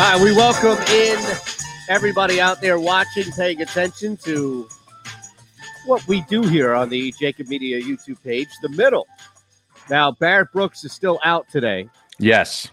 All right, we welcome in everybody out there watching, paying attention to what we do here on the JAKIB Media YouTube page, the middle. Now, Barrett Brooks is still out today. Yes.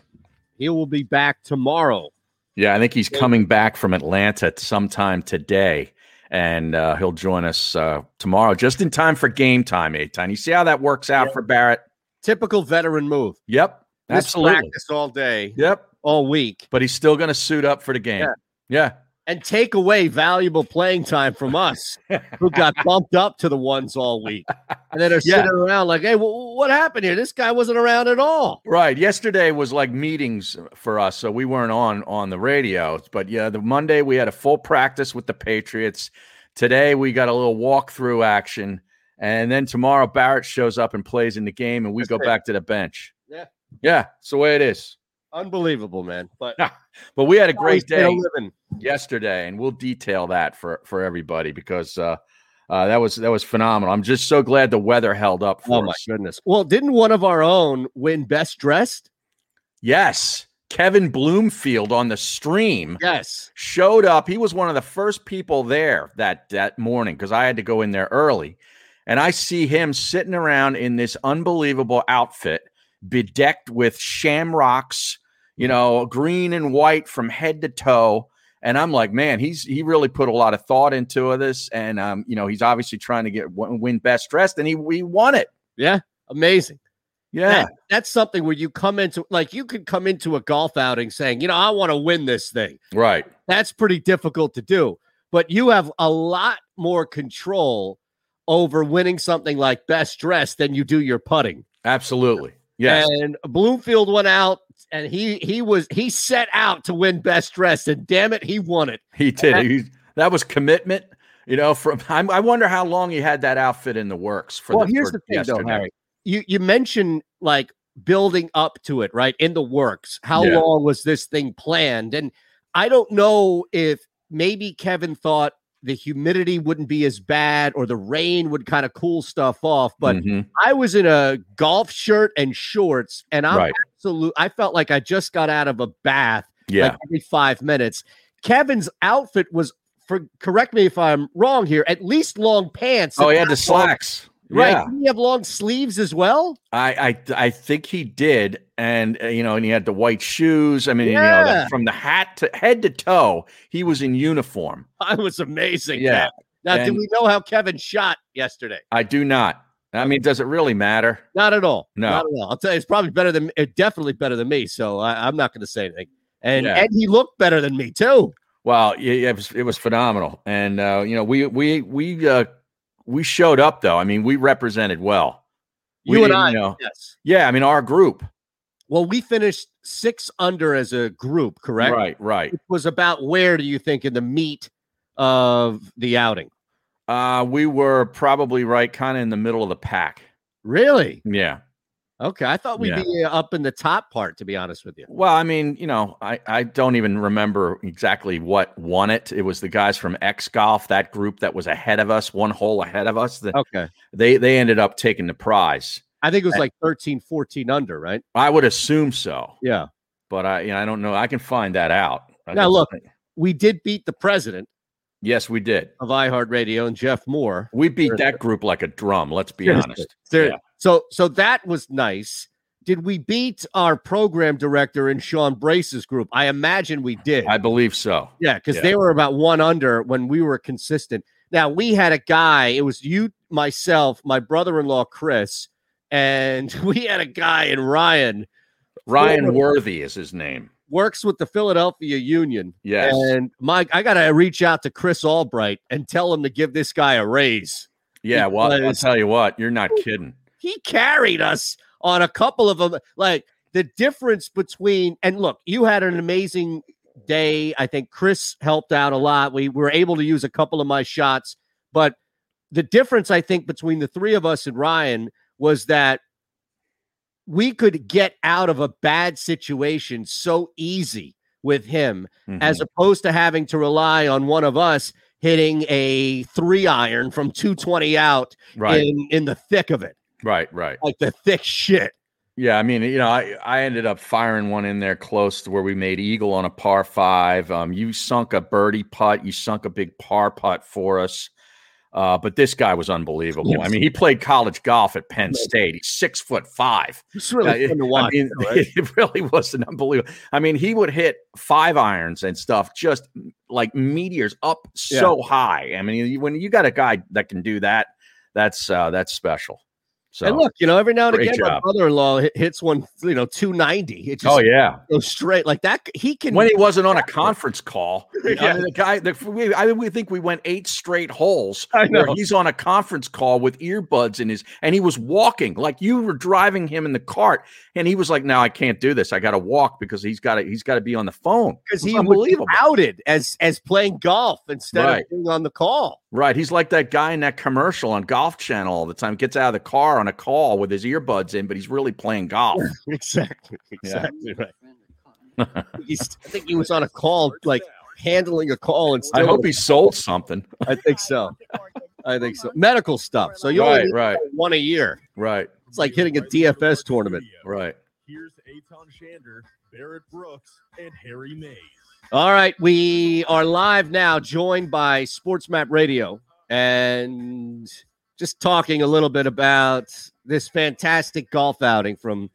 He will be back tomorrow. Yeah, I think he's coming back from Atlanta sometime today, and uh, he'll join us uh, tomorrow, just in time for game time. Eytan, you see how that works out Yeah. for Barrett? Typical veteran move. Yep, absolutely. Practice all day, Yep, all week, but he's still going to suit up for the game. Yeah. Yeah, and take away valuable playing time from us who got bumped up to the ones all week. And then are Yeah. sitting around like, hey, wh- what happened here? This guy wasn't around at all. right. Yesterday was like meetings for us, so we weren't on on the radio. But yeah, the Monday we had a full practice with the Patriots. Today we got a little walkthrough action, and then tomorrow Barrett shows up and plays in the game, and we That's go it. back to the bench. Yeah. yeah, it's the way it is. Unbelievable, man. But But we had a great day yesterday, and we'll detail that for for everybody because uh, uh, that was that was phenomenal. I'm just so glad the weather held up for Oh my us. goodness. Well, didn't one of our own win best dressed? Yes, Kevin Bloomfield on the stream Yes. showed up. He was one of the first people there that that morning because I had to go in there early, and I see him sitting around in this unbelievable outfit, bedecked with shamrocks, you know, green and white from head to toe. And I'm like, man, he's he really put a lot of thought into this, and um, you know, he's obviously trying to get win best dressed, and he we won it. Yeah. Amazing. Yeah, That- that's something where you come into like you could come into a golf outing saying, you know, I want to win this thing. right. That's pretty difficult to do. But you have a lot more control over winning something like best dressed than you do your putting. Absolutely. Yes. And Bloomfield went out and he he was he set out to win best dressed and damn it, he won it. He did. He, that was commitment. You know, from I'm, I wonder how long he had that outfit in the works for. well, the, here's for the thing though. Harry. You you mentioned like building up to it, right? In the works. How Yeah. long was this thing planned? And I don't know if maybe Kevin thought the humidity wouldn't be as bad or the rain would kind of cool stuff off, but Mhm. I was in a golf shirt and shorts, and I'm Right. absolute. I felt like I just got out of a bath yeah, like every five minutes. Kevin's outfit was, for correct me if I'm wrong here, at least long pants. oh, he had the slacks. Right? Yeah, Didn't he have long sleeves as well? I, I I think he did, and uh, you know, and he had the white shoes. I mean, you know, Yeah. that- from the hat to head to toe, he was in uniform. I was amazing. Yeah, man. Now, do we know how Kevin shot yesterday? I do not. I mean, does it really matter? Not at all. No. Not at all. I'll tell you, it's probably better than, definitely better than me. So I, I'm not going to say anything. And Yeah. and he looked better than me too. Well, yeah, yeah, it was it was phenomenal, and uh, you know, we we we uh, we showed up though. I mean, we represented well. We You and I, you know- yes. Yeah, I mean, our group. Well, we finished six under as a group, correct? Right, right. It was about where do you think in the meat of the outing? Uh, we were probably right, kind of in the middle of the pack. Really? Yeah. Okay, I thought we'd Yeah. be uh, up in the top part, to be honest with you. Well, I mean, you know, I, I don't even remember exactly what won it. It was the guys from X Golf, that group that was ahead of us, one hole ahead of us. That Okay, they they ended up taking the prize. I think it was Uh, like 13, 14 under, right? I would assume so, Yeah. but I you know I don't know. I can find that out. I Now, look. think- We did beat the president yes, we did. of iHeartRadio and Jeff Moore. We beat Seriously. that group like a drum. Let's be Seriously. honest. Ser- Yeah. So, so that was nice did we beat our program director in Sean Brace's group? I imagine we did. I believe so. Yeah, because Yeah. they were about one under when we were consistent. Now we had a guy, it was you, myself, my brother-in-law Chris, and we had a guy in Ryan Ryan Worthy is his name. works with the Philadelphia Union. Yes. And Mike, I gotta reach out to Chris Albright and tell him to give this guy a raise. Yeah. Well, I'll tell you what, you're not kidding. He carried us on a couple of them. Like the difference between and look, you had an amazing day. I think Chris helped out a lot. We were able to use a couple of my shots, but the difference I think between the three of us and Ryan was that we could get out of a bad situation so easy with him as Mhm. opposed to having to rely on one of us hitting a three iron from 220 out right, in in the thick of it right, right. like the thick shit Yeah, I mean, you know, I, I ended up firing one in there close to where we made eagle on a par five. Um, you sunk a birdie putt, you sunk a big par putt for us. Uh, but this guy was unbelievable. I mean, he played college golf at Penn State. He's six foot five. it's really Uh, fun to I mean, right? it really was an unbelievable. I mean, he would hit five irons and stuff, just like meteors up so high. I mean, when you got a guy that can do that, that's uh, that's special. So, and look you know every now and again my brother-in-law hits one you know 290 it just oh yeah, goes straight like that he can when he wasn't on a conference call. I mean, the guy, the, we, I we think we went eight straight holes I where know. he's on a conference call with earbuds in his, and he was walking like you were driving him in the cart, and he was like, "No, I can't do this. I got to walk because he's got to, he's got to be on the phone." because he was outed as as playing golf instead Right. of being on the call Right, he's like that guy in that commercial on Golf Channel all the time. Gets out of the car on a call with his earbuds in, but he's really playing golf. exactly Yeah. exactly right He's, i think he was on a call like handling a call and I hope he sold something. I think so. I think so. Medical stuff. So you Right, only right, one a year. right, It's like hitting a DFS tournament. right. Here's Eytan Shander, Barrett Brooks, and Harry Mayes. All right, we are live now, joined by Sports Map Radio, and just talking a little bit about this fantastic golf outing from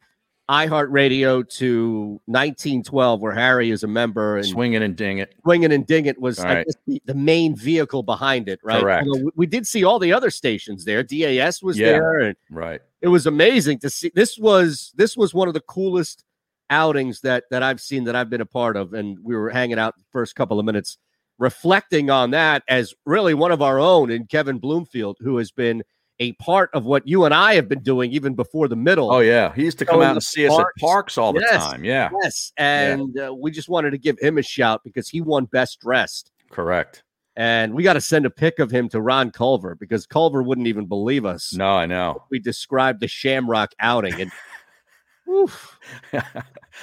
iHeartRadio to 1912, where Harry is a member, and Swing it and ding it. Swinging and Ding It was right. the, the main vehicle behind it, right? Correct. Although we, we did see all the other stations there. DAS was Yeah. there, and Right. it was amazing to see. This was this was one of the coolest outings that that I've seen that I've been a part of, and we were hanging out the first couple of minutes, reflecting on that as really one of our own in Kevin Bloomfield, who has been a part of what you and I have been doing even before the middle. Oh yeah, he used to come out and see us at parks all the Yes. time. Yeah, Yes, and uh, we just wanted to give him a shout because he won best dressed. correct. And we got to send a pic of him to Ron Culver because Culver wouldn't even believe us. No, I know. We described the Shamrock outing, and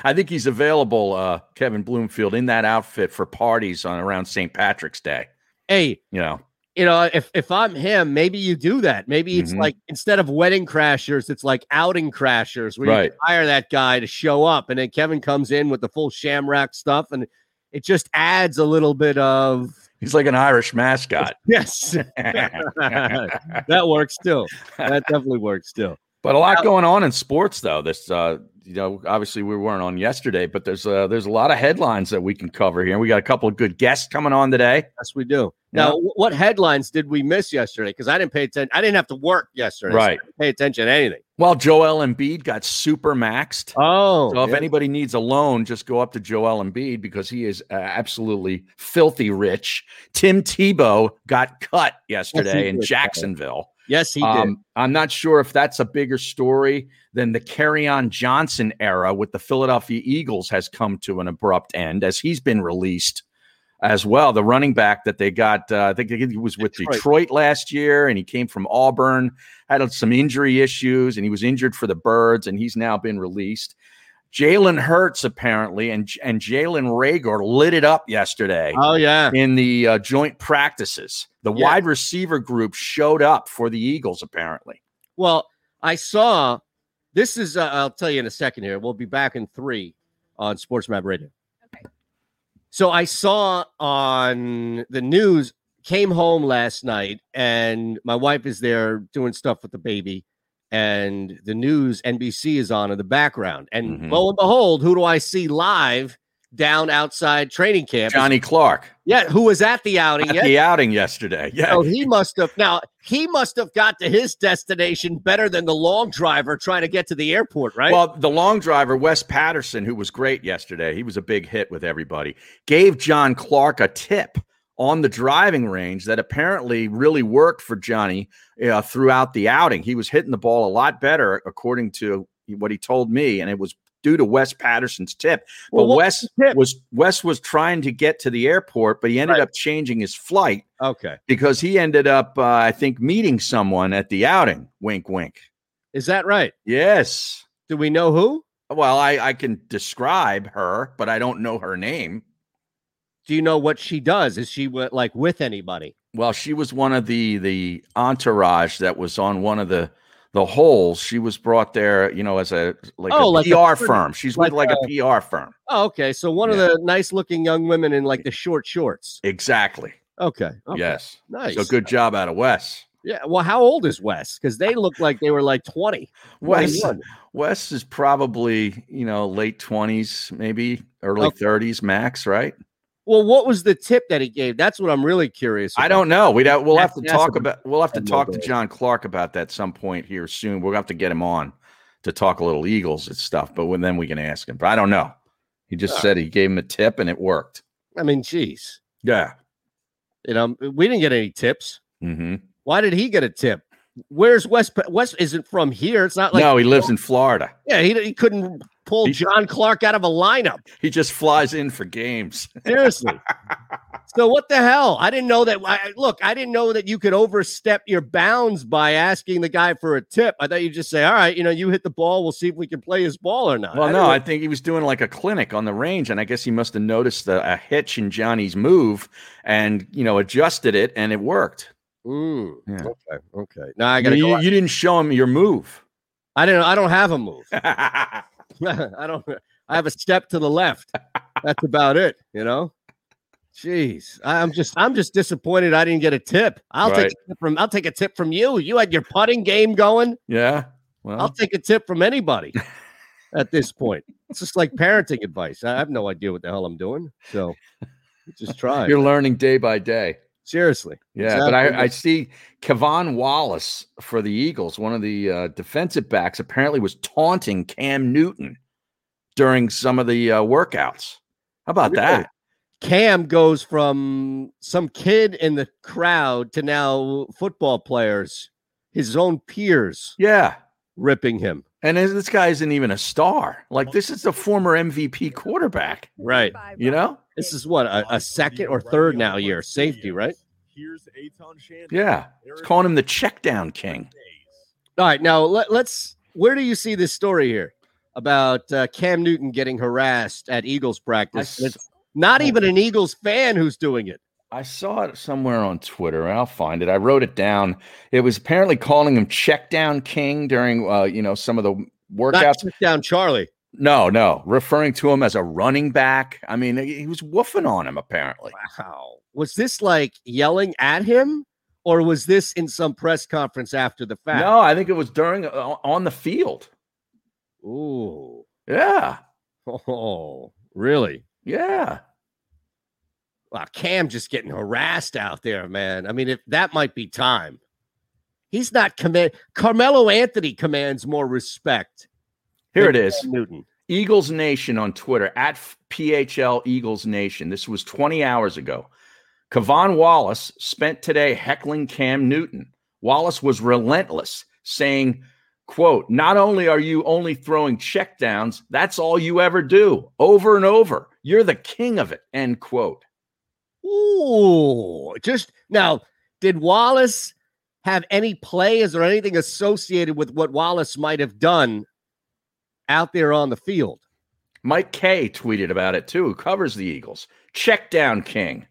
I think he's available, uh, Kevin Bloomfield, in that outfit for parties on around St. Patrick's Day. hey, You know, you know, if if I'm him, maybe you do that. Maybe it's Mhm. like instead of wedding crashers, it's like outing crashers where you Right. hire that guy to show up, and then Kevin comes in with the full Shamrock stuff, and it just adds a little bit of he's like an Irish mascot. yes. that works too. That definitely works too. But a lot going on in sports, though. This, uh, you know, obviously we weren't on yesterday, but there's uh, there's a lot of headlines that we can cover here. We got a couple of good guests coming on today. Yes, we do. Now, wh- what headlines did we miss yesterday? Because I didn't pay attention. I didn't have to work yesterday. so Right. didn't pay attention to anything. Well, Joel Embiid got super maxed. Oh, So if yeah. anybody needs a loan, just go up to Joel Embiid because he is uh, absolutely filthy rich. Tim Tebow got cut yesterday in. Jacksonville. Yes, he did. Um, I'm not sure if that's a bigger story than the on Johnson era with the Philadelphia Eagles has come to an abrupt end as he's been released as well. The running back that they got, uh, I think he was with Detroit. Detroit. last year, and he came from Auburn, had some injury issues, and he was injured for the Birds, and he's now been released. Jalen Hurts apparently, and and Jalen Reagor lit it up yesterday Oh yeah. in the uh, joint practices. The Yeah. wide receiver group showed up for the Eagles, apparently. Well, I saw this is uh, I'll tell you in a second here. We'll be back in 3 on Sports Map Radio. Okay. So I saw on the news came home last night and my wife is there doing stuff with the baby and the news NBC is on in the background. And Mhm. lo and behold, who do I see live down outside training camp? Johnny Clark Yeah, who was at the outing? at yet? the outing yesterday. Yeah. So he must have now he must have got to his destination better than the long driver trying to get to the airport, right? Well, the long driver, Wes Patterson, who was great yesterday, he was a big hit with everybody, gave John Clark a tip on the driving range that apparently really worked for Johnny uh, throughout the outing. He was hitting the ball a lot better, according to what he told me, and it was due to Wes Patterson's tip. But what Wes was tip? was Wes was trying to get to the airport, but he ended Right. up changing his flight okay. because he ended up, uh, I think, meeting someone at the outing. Wink, wink. Is that right? Yes. Do we know who? Well, I, I can describe her, but I don't know her name. Do you know what she does? Is she like with anybody? Well, she was one of the the entourage that was on one of the the holes. She was brought there, you know, as a like Oh, a like PR pretty- firm. She's like with like a, PR firm. Oh, okay. So one of the nice looking young women in like the short shorts. Exactly. Okay. okay. Yes. Nice. So good job out of Wes. Yeah. Well, how old is Wes? Because they look like they were like 20. Wes 21. Wes is probably, you know, late 20s, maybe early Okay. 30s max, right? Well, what was the tip that he gave? That's what I'm really curious. I don't know. We'd have, we'll have to talk that's about we'll have to talk to. John Clark about that some point here soon. We'll have to get him on to talk a little Eagles and stuff, but when, then we can ask him. But I don't know. He just All said he gave him a tip and it worked. I mean, geez. Yeah. You know, we didn't get any tips. hmm Why did he get a tip? Where's West? Wes isn't from here. It's not like no, he lives in Florida. yeah, he, he couldn't pull He- John Clark out of a lineup. He just flies in for games. Seriously. so what the hell? I didn't know that. I, look, I didn't know that you could overstep your bounds by asking the guy for a tip. I thought you'd just say, "All right, you know, you hit the ball. We'll see if we can play his ball or not." Well, I no, I think he was doing like a clinic on the range, and I guess he must have noticed a, a hitch in Johnny's move and you know adjusted it, and it worked. Mm, Yeah. Okay. Okay. Now I gotta go. you, you didn't show him your move. I didn't. I don't have a move. I don't. I have a step to the left. That's about it. You know. Jeez, I'm just. I'm just disappointed. I didn't get a tip. I'll Right. take a tip from. I'll take a tip from you. You had your putting game going. Yeah. Well, I'll take a tip from anybody at this point. It's just like parenting advice. I have no idea what the hell I'm doing. So just try. you're learning day by day. Seriously. Yeah, but I, I see K'Von Wallace for the Eagles, one of the uh, defensive backs, apparently was taunting Cam Newton during some of the uh, workouts. How about Really? that? Cam goes from some kid in the crowd to now football players, his own peers, Yeah. ripping him. And this this guy isn't even a star. Like, this is the former MVP quarterback, Right. you know? This is what a, a second or third now year safety, right? Here's Eytan Shander. Yeah. It's calling him the check down king. All right, now let, let's. Where do you see this story here about uh, Cam Newton getting harassed at Eagles practice? I s- It's not even an Eagles fan who's doing it. I saw it somewhere on Twitter. I'll find it. I wrote it down. It was apparently calling him check down king during, uh, you know, some of the Not workouts. check down Charlie. No, no, referring to him as a running back. I mean, he was woofing on him apparently. Wow. Was this like yelling at him, or was this in some press conference after the fact? No, I think it was during uh, on the field. Ooh. Yeah, Oh, really? yeah. Wow, Cam just getting harassed out there, man. I mean, if that might be time. He's not command. Carmelo Anthony commands more respect. Here than it is. Newton. Eagles Nation on Twitter at PHL Eagles Nation. This was 20 hours ago. K'Von Wallace spent today heckling Cam Newton. Wallace was relentless, saying, quote, not only are you only throwing checkdowns, that's all you ever do over and over. You're the king of it, end quote. Ooh, just now, did Wallace have any play? Is there anything associated with what Wallace might have done out there on the field? Mike Kaye tweeted about it too, who covers the Eagles. Check down King.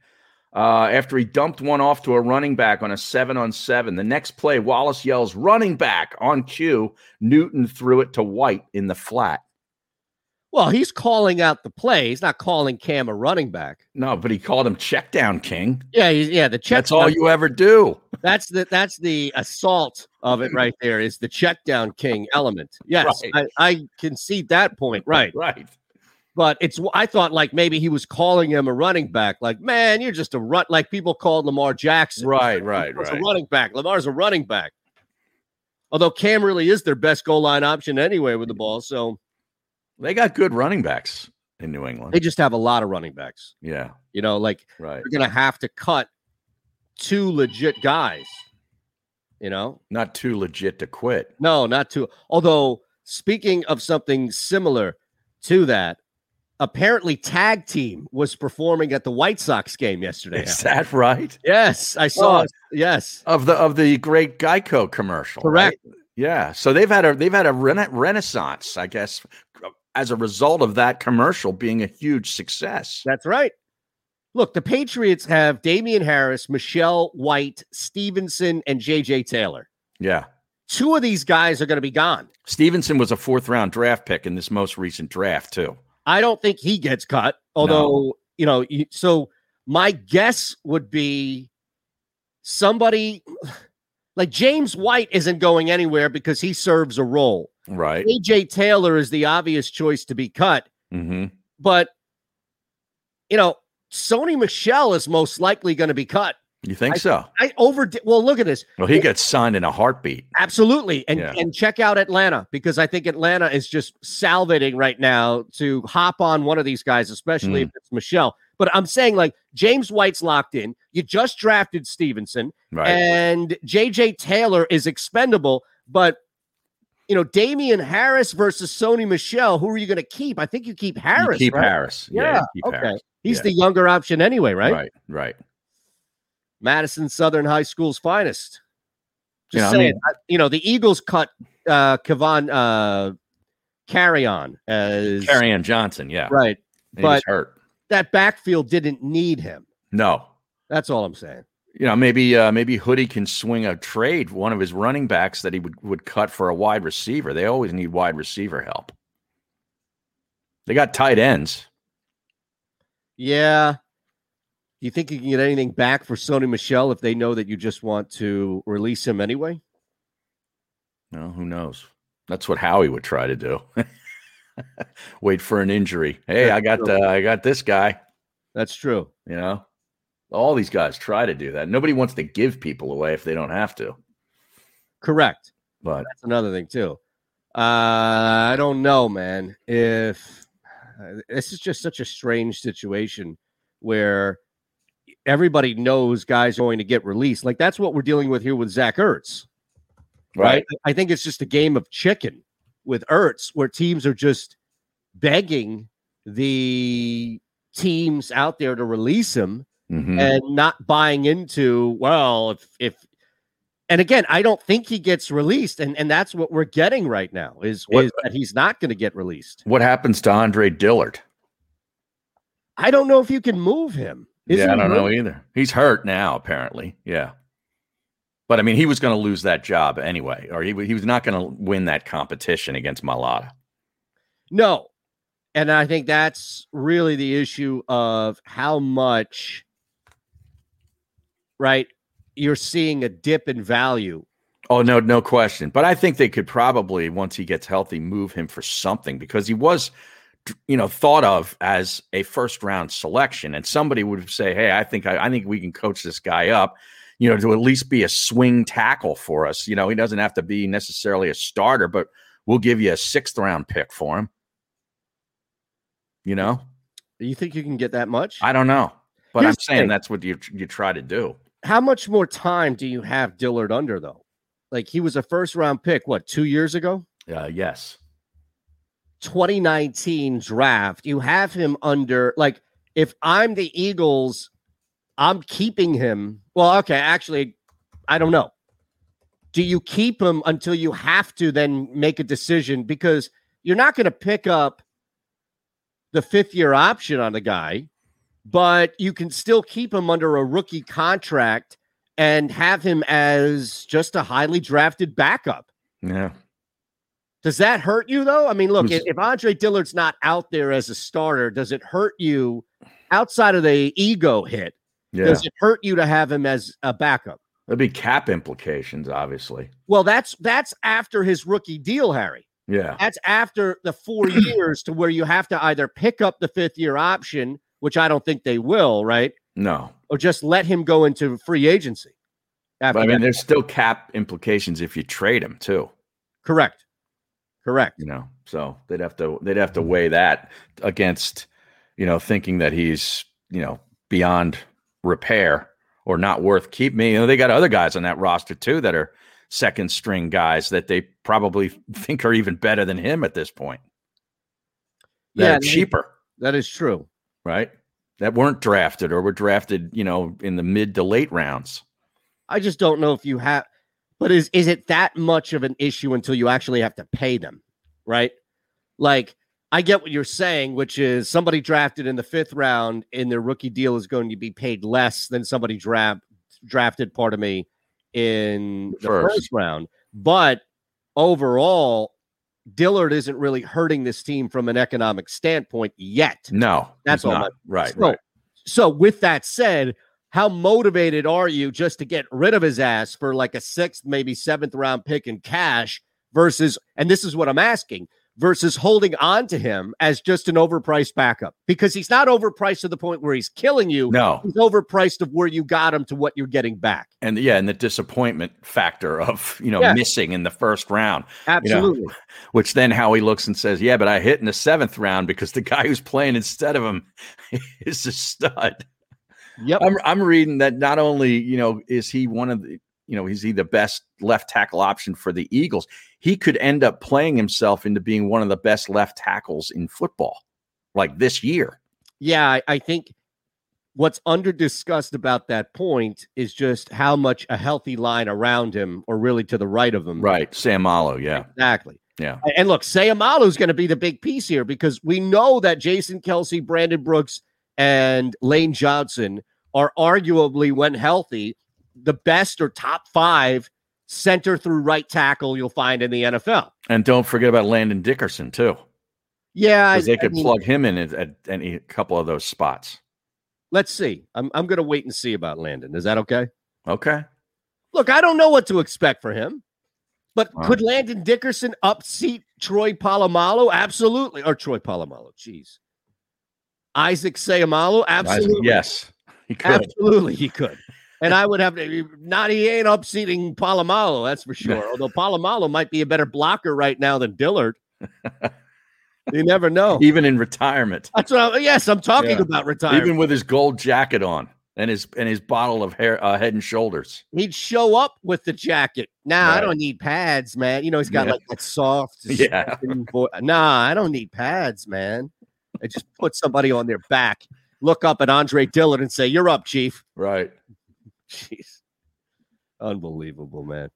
Uh, after he dumped one off to a running back on a seven on seven. The next play, Wallace yells, running back on cue. Newton threw it to White in the flat. Well, he's calling out the play. He's not calling Cam a running back. No, but he called him check down king. Yeah, he's, yeah. The check. That's all you ever do. That's the that's the assault of it right there. Is the check down king element? Yes, Right. I, I concede that point. Right, Right. but it's I thought like maybe he was calling him a running back. Like, man, you're just a run. Like people called Lamar Jackson. Right, right, Lamar's right. a running back. Lamar's a running back. Although Cam really is their best goal line option anyway with the ball, so They got good running backs in New England. they just have a lot of running backs. yeah, You know, like right. they're gonna have to cut two legit guys. You know, Not too legit to quit. no, not too. Although speaking of something similar to that, apparently tag team was performing at the White Sox game yesterday. Is that right? Yes, I saw. It. Yes, Of the of the great Geico commercial. right? correct. Yeah. So they've had a they've had a rena- renaissance, I guess, as a result of that commercial being a huge success. That's right. Look, the Patriots have Damien Harris, Michelle White, Stevenson, and JJ Taylor. Yeah. Two of these guys are going to be gone. Stevenson was a fourth round draft pick in this most recent draft, too. I don't think he gets cut. Although, you know, so my guess would be somebody like James White isn't going anywhere because he serves a role. Right. AJ Taylor is the obvious choice to be cut, hmm but you know, Sony Michel is most likely going to be cut. You think so? I over well, look at this. Well, he gets signed in a heartbeat. Absolutely. And Yeah. and check out Atlanta because I think Atlanta is just salivating right now to hop on one of these guys, especially Mm. if it's Michel. But I'm saying like James White's locked in. You just drafted Stevenson Right. and JJ Taylor is expendable, but you know, Damien Harris versus Sony Michel, who are you going to keep? I think you keep You Harris. keep right? Harris. Yeah. you keep okay. Harris. He's Yeah. the younger option anyway, right? Right. Right. Madison Southern High School's finest. Just You know, I saying, mean- I- you know, the Eagles cut uh Kavan uh carry on as Kerryon Johnson. Yeah. right. But- hurt. That backfield didn't need him. No. That's all I'm saying. You know, maybe uh, maybe Hoodie can swing a trade one of his running backs that he would, would cut for a wide receiver. They always need wide receiver help. They got tight ends. Yeah. Do you think you can get anything back for Sony Michel if they know that you just want to release him anyway? No, who knows? That's what Howie would try to do. Wait for an injury. Hey, I got uh, I got this guy. That's true. You know, all these guys try to do that. Nobody wants to give people away if they don't have to. Correct. But That's another thing too. Uh, I don't know, man. If uh, this is just such a strange situation where everybody knows guys are going to get released, like that's what we're dealing with here with Zach Ertz, right? I think it's just a game of chicken with Ertz, where teams are just begging the teams out there to release him Mhm. and not buying into well if if and again i don't think he gets released and and that's what we're getting right now is, What- is that he's not going to get released what happens to Andre Dillard? i don't know if you can move him Isn't yeah, I don't know either. He's hurt now, apparently. Yeah. But I mean, he was going to lose that job anyway, or he, he was not going to win that competition against Mailata. no and i think that's really the issue of how much right you're seeing a dip in value Oh no, no question. But I think they could probably, once he gets healthy, move him for something because he was, you know, thought of as a first round selection, and somebody would say, "Hey, I think I, I think we can coach this guy up." You know, to at least be a swing tackle for us. You know, he doesn't have to be necessarily a starter, but we'll give you a sixth round pick for him. You know, you think you can get that much I don't know, but Here's I'm saying that's what you you try to do. How much more time do you have dillard under though like he was a first round pick what two years ago Uh, yes, 2019 draft, you have him under like if I'm the Eagles, I'm keeping him. Well, okay, actually, I don't know. Do you keep him until you have to then make a decision because you're not going to pick up the fifth year option on the guy, but you can still keep him under a rookie contract and have him as just a highly drafted backup. yeah. Does that hurt you though? I mean, look, if Andre Dillard's not out there as a starter, does it hurt you outside of the ego hit? Yeah. Does it hurt you to have him as a backup? There'd be cap implications, obviously. Well, that's that's after his rookie deal, Harry. Yeah. That's after the four years to where you have to either pick up the fifth year option, which I don't think they will, right? No. Or just let him go into free agency. I mean, that. there's still cap implications if you trade him too. correct. Correct. You know, so they'd have to they'd have to weigh that against, you know, thinking that he's you know beyond repair or not worth keeping. You know, they got other guys on that roster too that are second string guys that they probably think are even better than him at this point. That Yeah, are that is- cheaper, That is true. Right? That weren't drafted or were drafted, you know, in the mid to late rounds. I just don't know if you have, but is is it that much of an issue until you actually have to pay them, right? Like, I get what you're saying, which is somebody drafted in the fifth round in their rookie deal is going to be paid less than somebody draft drafted, part of me, in the First. first round. But overall, Dillard isn't really hurting this team from an economic standpoint yet. No, That's all not. Right, So, right. so with that said, how motivated are you just to get rid of his ass for like a sixth, maybe seventh round pick in cash versus, and this is what I'm asking, versus holding on to him as just an overpriced backup? Because he's not overpriced to the point where he's killing you. No, He's overpriced of where you got him to what you're getting back. and yeah, and the disappointment factor of you know Yeah. missing in the first round, Absolutely. which then Howie looks and says, "Yeah, but I hit in the seventh round because the guy who's playing instead of him is a stud." Yep. I'm I'm reading that not only you know is he one of the you know is he the best left tackle option for the Eagles, he could end up playing himself into being one of the best left tackles in football, like this year. Yeah, I, think what's under discussed about that point is just how much a healthy line around him, or really to the right of him, Right, Sam Malo, yeah, Exactly. yeah, And look, Seumalo is going to be the big piece here because we know that Jason Kelce, Brandon Brooks, and Lane Johnson are arguably, when healthy, the best or top five center through right tackle you'll find in the NFL. and don't forget about Landon Dickerson too. Yeah, because they I could mean, plug him in at, at any couple of those spots. let's see. I'm, I'm going to wait and see about Landon. Is that okay? Okay. Look, I don't know what to expect for him, but Wow. could Landon Dickerson upseat Troy Polamalu? Absolutely. Or Troy Polamalu. Jeez. Isaac Seumalo? Absolutely. Yes. He could. Absolutely, he could. And I would have to not he ain't upseating Polamalu, that's for sure. Although Polamalu might be a better blocker right now than Dillard. you never know. Even in retirement, That's what I'm, yes, I'm talking Yeah. about retirement. even with his gold jacket on and his and his bottle of hair, uh, head and shoulders. He'd show up with the jacket. Nah, I don't need pads, man. You know, he's got Yeah. like that soft. Yeah. Nah, I don't need pads, man. I just put somebody on their back, look up at Andre Dillard and say, You're up, Chief. Right. Jeez. Unbelievable, man.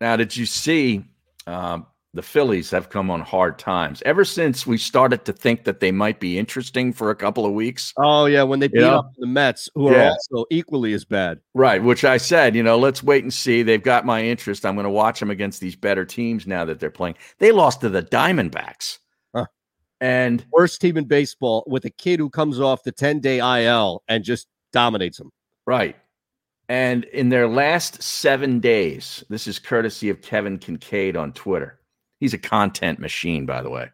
Now, did you see um, the Phillies have come on hard times ever since we started to think that they might be interesting for a couple of weeks? Oh yeah, when they beat Yeah. up the Mets, who are also equally as bad. Right, which I said, you know, let's wait and see. They've got my interest. I'm going to watch them against these better teams now that they're playing. They lost to the Diamondbacks. Huh. And Worst team in baseball with a kid who comes off the 10 day IL and just dominates them. Right. And in their last seven days, this is courtesy of Kevin Kincaid on Twitter. He's a content machine, by the way.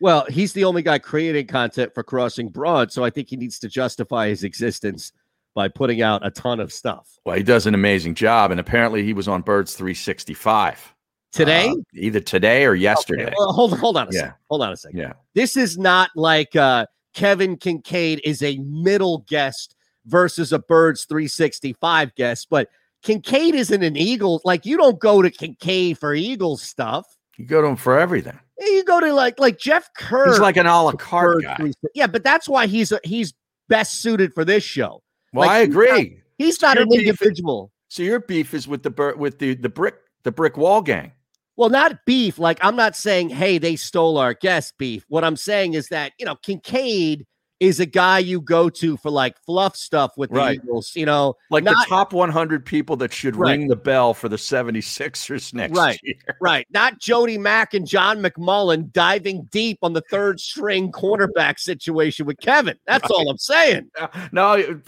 Well, he's the only guy creating content for Crossing Broad, so I think he needs to justify his existence by putting out a ton of stuff. Well, he does an amazing job. And apparently he was on Birds 365 Today, uh, either today or yesterday. Okay, well, hold hold on a Yeah. second. Hold on a second. Yeah. This is not like uh, Kevin Kincaid is a middle guest versus a Birds 365 guest, but Kincaid isn't an Eagle. Like you don't go to Kincaid for Eagles stuff. You go to him for everything. You go to like like Jeff Kerr. He's like an a la carte guy. Yeah, but that's why he's a, he's best suited for this show. Well, like, I he's agree. He's not an beef is- individual. So your beef is with the with the the brick the brick wall gang. Well, not beef. Like I'm not saying, hey, they stole our guest beef. What I'm saying is that you know Kincaid is a guy you go to for like fluff stuff with the Right. Eagles. You know, Like not- the top 100 people that should Right. ring the bell for the 76ers next Right. year. Right. Not Jody Mack and John McMullen diving deep on the third string cornerback situation with Kevin. That's all I'm saying. No,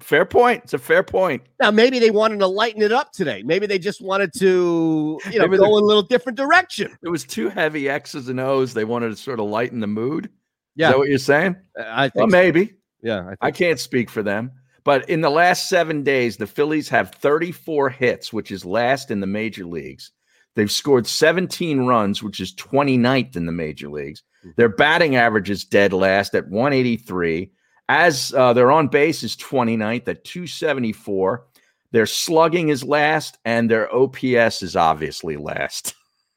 fair point. It's a fair point. Now, maybe they wanted to lighten it up today. Maybe they just wanted to, you know, Maybe go in a little different direction. It was too heavy X's and O's. They wanted to sort of lighten the mood. Is Yeah. that what you're saying? I think Well, so. maybe. Yeah. I think I can't speak for them. But in the last seven days, the Phillies have 34 hits, which is last in the major leagues. They've scored 17 runs, which is 29th in the major leagues. Their batting average is dead last at 183. As uh, their on base is 29th at 274. Their slugging is last, and their OPS is obviously last.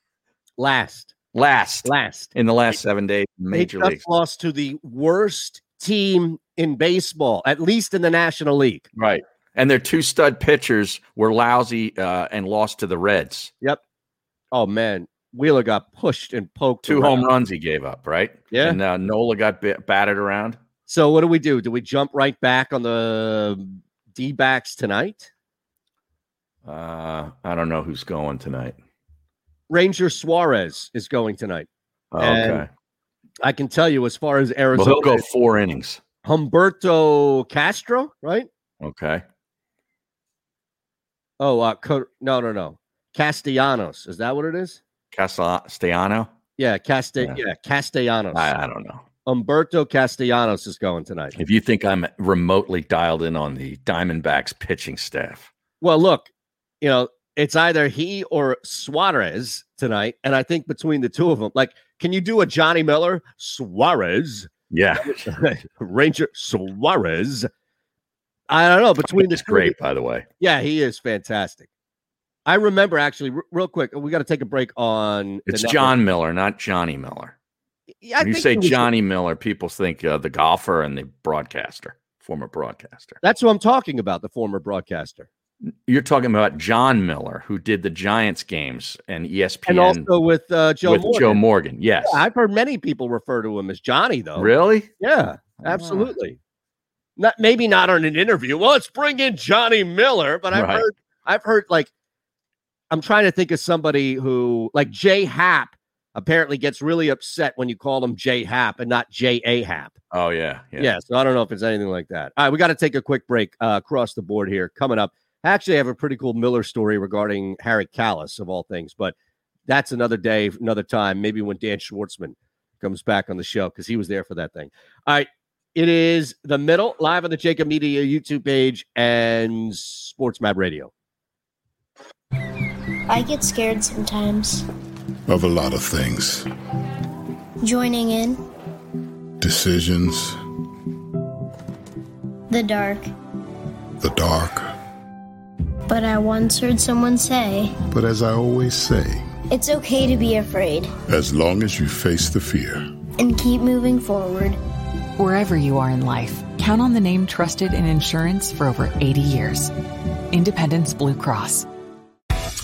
last, Last last. in the last seven days major just leagues. lost to the worst team in baseball, at least in the National League. Right. And their two stud pitchers were lousy uh, and lost to the Reds. Yep. Oh man, Wheeler got pushed and poked. Two around. home runs he gave up, right? Yeah. And uh, Nola got b- batted around. So what do we do? Do we jump right back on the D backs tonight? Uh, I don't know who's going tonight. Ranger Suarez is going tonight. Oh, okay. I can tell you as far as Well, Arizona, he'll go four innings. Humberto Castro, right? Okay. Oh, uh, no, no, no, Castellanos. Is that what it is? Castellano? Yeah, Casta- Yeah. yeah. Castellanos. I, I don't know. Humberto Castellanos is going tonight. If you think I'm remotely dialed in on the Diamondbacks pitching staff, Well, look, you know, it's either he or Suarez tonight, and I think between the two of them, like, can you do a Johnny Miller Suarez yeah, Ranger Suarez? I don't know between this great, by the way. Yeah, he is fantastic. I remember actually, r- real quick, we got to take a break on. It's. John Miller, not Johnny Miller. Yeah, you say was- Johnny Miller, people think uh, the golfer and the broadcaster, former broadcaster. That's what I'm talking about. The former broadcaster, You're talking about John Miller, who did the Giants games and ESPN and also with uh, Joe with Morgan. Joe Morgan. Yes. Yeah, I've heard many people refer to him as Johnny, though. really? Yeah, Ah. absolutely. Not maybe not on an interview. Well, let's bring in Johnny Miller, but I've Right. heard I've heard like I'm trying to think of somebody who like Jay Happ apparently gets really upset when you call him Jay Happ and not J A Happ. Oh yeah, Yeah. so I don't know if it's anything like that. All right, we got to take a quick break uh, across the board here. Coming up, actually, I have a pretty cool Miller story regarding Harry Kalas of all things, but that's another day, another time. Maybe when Dan Schwartzman comes back on the show because he was there for that thing. All right, it is the middle live on the JAKIB Media YouTube page and Sports Map Radio. I get scared sometimes. of a lot of things. Joining in Decisions, the dark. the dark. But I once heard someone say, But as I always say, it's okay to be afraid as long as you face the fear, and keep moving forward. Wherever you are in life, count on the name trusted in insurance for over 80 years. Independence Blue Cross.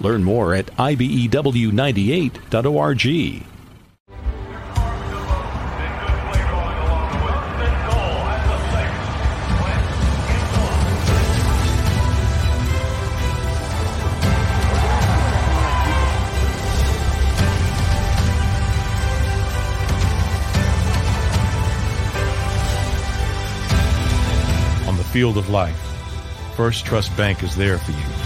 Learn more at E IBEW98.org. On the field of life, First Trust Bank is there for you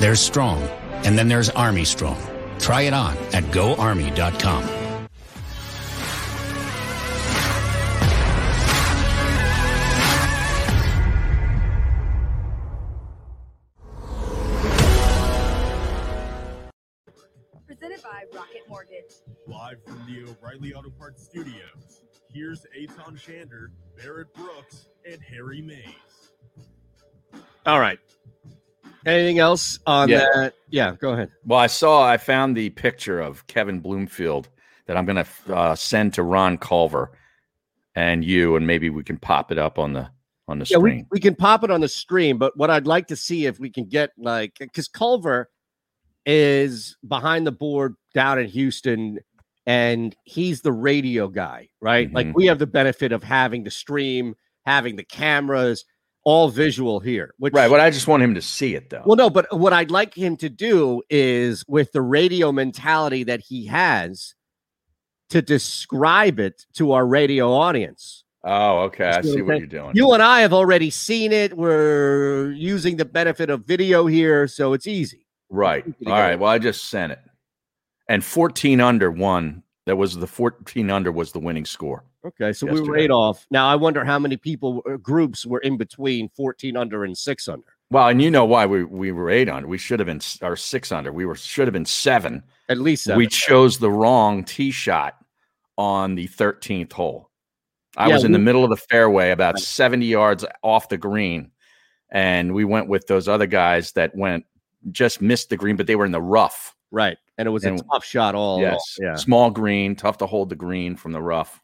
There's Strong, and then there's Army Strong. Try it on at goarmy.com. Presented by Rocket Mortgage. Live from the O'Reilly Auto Parts Studios. Here's Eytan Shander, Barrett Brooks, and Harry Mayes. All right. Anything else on Yeah. that? Yeah, go ahead. Well, I saw, I found the picture of Kevin Bloomfield that I'm going to uh, send to Ron Culver and you, and maybe we can pop it up on the on the Yeah, screen. we can pop it on the screen, but what I'd like to see if we can get like because Culver is behind the board down in Houston and he's the radio guy, right? Like Mhm. we have the benefit of having the stream, having the cameras, all visual here. Which right, but I just want him to see it though. well, no, but what I'd like him to do is with the radio mentality that he has to describe it to our radio audience. oh, okay. I see what you're doing. You and I have already seen it. We're using the benefit of video here, so it's easy. Right. All right. Well, I just sent it. And 14 under one. That was the 14 under was the winning score. Okay, so we were eight off. Now I wonder how many people uh, groups were in between 14 under and six under. Well, and you know why we, we were eight under. We should have been or six under. We were should have been seven. At least We chose the wrong tee shot on the 13th hole. I Yeah, was in the middle of the fairway, about 70 yards off the green, and we went with those other guys that went just missed the green, but they were in the rough. right, and it was And- a tough shot all. yes, yeah. small green, tough to hold the green from the rough.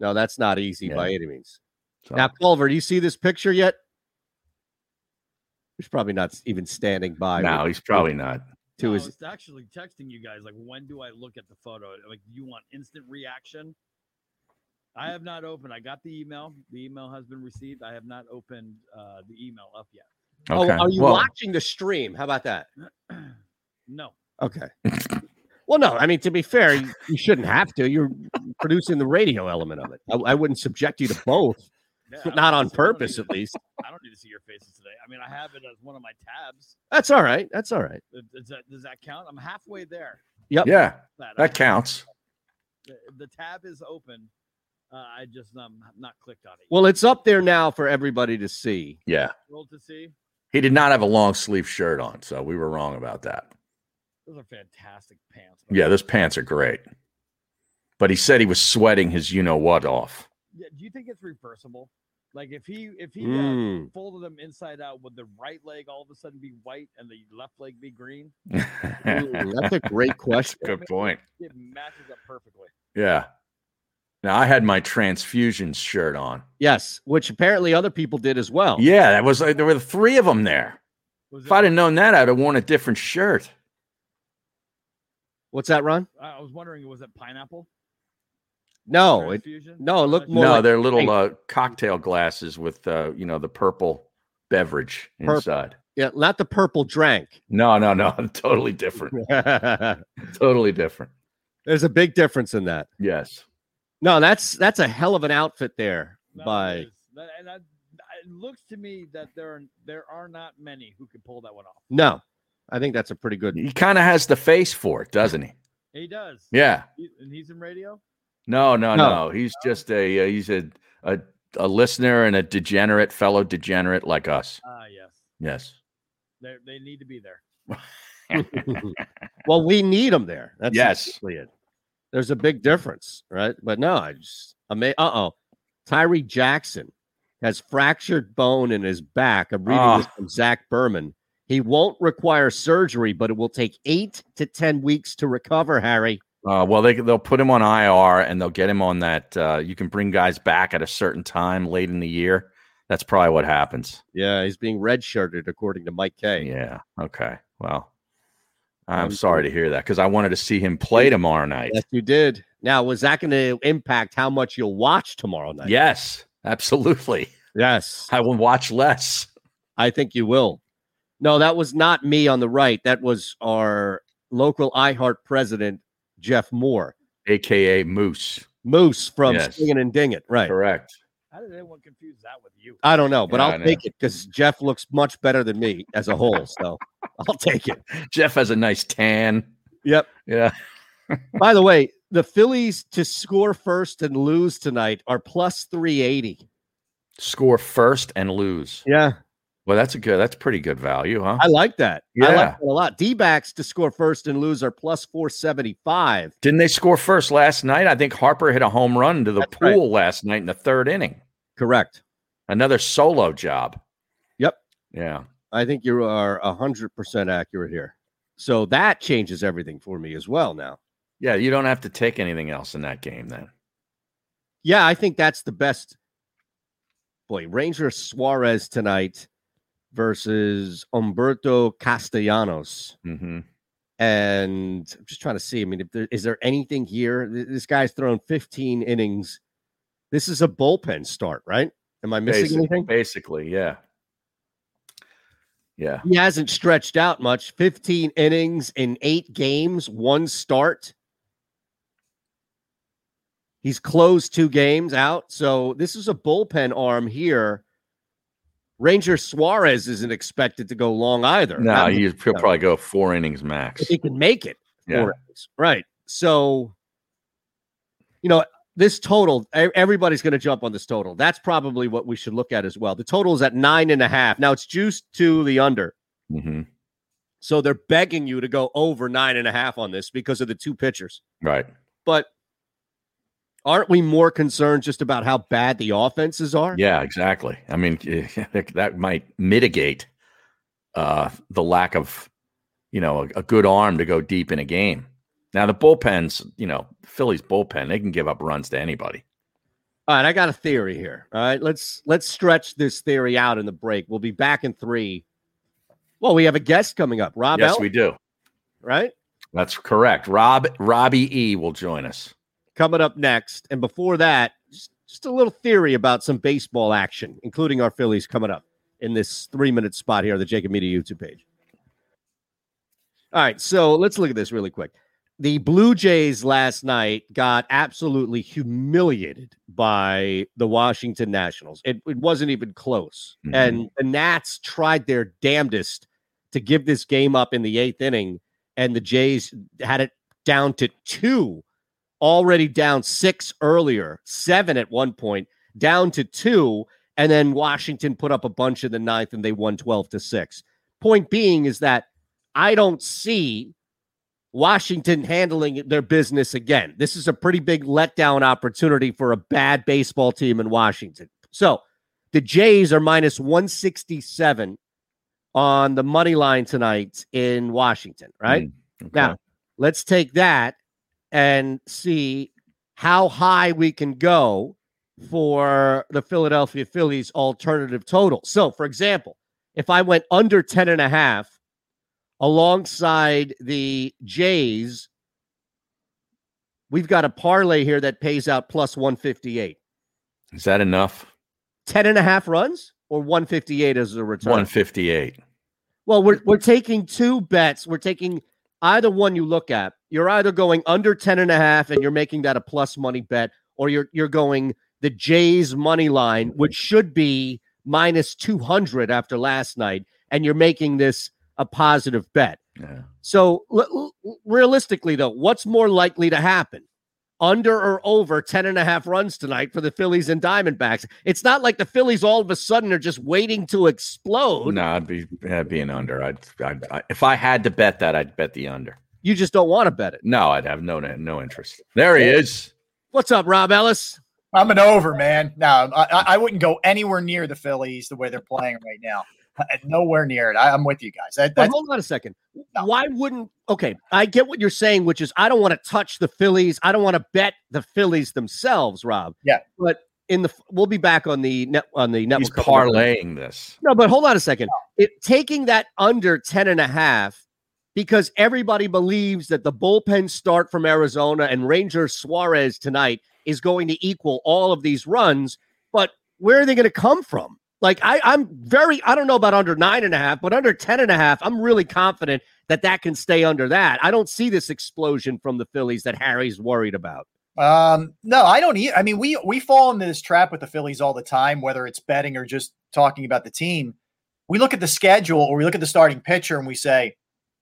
No, that's not easy by any means. So- Now, Culver, do you see this picture yet? He's probably not even standing by. no, with- he's probably not. to I his was actually texting you guys like, when do I look at the photo? Like, do you want instant reaction? I have not opened. I got the email. The email has been received. I have not opened uh, the email up yet. Oh, are you Well- watching the stream? How about that? No. Okay. well, no, I mean to be fair, you, you shouldn't have to. You're producing the radio element of it. I, I wouldn't subject you to both, Yeah, I don't on to see- I don't purpose, at least. I don't need to see your faces today. I mean, I have it as one of my tabs. That's all right. That's all right. Does- Does that, does that count? I'm halfway there. Yep. Yeah, That, that counts. The, the tab is open. Uh, I just um have not clicked on it. Well, it's up there now for everybody to see. Yeah. Roll to see. He did not have a long sleeve shirt on, so we were wrong about that. Those are fantastic pants. Yeah, those pants are great. But he said he was sweating his you know what off. Yeah, do you think it's reversible? Like if he if he Mm. uh, folded them inside out, would the right leg all of a sudden be white and the left leg be green? Ooh, that's a great question. Good point. It matches up perfectly. Yeah. Now I had my transfusions shirt on. Yes, which apparently other people did as well. Yeah, that was like there were three of them there. If I'd have known that, I'd have worn a different shirt. What's that, Ron? I was wondering, was it pineapple? No, it, no, it looked more. no, like they're little uh, cocktail glasses with uh, you know the purple beverage Purple. inside. yeah, not the purple drank. No, no, no, totally different. totally different. There's a big difference in that. Yes. No, that's that's a hell of an outfit there. No, by. That- and that- I- it looks to me that there are there are not many who can pull that one off. No, I think that's a pretty good. He kind of has the face for it, doesn't he? He does. Yeah. He- and he's in radio. No, no, No. no. He's just a uh, he's a, a a listener and a degenerate fellow degenerate like us. Ah, yes. Yes. They they need to be there. well, we need them there. That's Yes. it. There's a big difference, right? But no, I just ama- uh oh. Tyree Jackson has fractured bone in his back. I'm reading this Ah. from Zach Berman. He won't require surgery, but it will take eight to ten weeks to recover, Harry. Uh, well, they they'll put him on IR and they'll get him on that. Uh, you can bring guys back at a certain time late in the year. That's probably what happens. Yeah, he's being redshirted according to Mike Kaye Yeah. Okay. Well, I'm I'm sorry to hear that because I wanted to see him play tomorrow night. Yes, you did. Now, was that going to impact how much you'll watch tomorrow night? Yes, absolutely. Yes. I will watch less. I think you will. No, that was not me on the right. That was our local iHeart president, Jeff Moore, AKA Moose. Moose from Yes. Singing and Ding It. Right. Correct. How did anyone confuse that with you? I don't know, but Yeah, I I'll know. take it because Jeff looks much better than me as a whole. So I'll take it. Jeff has a nice tan. Yep. Yeah. By the way, the Phillies to score first and lose tonight are plus 380. Score first and lose. Yeah. Well, that's a good. That's pretty good value, huh? I like that. I Yeah. like that a lot. D backs to score first and lose are plus 475. Didn't they score first last night? I think Harper hit a home run to the That's right. pool last night in the third inning. Correct. Another solo job. Yep. Yeah. I think you are 100% accurate here. So that changes everything for me as well now. Yeah. You don't have to take anything else in that game then. Yeah, I think that's the best. Boy, Ranger Suarez tonight versus Humberto Castellanos. Mm-hmm. And I'm just trying to see. I mean, if there, is there anything here? This guy's thrown 15 innings. This is a bullpen start, right? Am I missing anything? Basically, yeah. Yeah. He hasn't stretched out much. 15 innings in eight games, one start. He's closed two games out. So this is a bullpen arm here. Ranger Suarez isn't expected to go long either. No, he'll probably go four innings max. if he can make it. Yeah. four innings. Right. So, you know, this total, everybody's going to jump on this total. That's probably what we should look at as well. The total is at nine and a half. Now it's juiced to the under. hmm So they're begging you to go over nine and a half on this because of the two pitchers. Right. But aren't we more concerned just about how bad the offenses are? Yeah, exactly. I mean, that might mitigate uh, the lack of, you know, a, a good arm to go deep in a game. Now the bullpens, you know, Phillies bullpen, they can give up runs to anybody. All right, I got a theory here. All right, let's let's stretch this theory out in the break. We'll be back in three. Well, we have a guest coming up, Rob. yes, we do. right? That's correct. Rob Robbie E will join us. Coming up next, and before that, just, just a little theory about some baseball action, including our Phillies coming up in this three-minute spot here on the JAKIB Media YouTube page. All right, so let's look at this really quick. The Blue Jays last night got absolutely humiliated by the Washington Nationals. It, it wasn't even close. Mhm. And the Nats tried their damnedest to give this game up in the eighth inning, and the Jays had it down to two, already down six earlier, seven at one point, down to two. And then Washington put up a bunch in the ninth and they won 12 to six. Point being is that I don't see Washington handling their business again. This is a pretty big letdown opportunity for a bad baseball team in Washington. So the Jays are minus 167 on the money line tonight in Washington, right? Mm, okay. Now, let's take that and see how high we can go for the Philadelphia Phillies alternative total. So, for example, if I went under 10 and a half alongside the Jays, we've got a parlay here that pays out plus 158. Is that enough? 10 and a half runs or 158 as a return? 158. Well, we're we're taking two bets. We're taking either one you look at. You're either going under 10 and a half and you're making that a plus money bet, or you're you're going the Jays money line, which should be minus 200 after last night, and you're making this a positive bet. Yeah. So l- l- realistically, though, what's more likely to happen? Under or over 10 and a half runs tonight for the Phillies and Diamondbacks. It's not like the Phillies all of a sudden are just waiting to explode. No, I'd be I'd be an under. I'd, I'd I, if I had to bet that, I'd bet the under. You just don't want to bet it. No, I'd have no no interest. There he is. What's up, Rob Ellis? I'm an over, man. No, I, I- I wouldn't go anywhere near the Phillies the way they're playing right now. Nowhere near it. I, I'm with you guys. That, But that's hold on a second. Why wouldn't okay? I get what you're saying, which is I don't want to touch the Phillies. I don't want to bet the Phillies themselves, Rob. Yeah. But in the we'll be back on the net on the network. He's couple of minutes. parlaying this. No, but hold on a second. It, taking that under 10 and a half because everybody believes that the bullpen start from Arizona and Ranger Suarez tonight is going to equal all of these runs. But where are they going to come from? Like I, I'm very, I don't know about under nine and a half, but under 10 and a half, I'm really confident that that can stay under that. I don't see this explosion from the Phillies that Harry's worried about. Um, no, I don't either. I mean, we we fall into this trap with the Phillies all the time, whether it's betting or just talking about the team. We look at the schedule or we look at the starting pitcher and we say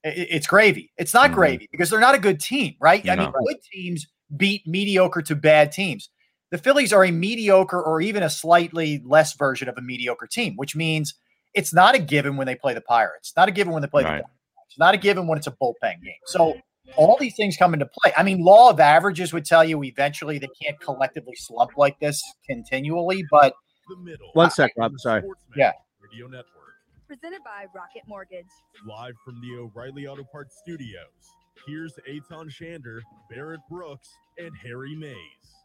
"I- I- it's gravy. It's not gravy because they're not a good team, right? I mean, good teams beat mediocre to bad teams. The Phillies are a mediocre or even a slightly less version of a mediocre team, which means it's not a given when they play the Pirates. Not a given when they play Right. the Diamondbacks. Not a given when it's a bullpen game. So all these things come into play. I mean, law of averages would tell you eventually they can't collectively slump like this continually, but One sec, Rob. Sorry. yeah. Radio Network. Presented by Rocket Mortgage. Live from the O'Reilly Auto Parts Studios. Here's Eytan Shander, Barrett Brooks, and Harry Mayes.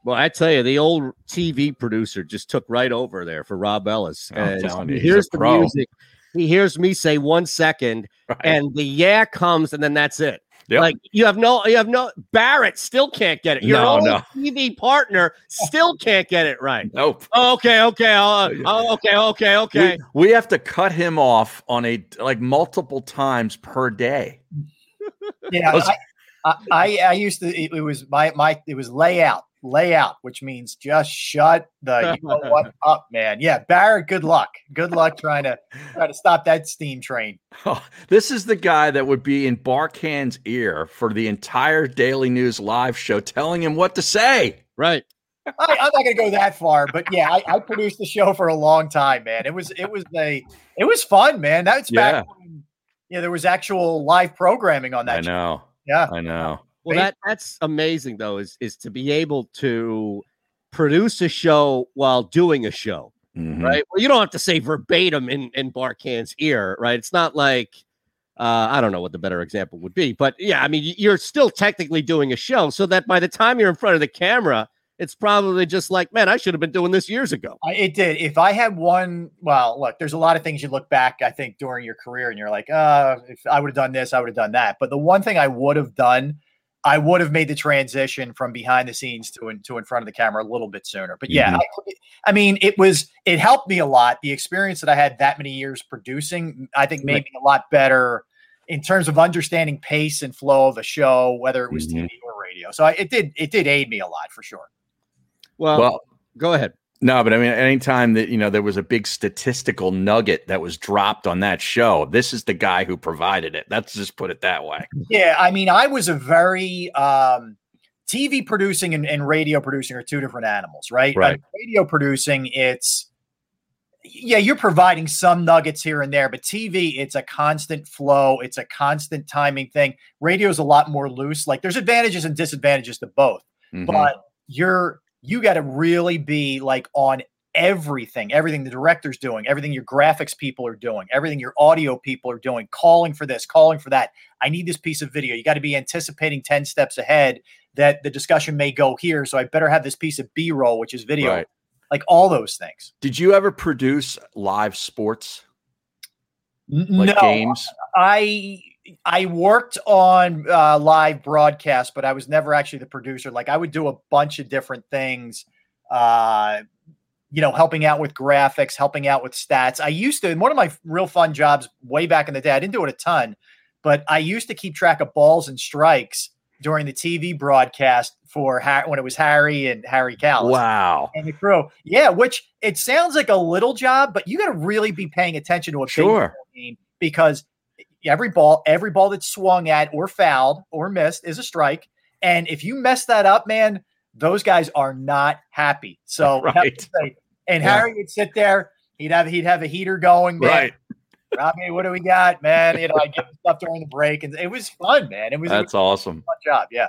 Well, I tell you, the old TV producer just took right over there for Rob Ellis. I'm And telling you, he hears the pro. music. He hears me say one second, and the yeah comes, and then that's it. Yep. Like you have no, you have no. Barrett still can't get it. Your No, old no. TV partner still can't get it right. Nope. Oh, okay, okay, uh, oh, okay, okay, okay. We, we have to cut him off on a like multiple times per day. Yeah, I, I, I, I used to. It, it was my my. It was layout, layout, which means just shut the. You know what up, man? Yeah, Barrett. Good luck. Good luck trying to try to stop that steam train. Oh, this is the guy that would be in Barkann's ear for the entire Daily News live show, telling him what to say. Right. I, I'm not going to go that far, but yeah, I, I produced the show for a long time, man. It was it was a it was fun, man. That's Yeah. back when yeah there was actual live programming on that. I show. know. Yeah. I know. Well, that that's amazing though. Is is to be able to produce a show while doing a show. Mhm. right? Well, you don't have to say verbatim in in Barkann's ear, right? It's not like uh, I don't know what the better example would be, but yeah, I mean, you're still technically doing a show, so that by the time you're in front of the camera, it's probably just like, man, I should have been doing this years ago. It did. If I had one, well, look, there's a lot of things you look back, I think, during your career, and you're like, uh, if I would have done this, I would have done that. But the one thing I would have done, I would have made the transition from behind the scenes to in, to in front of the camera a little bit sooner. But yeah, Mhm. I, I mean, it was it helped me a lot. The experience that I had that many years producing, I think, made me a lot better in terms of understanding pace and flow of a show, whether it was Mhm. TV or radio. So I, it did it did aid me a lot for sure. Well, Well, go ahead. No, but I mean, anytime that you know there was a big statistical nugget that was dropped on that show, this is the guy who provided it. Let's just put it that way. Yeah, I mean, I was a very um, TV producing and, and radio producing are two different animals, right? Right. radio producing, it's yeah, you're providing some nuggets here and there, but TV, it's a constant flow, it's a constant timing thing. Radio is a lot more loose. Like there's advantages and disadvantages to both, Mhm. but you're you got to really be like on everything, everything the director's doing, everything your graphics people are doing, everything your audio people are doing, calling for this, calling for that. I need this piece of video. You got to be anticipating 10 steps ahead that the discussion may go here. So I better have this piece of B roll, which is video, Right. like all those things. Did you ever produce live sports like no, games? I I worked on uh, live broadcast, but I was never actually the producer. Like I would do a bunch of different things, uh, you know, helping out with graphics, helping out with stats. I used to. And one of my real fun jobs way back in the day. I didn't do it a ton, but I used to keep track of balls and strikes during the TV broadcast for ha- when it was Harry and Harry Kalas. Wow. And the crew. Yeah, which it sounds like a little job, but you got to really be paying attention to a Sure. game because every ball, every ball that's swung at or fouled or missed is a strike. And if you mess that up, man, those guys are not happy. So I have to Right. say- and Yeah. Harry would sit there. He'd have he'd have a heater going, man. Right. Robbie, what do we got, man? You know, I get stuff during the break, and it was fun, man. It was, it That's was awesome. a fun job. Yeah.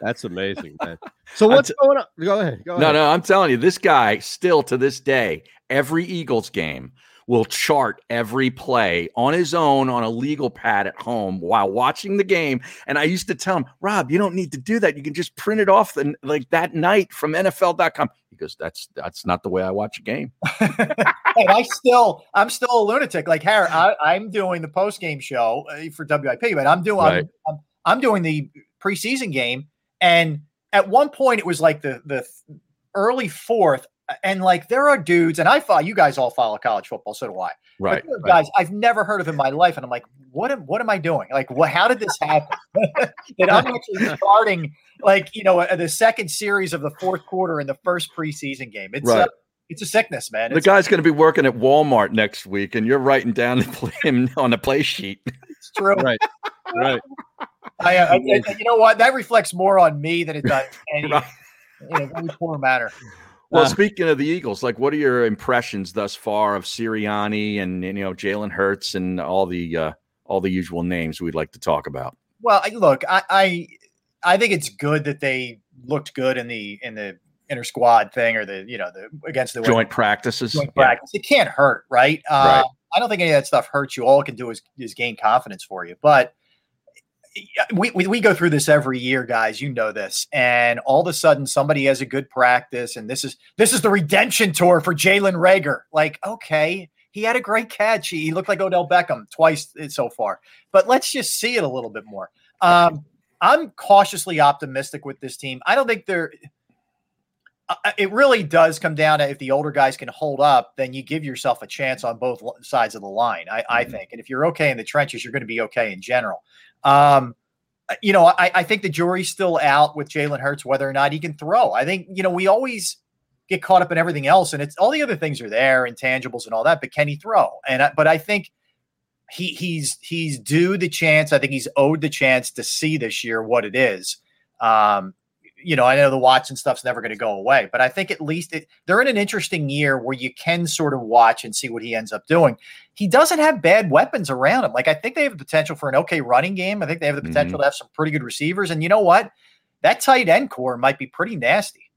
That's amazing, man. So what's going on? Go ahead. Go No, ahead. no, I'm telling you, this guy still to this day, every Eagles game will chart every play on his own on a legal pad at home while watching the game. And I used to tell him, Rob, you don't need to do that. You can just print it off the, like that night from NFL.com. He goes, That's that's not the way I watch a game. and I still, I'm still a lunatic. Like Harry, I, I'm doing the post game show uh, for WIP, but I'm doing, Right. I'm, I'm, I'm doing the preseason game, and at one point it was like the the early fourth, and like there are dudes, and I follow you guys all follow college football, so do I. But Right. guys I've never heard of in my life, and I'm like, what am what am I doing? Like, what? How did this happen? that I'm actually starting like you know uh, the second series of the fourth quarter in the first preseason game. It's uh, Right. it's a sickness, man. The guy's going to be working at Walmart next week, and you're writing down the play, him on a play sheet. it's true. Right. Right. I, uh, I, I- you know what? That reflects more on me than it does any Right. in a very poor manner. Well, Uh, speaking of the Eagles, like, what are your impressions thus far of Sirianni and you know Jalen Hurts and all the uh, all the usual names we'd like to talk about? Well, I, look, I, I I think it's good that they looked good in the in the inter squad thing or the you know the against the Joint practices. joint Yeah. practice. It can't hurt, right? Uh, Right. I don't think any of that stuff hurts you. All it can do is, is gain confidence for you. But we, we we go through this every year, guys. You know this, and all of a sudden somebody has a good practice, and this is this is the redemption tour for Jalen Reagor. Like, okay, he had a great catch. He looked like Odell Beckham twice so far, but let's just see it a little bit more. Um, I'm cautiously optimistic with this team. I don't think they're uh, it really does come down to if the older guys can hold up, then you give yourself a chance on both sides of the line. I, I think, and if you're okay in the trenches, you're going to be okay in general. Um, you know, I, I think the jury's still out with Jalen Hurts whether or not he can throw. I think you know we always get caught up in everything else, and it's all the other things are there, intangibles and all that, but can he throw? And I, but I think he he's he's due the chance. I think he's owed the chance to see this year what it is. Um, you know, I know the Watson stuff's never going to go away, but I think at least it, they're in an interesting year where you can sort of watch and see what he ends up doing. He doesn't have bad weapons around him. Like I think they have the potential for an okay running game. I think they have the potential mm-hmm. to have some pretty good receivers. And you know what? That tight end corps might be pretty nasty.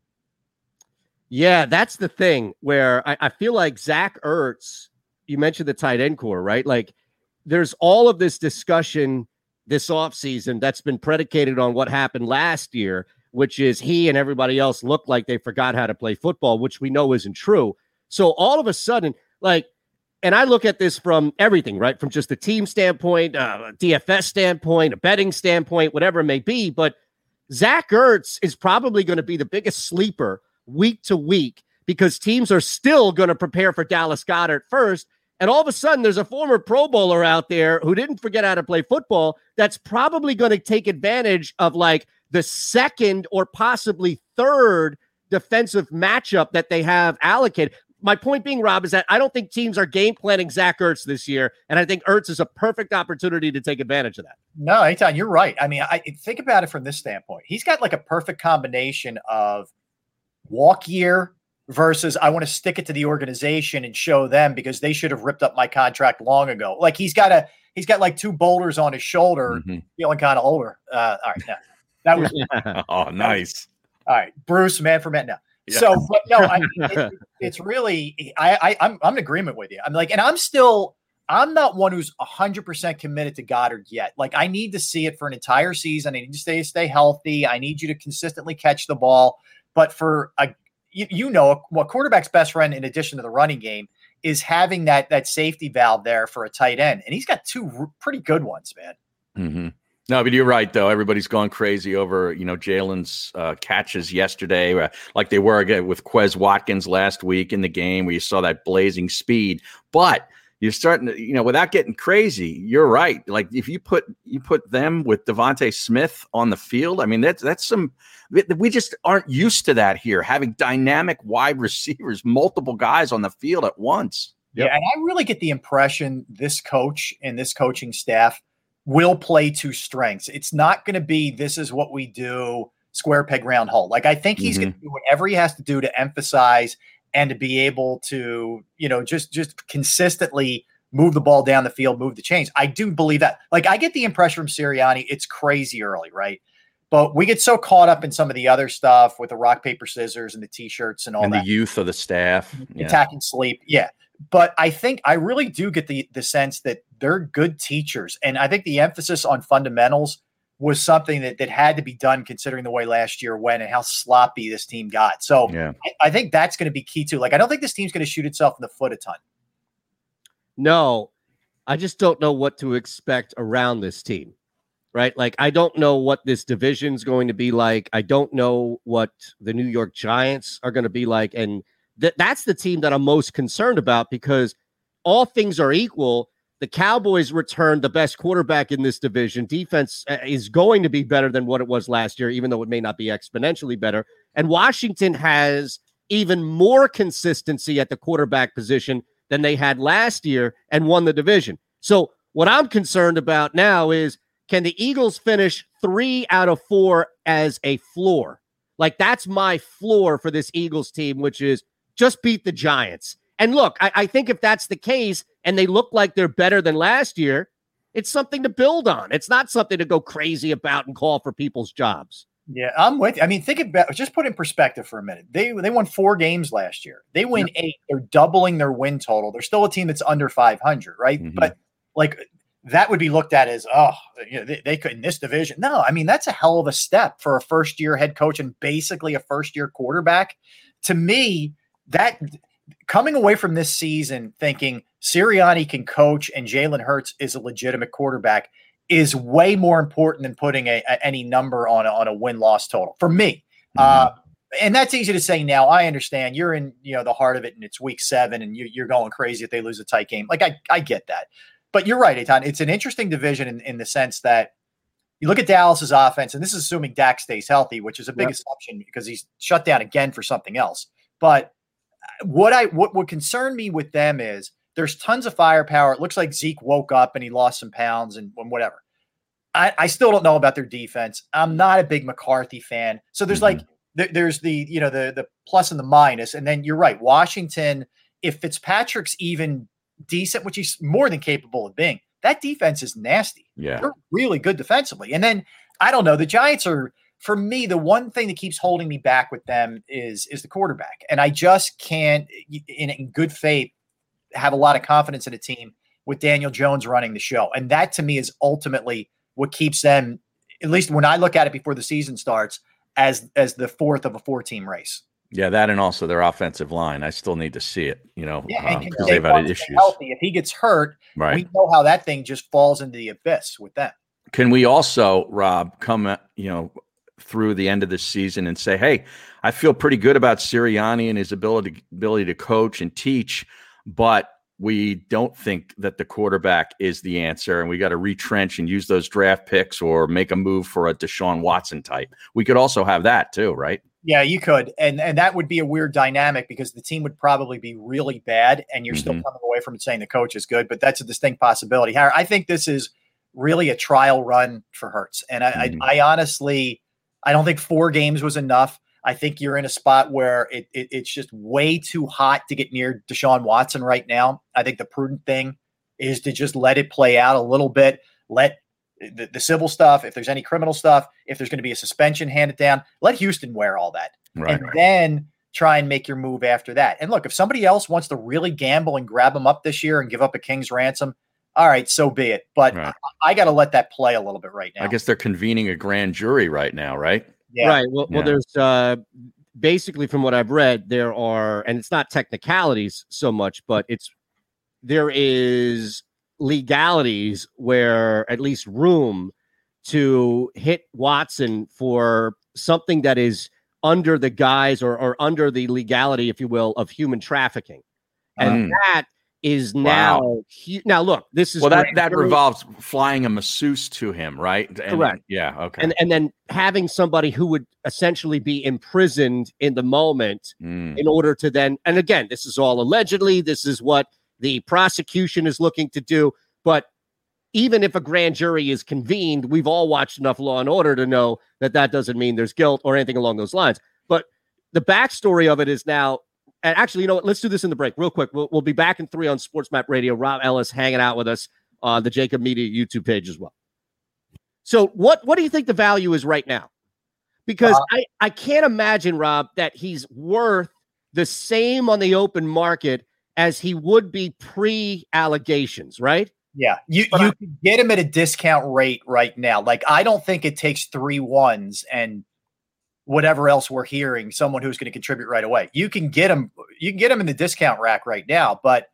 Yeah, that's the thing where I, I feel like Zach Ertz, you mentioned the tight end corps, right? Like there's all of this discussion this offseason that's been predicated on what happened last year, which is he and everybody else looked like they forgot how to play football, which we know isn't true. So all of a sudden, like, and I look at this from everything, right? From just a team standpoint, uh, DFS standpoint, a betting standpoint, whatever it may be. But Zach Ertz is probably going to be the biggest sleeper week to week because teams are still going to prepare for Dallas Goedert first. And all of a sudden, there's a former Pro Bowler out there who didn't forget how to play football that's probably going to take advantage of like the second or possibly third defensive matchup that they have allocated. My point being, Rob, is that I don't think teams are game planning Zach Ertz this year. And I think Ertz is a perfect opportunity to take advantage of that. No, anytime you're right. I mean, I think about it from this standpoint. He's got like a perfect combination of walk year versus I want to stick it to the organization and show them because they should have ripped up my contract long ago. Like he's got a he's got like two boulders on his shoulder, feeling kind of older. Uh, all right, now that was oh, nice. all right, Bruce, man for man. Now, Yeah. so but no, I, it, it's really I, I I'm I'm in agreement with you. I'm like, and I'm still I'm not one who's hundred percent committed to Goedert yet. Like, I need to see it for an entire season. I need to stay stay healthy. I need you to consistently catch the ball. But for a you, you know what quarterback's best friend in addition to the running game is having that that safety valve there for a tight end, and he's got two r- pretty good ones, man. hmm No, but you're right though. Everybody's gone crazy over you know Jalen's uh, catches yesterday, uh, like they were again with Quez Watkins last week in the game where you saw that blazing speed. But you're starting to, you know, without getting crazy, you're right. Like if you put you put them with DeVonta Smith on the field, I mean that's that's some we just aren't used to that here, having dynamic wide receivers, multiple guys on the field at once. Yeah, and I really get the impression this coach and this coaching staff will play to strengths. It's not going to be this is what we do, square peg round hole. Like I think he's Mm-hmm. going to do whatever he has to do to emphasize and to be able to, you know, just just consistently move the ball down the field, move the chains. I do believe that. Like I get the impression from Sirianni, it's crazy early, right? But we get so caught up in some of the other stuff with the rock paper scissors and the t-shirts and all and that the youth of the staff. Yeah. attacking sleep. Yeah. But I think I really do get the the sense that they're good teachers. And I think the emphasis on fundamentals was something that, that had to be done considering the way last year went and how sloppy this team got. So Yeah. I, I think that's going to be key too. Like I don't think this team's going to shoot itself in the foot a ton. No, I just don't know what to expect around this team. Right? Like I don't know what this division's going to be like. I don't know what the New York Giants are going to be like and th- that's the team that I'm most concerned about because all things are equal, the Cowboys returned the best quarterback in this division. Defense uh, is going to be better than what it was last year even though it may not be exponentially better. And Washington has even more consistency at the quarterback position than they had last year and won the division. So, what I'm concerned about now is can the Eagles finish three out of four as a floor? Like, that's my floor for this Eagles team, which is just beat the Giants. And look, I, I think if that's the case and they look like they're better than last year, it's something to build on. It's not something to go crazy about and call for people's jobs. Yeah, I'm with you. I mean, think about just put it in perspective for a minute. They they won four games last year. They win eight. They're doubling their win total. They're still a team that's under 500, right? Mm-hmm. But like that would be looked at as oh, you know, they, they could in this division. No, I mean that's a hell of a step for a first year head coach and basically a first year quarterback. To me, that coming away from this season thinking Sirianni can coach and Jalen Hurts is a legitimate quarterback is way more important than putting a, a- any number on a, on a win loss total for me. Uh, and that's easy to say now. I understand you're in you know the heart of it, and it's week seven, and you, you're going crazy if they lose a tight game. Like I, I get that, but you're right, Eytan. It's an interesting division in, in the sense that you look at Dallas's offense, and this is assuming Dak stays healthy, which is a big Yep. assumption because he's shut down again for something else. But what I what would concern me with them is there's tons of firepower. It looks like Zeke woke up and he lost some pounds and, and whatever. I, I still don't know about their defense. I'm not a big McCarthy fan. So there's like mm-hmm. there, there's the you know the the plus and the minus, and then you're right. Washington, if Fitzpatrick's even decent, which he's more than capable of being, that defense is nasty. Yeah. They're really good defensively. And then I don't know, the Giants are for me the one thing that keeps holding me back with them is is the quarterback. And I just can't in, in good faith have a lot of confidence in a team with Daniel Jones running the show. And that to me is ultimately what keeps them at least when I look at it before the season starts as as the fourth of a four team race. Yeah, that and also their offensive line. I still need to see it, you know, Yeah, um, they've had issues. healthy. If he gets hurt, Right. we know how that thing just falls into the abyss with them. Can we also, Rob, come you know through the end of this season and say, "Hey, I feel pretty good about Sirianni and his ability ability to coach and teach, but we don't think that the quarterback is the answer, and we got to retrench and use those draft picks or make a move for a Deshaun Watson type." We could also have that too, right? Yeah, you could, and and that would be a weird dynamic because the team would probably be really bad, and you're still Mhm. coming away from it saying the coach is good. But that's a distinct possibility. Harry, I think this is really a trial run for Hurts, and I, Mhm. I, I honestly, I don't think four games was enough. I think you're in a spot where it, it it's just way too hot to get near Deshaun Watson right now. I think the prudent thing is to just let it play out a little bit. Let the, the civil stuff, if there's any criminal stuff, if there's going to be a suspension handed down, let Houston wear all that. Right. And then try and make your move after that. And look, if somebody else wants to really gamble and grab them up this year and give up a king's ransom, all right, so be it. But Right. I, I got to let that play a little bit right now. I guess they're convening a grand jury right now, right? Yeah. Right. Well, well, there's uh, basically from what I've read, there are, and it's not technicalities so much, but it's there is legalities where at least room to hit Watson for something that is under the guise or, or under the legality, if you will, of human trafficking. And Mm. that is now Wow. hu- now look. This is well, that that revolves flying a masseuse to him, right? And- Correct. Yeah. Okay. and and then having somebody who would essentially be imprisoned in the moment Mm. in order to then and again this is all allegedly this is what the prosecution is looking to do. But even if a grand jury is convened we've all watched enough law and order to know that that doesn't mean there's guilt or anything along those lines. But the backstory of it is now and actually you know what? Let's do this in the break real quick. We'll, we'll be back in three on sports map radio. Rob ellis hanging out with us on the JAKIB Media youtube page as well. So what what do you think the value is right now? Because Uh, I, I can't imagine, Rob, that he's worth the same on the open market as he would be pre-allegations, right? Yeah, you you can get him at a discount rate right now. Like I don't think it takes three ones and whatever else we're hearing, someone who's going to contribute right away. You can get him. You can get him in the discount rack right now. But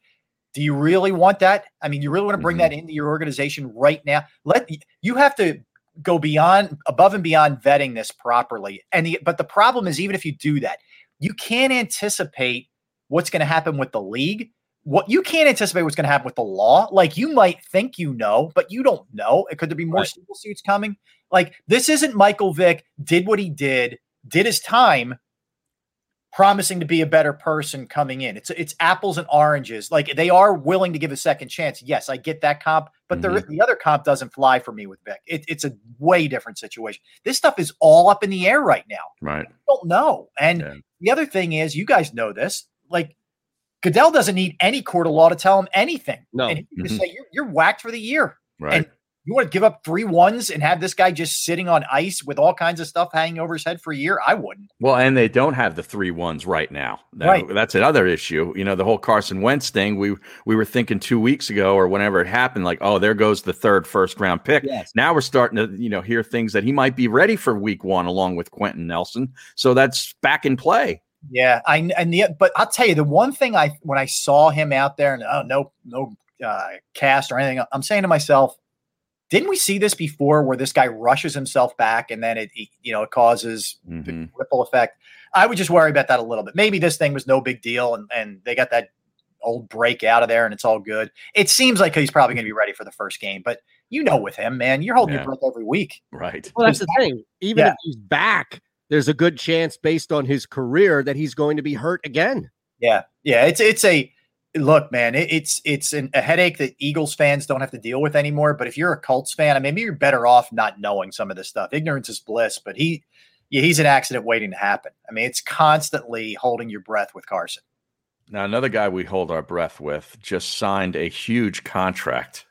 do you really want that? I mean, you really want to bring mm-hmm. that into your organization right now? Let you have to go beyond above and beyond vetting this properly. And the, but the problem is, even if you do that, you can't anticipate what's going to happen with the league what you can't anticipate what's going to happen with the law. Like you might think you know, but you don't know. Could there be more civil suits coming? Like this isn't Michael Vick did what he did, did his time, promising to be a better person coming in. It's it's apples and oranges. Like they are willing to give a second chance. Yes, I get that comp, but the mm-hmm. the other comp doesn't fly for me with Vick. It, it's a way different situation. This stuff is all up in the air right now. Right. don't know. And the other thing is, you guys know this. Like Goodell doesn't need any court of law to tell him anything. No. and he can just Mhm. say you're you're whacked for the year. Right. And you want to give up three ones and have this guy just sitting on ice with all kinds of stuff hanging over his head for a year? I wouldn't. Well, and they don't have the three ones right now. That- Right. That's another issue. You know, the whole Carson Wentz thing. We we were thinking two weeks ago or whenever it happened, like, oh, there goes the third first round pick. Yes. Now we're starting to, you know, hear things that he might be ready for week one along with Quenton Nelson. So that's back in play. Yeah, I and the but I'll tell you the one thing I when I saw him out there and oh no no uh, cast or anything, I'm saying to myself, didn't we see this before where this guy rushes himself back and then it it, you know it causes the ripple effect? I would just worry about that a little bit. Maybe this thing was no big deal and and they got that old break out of there and it's all good. It seems like he's probably going to be ready for the first game, but you know with him, man, you're holding Yeah. your breath every week. Right. Well, that's the thing. Even Yeah. if he's back, there's a good chance based on his career that he's going to be hurt again. Yeah, yeah. It's it's a look, man. It, it's it's an, a headache that Eagles fans don't have to deal with anymore. But if you're a Colts fan, I mean, maybe you're better off not knowing some of this stuff. Ignorance is bliss. But he, yeah, he's an accident waiting to happen. I mean, it's constantly holding your breath with Carson. Now, another guy we hold our breath with just signed a huge contract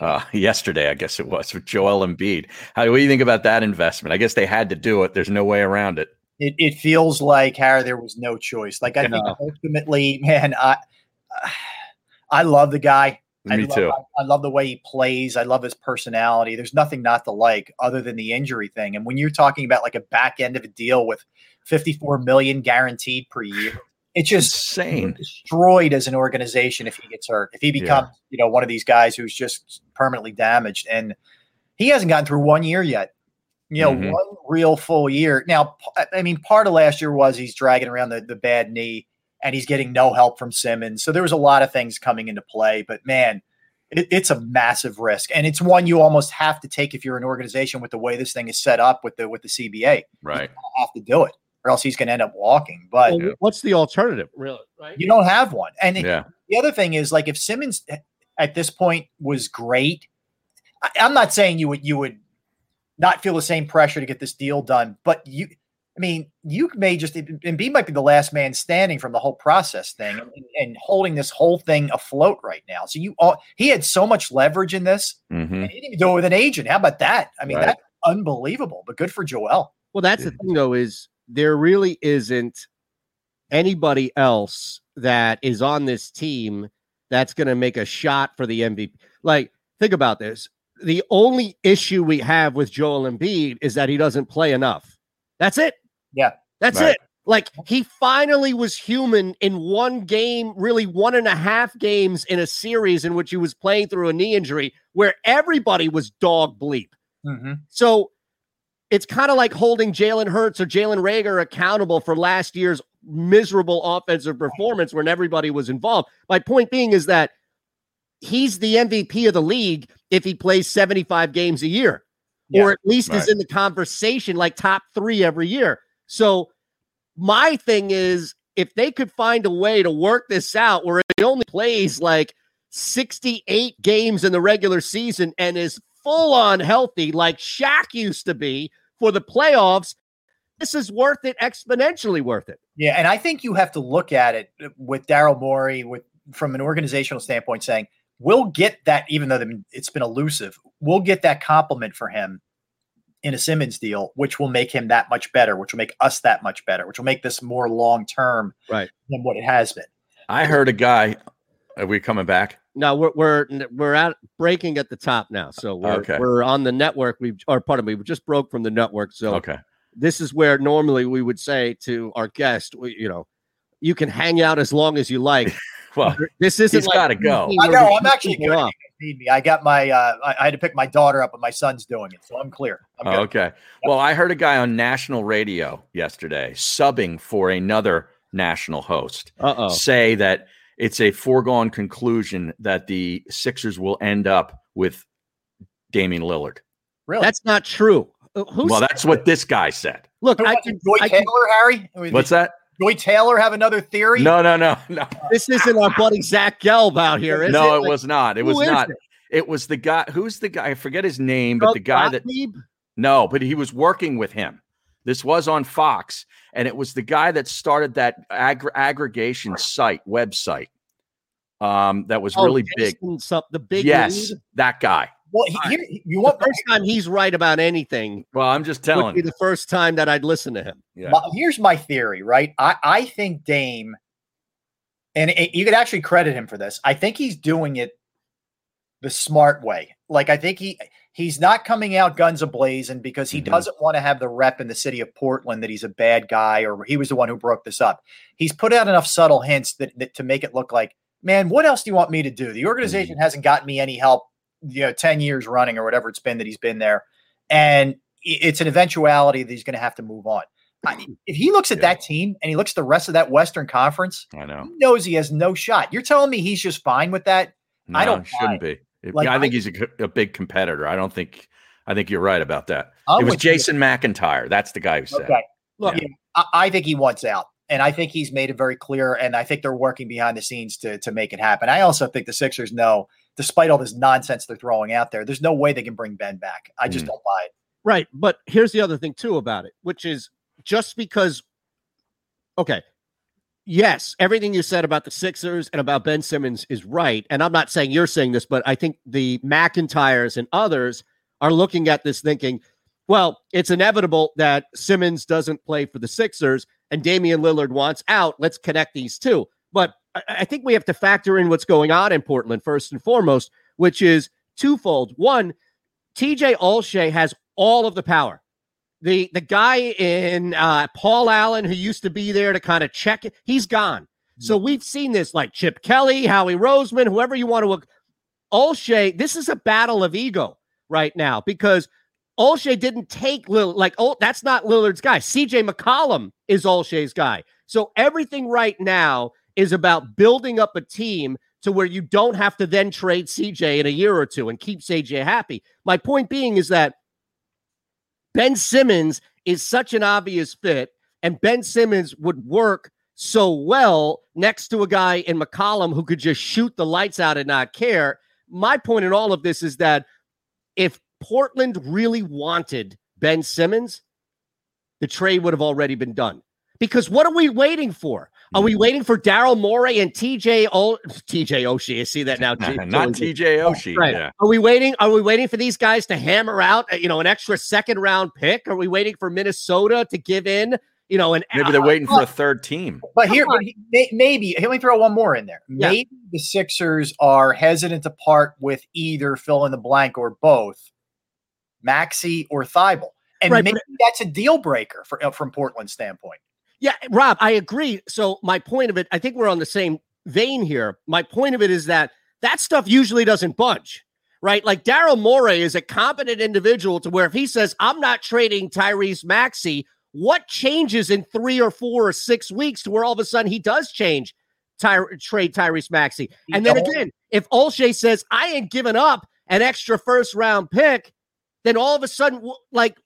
uh, yesterday, I guess it was, with Joel Embiid. How what do you think about that investment? I guess they had to do it. There's no way around it. It, it feels like Harry, there was no choice. Like I think ultimately, man, I I love the guy. I Me love, too. I, I love the way he plays. I love his personality. There's nothing not to like other than the injury thing. And when you're talking about like a back end of a deal with 54 million guaranteed per year, it's just insane. Destroyed as an organization if he gets hurt. If he becomes, you know, one of these guys who's just permanently damaged, and he hasn't gotten through one year yet. You know, Mhm. one real full year. Now, I mean, part of last year was he's dragging around the, the bad knee and he's getting no help from Simmons. So there was a lot of things coming into play. But man, it, it's a massive risk, and it's one you almost have to take if you're an organization with the way this thing is set up with the with the CBA. Right. You have to do it, or else he's going to end up walking. But Well, What's the alternative, really? Right? you don't have one. And it- the other thing is, like, if Simmons at this point was great, I, I'm not saying you would you would not feel the same pressure to get this deal done, but you, I mean, you may just and B might be the last man standing from the whole process thing and, and holding this whole thing afloat right now. So you all he had so much leverage in this, Mhm. and he didn't even do it with an agent. How about that? I mean, Right. that's unbelievable. But good for Joel. Well, that's the thing, though, is there really isn't anybody else that is on this team that's going to make a shot for the MVP. Like, think about this. The only issue we have with Joel Embiid is that he doesn't play enough. That's it. Yeah. That's Right. it. Like, he finally was human in one game, really one and a half games in a series in which he was playing through a knee injury where everybody was dog bleep. Mm-hmm. So it's kind of like holding Jalen Hurts or Jalen Reagor accountable for last year's miserable offensive performance when everybody was involved. My point being is that he's the MVP of the league if he plays 75 games a year, Yeah, or at least is in the conversation like top three every year. So my thing is if they could find a way to work this out where he only plays like 68 games in the regular season and is full on healthy like Shaq used to be for the playoffs, this is worth it, exponentially worth it. Yeah, and I think you have to look at it with Daryl Morey with from an organizational standpoint, saying we'll get that, even though it's been elusive, we'll get that complement for him in a Simmons deal, which will make him that much better, which will make us that much better, which will make this more long term right. than what it has been. I heard a guy. Are we coming back? No, we're we're we're at breaking at the top now. So we're Okay. we're on the network. We've or pardon me, we just broke from the network. So Okay. this is where normally we would say to our guest, we, you know, you can hang out as long as you like. Well, this isn't he's like gotta go. I know. I'm actually people good. Need me. I got my. Uh, I, I had to pick my daughter up, but my son's doing it, so I'm clear. I'm Oh, good. okay. Well, I heard a guy on national radio yesterday subbing for another national host Uh-oh. say that it's a foregone conclusion that the Sixers will end up with Damian Lillard. Really? That's not true. Uh, Who well, said that's what this guy said. Look, Who I can, Joy I can- Taylor, Harry? I mean, What's that? Joy Taylor have another theory? No, no, no, no. this isn't our buddy Zach Gelb out here, is it? no, it? it Like, was not. It was not. it? It was the guy. Who's the guy? I forget his name, but the guy that No, but he was working with him. This was on Fox, and it was the guy that started that ag- aggregation site website. Um, that was Oh, really big. Jason Sup- the big yes, lead? that guy. Well, he, here, you The want first time he's right about anything Well, I'm just telling. would telling. be you. the first time that I'd listen to him. Yeah. My- here's my theory, right? I, I think Dame, and it, you could actually credit him for this. I think he's doing it the smart way. Like I think he he's not coming out guns ablazing because he Mhm. doesn't want to have the rep in the city of Portland that he's a bad guy or he was the one who broke this up. He's put out enough subtle hints that, that to make it look like, man, what else do you want me to do? The organization hasn't gotten me any help, you know, 10 years running or whatever it's been that he's been there. And it's an eventuality that he's going to have to move on. I, if he looks at that team and he looks at the rest of that Western Conference, I know. he knows he has no shot. You're telling me he's just fine with that? No, I don't shouldn't be. It- Like, I think I- he's a, big competitor. I don't think. I think you're right about that. I'm it was with you. Jason McIntyre. That's the guy who said. Okay. Look, Yeah. I, I think he wants out. And I think he's made it very clear. And I think they're working behind the scenes to, to make it happen. I also think the Sixers know, despite all this nonsense they're throwing out there, there's no way they can bring Ben back. I just Mm. don't buy it. Right. But here's the other thing, too, about it, which is just because, okay, yes, everything you said about the Sixers and about Ben Simmons is right. And I'm not saying you're saying this, but I think the McIntyres and others are looking at this thinking, well, it's inevitable that Simmons doesn't play for the Sixers and Damian Lillard wants out. Let's connect these two. But I, think we have to factor in what's going on in Portland first and foremost, which is twofold. One, TJ Olshey has all of the power. The the guy in uh, Paul Allen who used to be there to kind of check it, he's gone. So we've seen this like Chip Kelly, Howie Roseman, whoever you want to look. Olshey, this is a battle of ego right now because Olshey didn't take Lillard. Like, oh, that's not Lillard's guy. CJ McCollum is Olshey's guy. So everything right now is about building up a team to where you don't have to then trade CJ in a year or two and keep CJ happy. My point being is that Ben Simmons is such an obvious fit, and Ben Simmons would work so well next to a guy in McCollum who could just shoot the lights out and not care. My point in all of this is that if Portland really wanted Ben Simmons, the trade would have already been done. Because what are we waiting for? Are we waiting for Daryl Morey and TJ o- TJ Oshie? I see that now. J- Not TJ Oshie. Right. Yeah. Are we waiting? Are we waiting for these guys to hammer out, uh, you know, an extra second round pick? Are we waiting for Minnesota to give in, you know, an Maybe they're waiting for a third team. But here, but he- maybe let me throw one more in there. Yeah. Maybe the Sixers are hesitant to part with either fill in the blank or both, Maxey or Thybulle, and Right, maybe that's a deal breaker for uh, from Portland's standpoint. Yeah, Rob, I agree. So my point of it, I think we're on the same vein here. My point of it is that that stuff usually doesn't budge, right? Like Daryl Morey is a competent individual to where if he says, I'm not trading Tyrese Maxey, what changes in three or four or six weeks to where all of a sudden he does change Ty- trade Tyrese Maxey? And then again, if Olshey says, I ain't giving up an extra first round pick, then all of a sudden, like,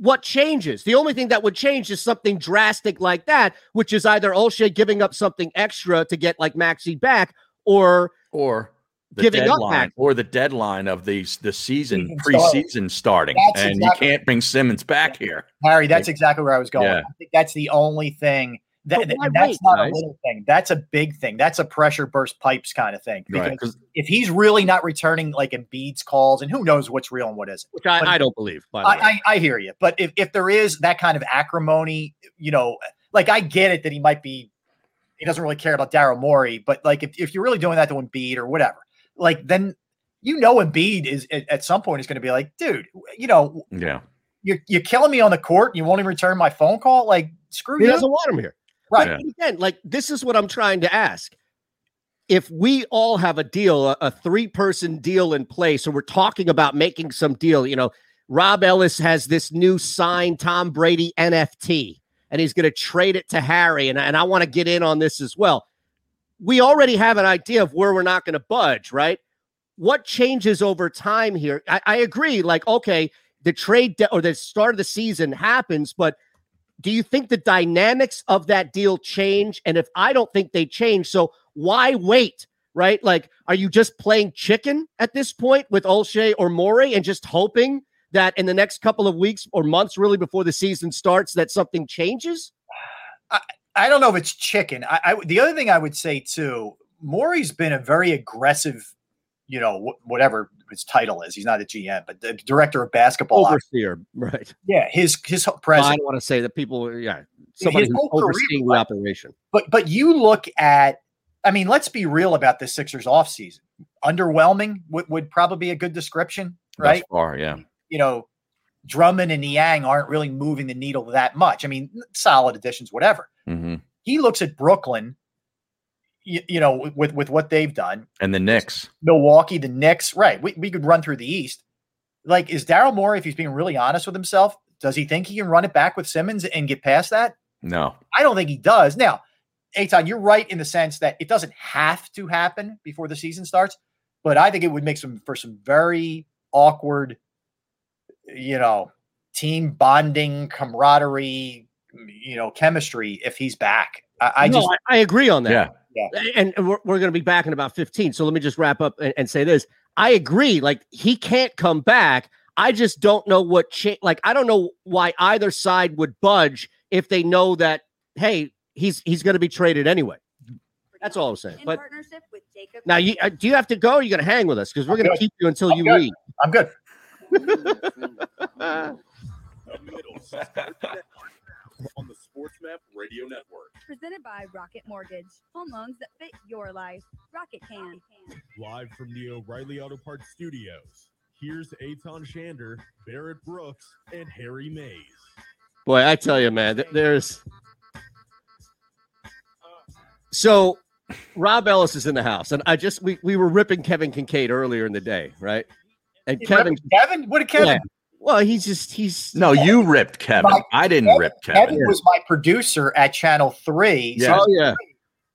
what changes? The only thing that would change is something drastic like that, which is either Olshey giving up something extra to get like Maxey back, or or the giving up deadline Maxey. or the deadline of the the season Season starting. preseason starting, That's and exactly- you can't bring Simmons back here. Harry, that's exactly where I was going. Yeah. I think that's the only thing that But that's wait, not guys? a little thing. That's a big thing. That's a pressure burst pipes kind of thing. Right, if he's really not returning like Embiid's calls, and who knows what's real and what isn't. which I, I don't believe. By the way. I, I, I hear you, but if, if there is that kind of acrimony, you know, like I get it that he might be, he doesn't really care about Daryl Morey, but like if, if you're really doing that to Embiid or whatever, like then you know Embiid is at, at some point is going to be like, dude, you know, Yeah. you're you're killing me on the court. You won't even return my phone call. Like screw he you. doesn't want him here. Right. Again, like this is what I'm trying to ask. If we all have a deal, a, a three person deal in place, or we're talking about making some deal, you know, Rob Ellis has this new signed Tom Brady NFT and he's going to trade it to Harry. And, and I want to get in on this as well. We already have an idea of where we're not going to budge, right? What changes over time here? I, I agree. Like, okay, the trade de- or the start of the season happens, but do you think the dynamics of that deal change? And if I don't think they change, so why wait? Right? Like, are you just playing chicken at this point with Olshey or Morey and just hoping that in the next couple of weeks or months, really before the season starts, that something changes? I I don't know if it's chicken. I, I the other thing I would say too, Morey's been a very aggressive, you know, whatever his title is. He's not a GM, but the director of basketball. Overseer, right? Yeah, his his Well, I don't want to say that people, yeah, somebody His who's whole career, the operation. But but you look at, I mean, let's be real about the Sixers offseason. Underwhelming would, would probably be a good description, right? Thus far, yeah. You know, Drummond and Niang aren't really moving the needle that much. I mean, solid additions, whatever. hmm He looks at Brooklyn, you, you know, with with what they've done. And the Knicks. Milwaukee, the Knicks, right? We, we could run through the East. Like, is Daryl Morey, if he's being really honest with himself, does he think he can run it back with Simmons and get past that? No. I don't think he does. Now, Eytan, you're right in the sense that it doesn't have to happen before the season starts, but I think it would make some for some very awkward, you know, team bonding, camaraderie, you know, chemistry if he's back. I, I No, just I, I agree on that. Yeah. Yeah. And and we're, we're going to be back in about 15. So let me just wrap up and, and say this. I agree. Like he can't come back. I just don't know what cha- like I don't know why either side would budge if they know that hey, he's he's going to be traded anyway. That's all I'm saying. In But partnership with JAKIB. now you uh, do you have to go or are you going to hang with us cuz we're going to keep you until I'm you good. leave. I'm good. The Middle Sports Network on the SportsMap Radio Network. Presented by Rocket Mortgage. Home loans that fit your life. Rocket can. Live from the O'Reilly Auto Parts studios. Here's Eytan Shander, Barrett Brooks, and Harry Mayes. Boy, I tell you, man, there's so Rob Ellis is in the house, and I just we we were ripping Kevin Kincaid earlier in the day, right? And Kevin, Kevin, what did Kevin? Yeah. well, he's just he's No, you ripped Kevin. My- I didn't rip Kevin Kevin. was my producer at Channel Three. Yeah. oh yeah,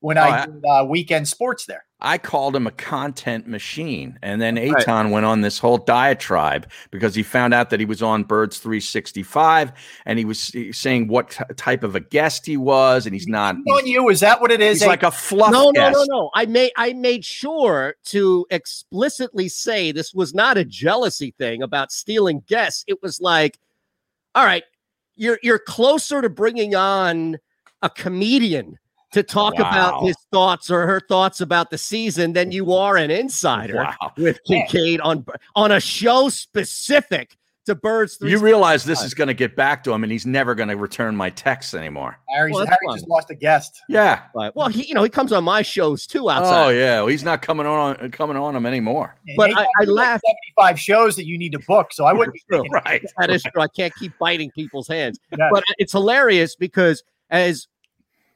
when Oh, I I- did uh, weekend sports there. I called him a content machine. And then Right. Eytan went on this whole diatribe because he found out that he was on Birds 365 and he was saying what t- type of a guest he was. And he's not. on you, is that what it is? He's like a fluff no, no, guest. no, no. I made I made sure to explicitly say this was not a jealousy thing about stealing guests. It was like, all right, you're you're closer to bringing on a comedian to talk about his thoughts or her thoughts about the season than you are an insider Wow. with Kincaid on on a show specific to Birds. You realize this is going to get back to him and he's never going to return my texts anymore. Harry's, Well, Harry fine. just lost a guest. Yeah. Right. Well, he you know he comes on my shows too outside. Oh, yeah. Well, he's not coming on coming on him anymore. But I- Nathan, I you have laugh- 75 shows that you need to book, so I wouldn't be Right. that is true. I can't keep biting people's hands. Yeah. But it's hilarious because as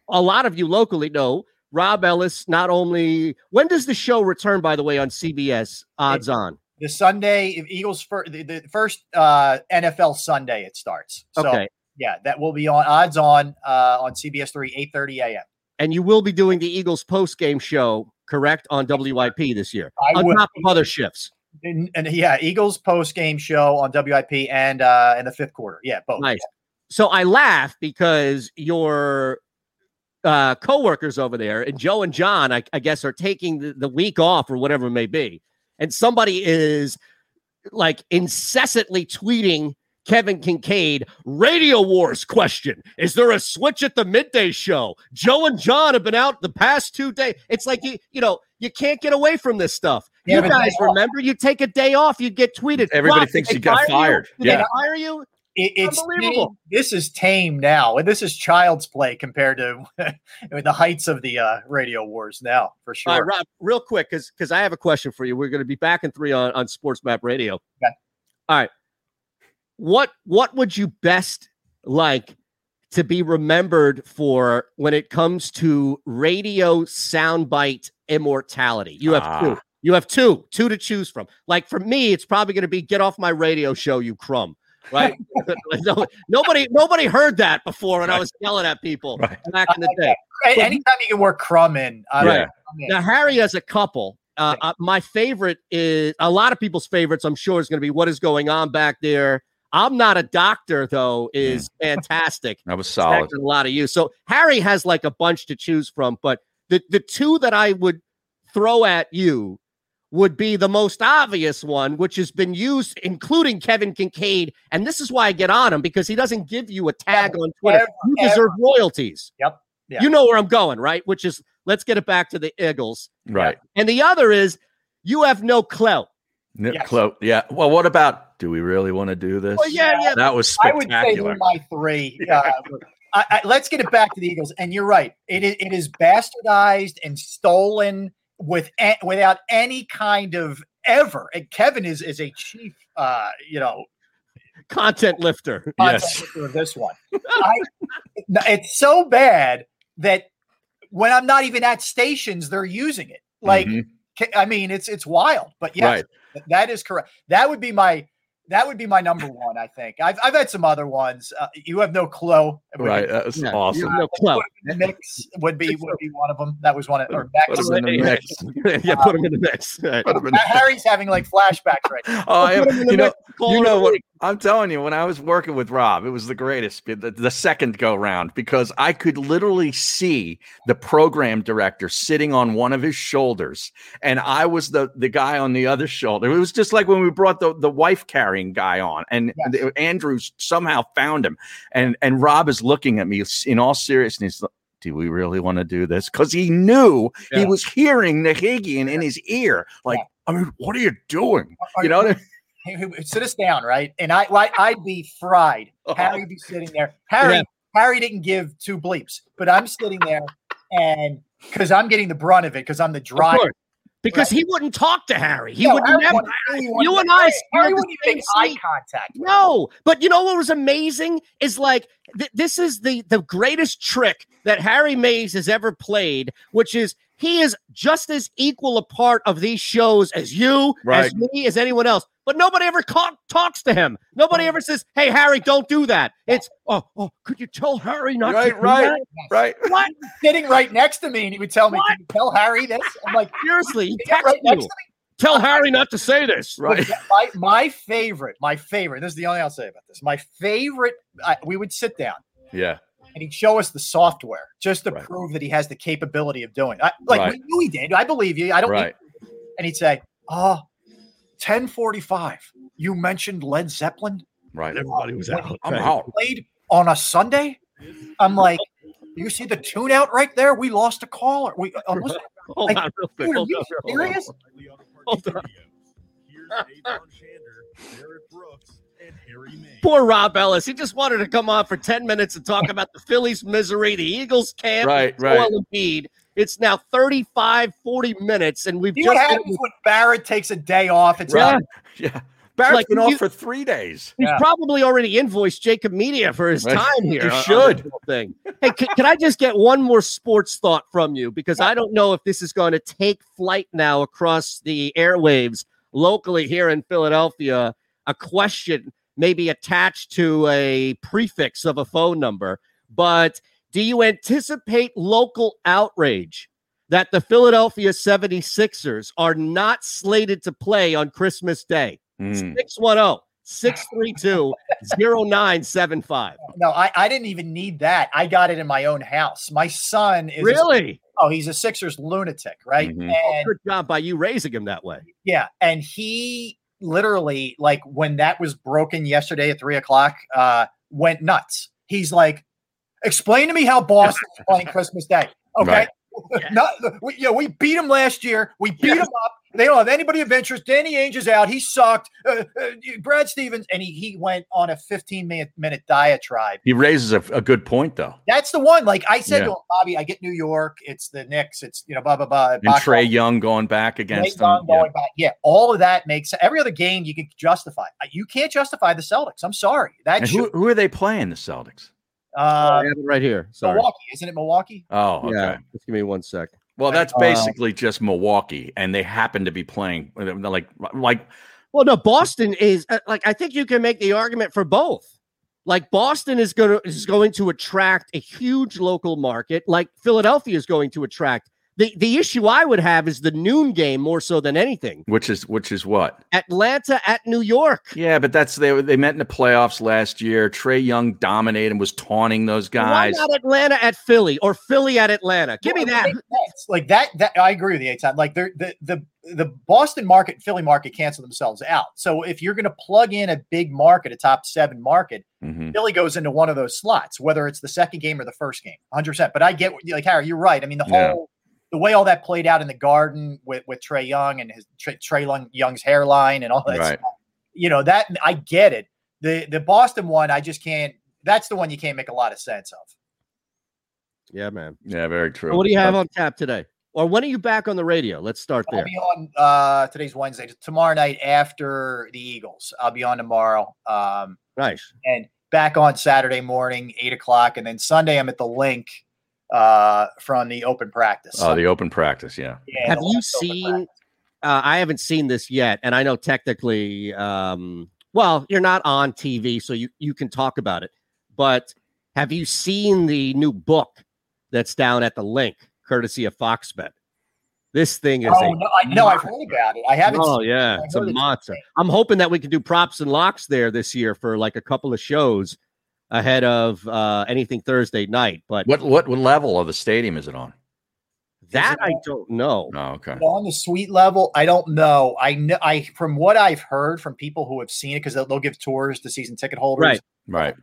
a lot of you locally know, Rob Ellis not only when does the show return, by the way, on CBS? Odds on. the Sunday Eagles fir- the, the first uh, NFL Sunday it starts. So Okay. Yeah, that will be on odds on uh, on CBS three eight thirty a.m. And you will be doing the Eagles post game show, correct, on WIP this year, I on will. top of other shifts. And, and yeah, Eagles post game show on WIP and uh in the fifth quarter. Yeah, both. Nice. So I laugh because your uh, coworkers over there, and Joe and John, I, I guess, are taking the, the week off or whatever it may be, and somebody is like incessantly tweeting Kevin Kincaid, Radio Wars question. Is there a switch at the midday show? Joe and John have been out the past two days. It's like you, you know, you can't get away from this stuff. Yeah, you guys remember you take a day off, you get tweeted. Everybody "Rob, did thinks you got fired." Did Yeah. they fire you? It, it's Unbelievable. tame- this is tame now, and this is child's play compared to the heights of the uh, radio wars now, for sure. All right, Rob, real quick, because because I have a question for you. We're going to be back in three on, on Sports Map Radio. Okay. All right. What what would you best like to be remembered for when it comes to radio soundbite immortality? You have two. Ah. You have two, two to choose from. Like for me, it's probably going to be "Get off my radio show, you crumb." Right? No- nobody nobody heard that before, and I was yelling at people back in the day. A- Anytime you can work crumb in, I'm, Right. I'm in. Now, Harry, has a couple, uh, uh, my favorite is a lot of people's favorites. I'm sure is going to be what is going on back there. I'm not a doctor, though, is fantastic. That was It's solid. a lot of you. So Harry has like a bunch to choose from, but the the two that I would throw at you would be the most obvious one, which has been used, including Kevin Kincaid. And this is why I get on him because he doesn't give you a tag on Twitter. ever, you deserve royalties. Yep. Yeah. You know where I'm going, right? Which is let's get it back to the Eagles. Right. And the other is you have no clout. N- clo- yeah. Well, what about do we really want to do this? Well, yeah, yeah. That was I would say spectacular. my three. Uh, I, I, let's get it back to the Eagles. And you're right. It is, it is bastardized and stolen with without any kind of ever. And Kevin is is a chief, uh, you know, Content lifter. content maker of this one. I, it's so bad that when I'm not even at stations, they're using it. Like, Mhm. I mean, it's it's wild. But yes, Right. that is correct. That would be my that would be my number one. I think I've I've had some other ones. Uh, you have no clue. Right. be- That was Yeah, awesome. You have no clout. the mix would be would be one of them. That was one of or Put Max. him in the mix. yeah, put him in the mix. Right. Put him in Uh, the Harry's having like flashbacks right now. Oh, I am, him in the you know, you know a what? I'm telling you, when I was working with Rob, it was the greatest, the, the second go round, because I could literally see the program director sitting on one of his shoulders, and I was the the guy on the other shoulder. It was just like when we brought the the wife carrying guy on, and the- Andrews somehow found him, and and Rob is looking at me in all seriousness. Do we really want to do this? Because he knew he was hearing Nahigian in his ear. Like, I mean, what are you doing? You know, what I mean? Sit us down, right? And I, I I'd be fried. Oh. Harry'd be sitting there. Harry, Yeah. Harry didn't give two bleeps, but I'm sitting there, and because I'm getting the brunt of it, because I'm the driver. Because he wouldn't talk to Harry. He No, would Harry never. wouldn't- Harry You and I Harry- wouldn't even make eye contact. No, but you know what was amazing is like th- this is the the greatest trick that Harry Mayes has ever played, which is he is just as equal a part of these shows as you, as me, as anyone else. But nobody ever ca- talks to him. Nobody ever says, "Hey, Harry, don't do that." It's oh, oh, could you tell Harry not to Right, do right, that? right. What? sitting right next to me, and he would tell me, "Can you tell Harry this?" I'm like, Seriously, he "Yeah, texted right next to me." Tell Harry not to say this. Right. My my favorite, my favorite. This is the only thing I'll say about this. My favorite. I, we would sit down. Yeah. And he'd show us the software just to Right. prove that he has the capability of doing. I, like Right. we knew he did. I believe you. I don't. Right. Need, and he'd say, "Oh, 1045. You mentioned Led Zeppelin. Right. Everybody was out. I'm out. Played on a Sunday." I'm like, "You see the tune out right there? We lost a caller. We uh, listen, Hold like, on, real quick. are Hold you on, serious? Riley Auto Parts Hold on. Here's Eytan Shander, Barrett Brooks, and Harry May. Poor Rob Ellis. He just wanted to come on for 10 minutes and talk about the Phillies' misery, the Eagles' camp, Right, and right. Joel Embiid. It's now 35, 40 minutes, and we've See just what happens when Barrett takes a day off? It's Yeah. like, Yeah. Barrett's like been you- off for three days. He's Yeah. probably already invoiced JAKIB Media for his Right. time here. on- on should. Thing. Hey, can, can I just get one more sports thought from you? Because I don't know if this is going to take flight now across the airwaves locally here in Philadelphia. A question maybe attached to a prefix of a phone number. But do you anticipate local outrage that the Philadelphia 76ers are not slated to play on Christmas Day? Mm. 610 632 0975. No, I, I didn't even need that. I got it in my own house. My son is a- Really? oh, he's a Sixers lunatic, right? Mhm. And Good job by you raising him that way. yeah, and he literally like when that was broken yesterday at three o'clock, uh, went nuts. He's like, explain to me how Boston's playing Christmas Day. Okay. Right. Not, we, you know, we beat them last year. We beat them up. They don't have anybody of interest. Danny Ainge is out. He sucked. Uh, uh, Brad Stevens, and he he went on a 15 minute minute diatribe. He raises a, a good point though. That's the one. Like I said Yeah. to him, Bobby, I get New York. It's the Knicks. It's you know blah blah blah. And box Trae Young going back against Young them. Yeah. going back. Yeah, all of that makes every other game you can justify. Uh, You can't justify the Celtics. I'm sorry. That And should, who, who are they playing? The Celtics. uh, I have it right here. Sorry. Milwaukee, isn't it Milwaukee? Oh, okay. Yeah. Just give me one sec. Well, that's Uh, basically just Milwaukee, and they happen to be playing uh, like like Well, no, Boston is uh, like I think you can make the argument for both. Like Boston is going to is going to attract a huge local market, like Philadelphia is going to attract. The the issue I would have is the noon game more so than anything. which is which is what? Atlanta at New York. Yeah, but that's they they met in the playoffs last year. Trae Young dominated and was taunting those guys. Why guys. not Atlanta at Philly or Philly at Atlanta? Give me Well, it that. makes. Like that. That I agree with you, Eytan. Like they're- the the the Boston market, and Philly market cancel themselves out. So if you're going to plug in a big market, a top seven market, Mhm. Philly goes into one of those slots, whether it's the second game or the first game, 100. percent But I get what- like Harry, you're right. I mean the Yeah. whole the way all that played out in the Garden with with Trae Young and his Trae, Trae Young's hairline and all that. Right. Stuff, you know that I get it. The the Boston one, I just can't. That's the one you can't make a lot of sense of. Yeah, man. Yeah, very true. What do you have on tap today? Or when are you back on the radio? Let's start I'll there. be on uh today's Wednesday. Tomorrow night after the Eagles. I'll be on tomorrow. Um Nice. and back on Saturday morning, eight o'clock. And then Sunday I'm at the link uh from the open practice. Oh, the open practice. Yeah. Yeah, Have you seen? Uh, I haven't seen this yet, and I know technically, um, well, you're not on TV, so you you can talk about it. But have you seen the new book that's down at the link, courtesy of Foxbet? This thing is. Oh a no, I no, I've heard about it. I haven't Oh seen yeah, I it's a heard it's monster. I'm hoping that we can do props and locks there this year for like a couple of shows ahead of uh, anything Thursday night. But What what what level of the stadium is it on? that I don't know. Oh, okay. on the suite level, I don't know. I know I from what I've heard from people who have seen it because they'll, they'll give tours to season ticket holders. Right. Right.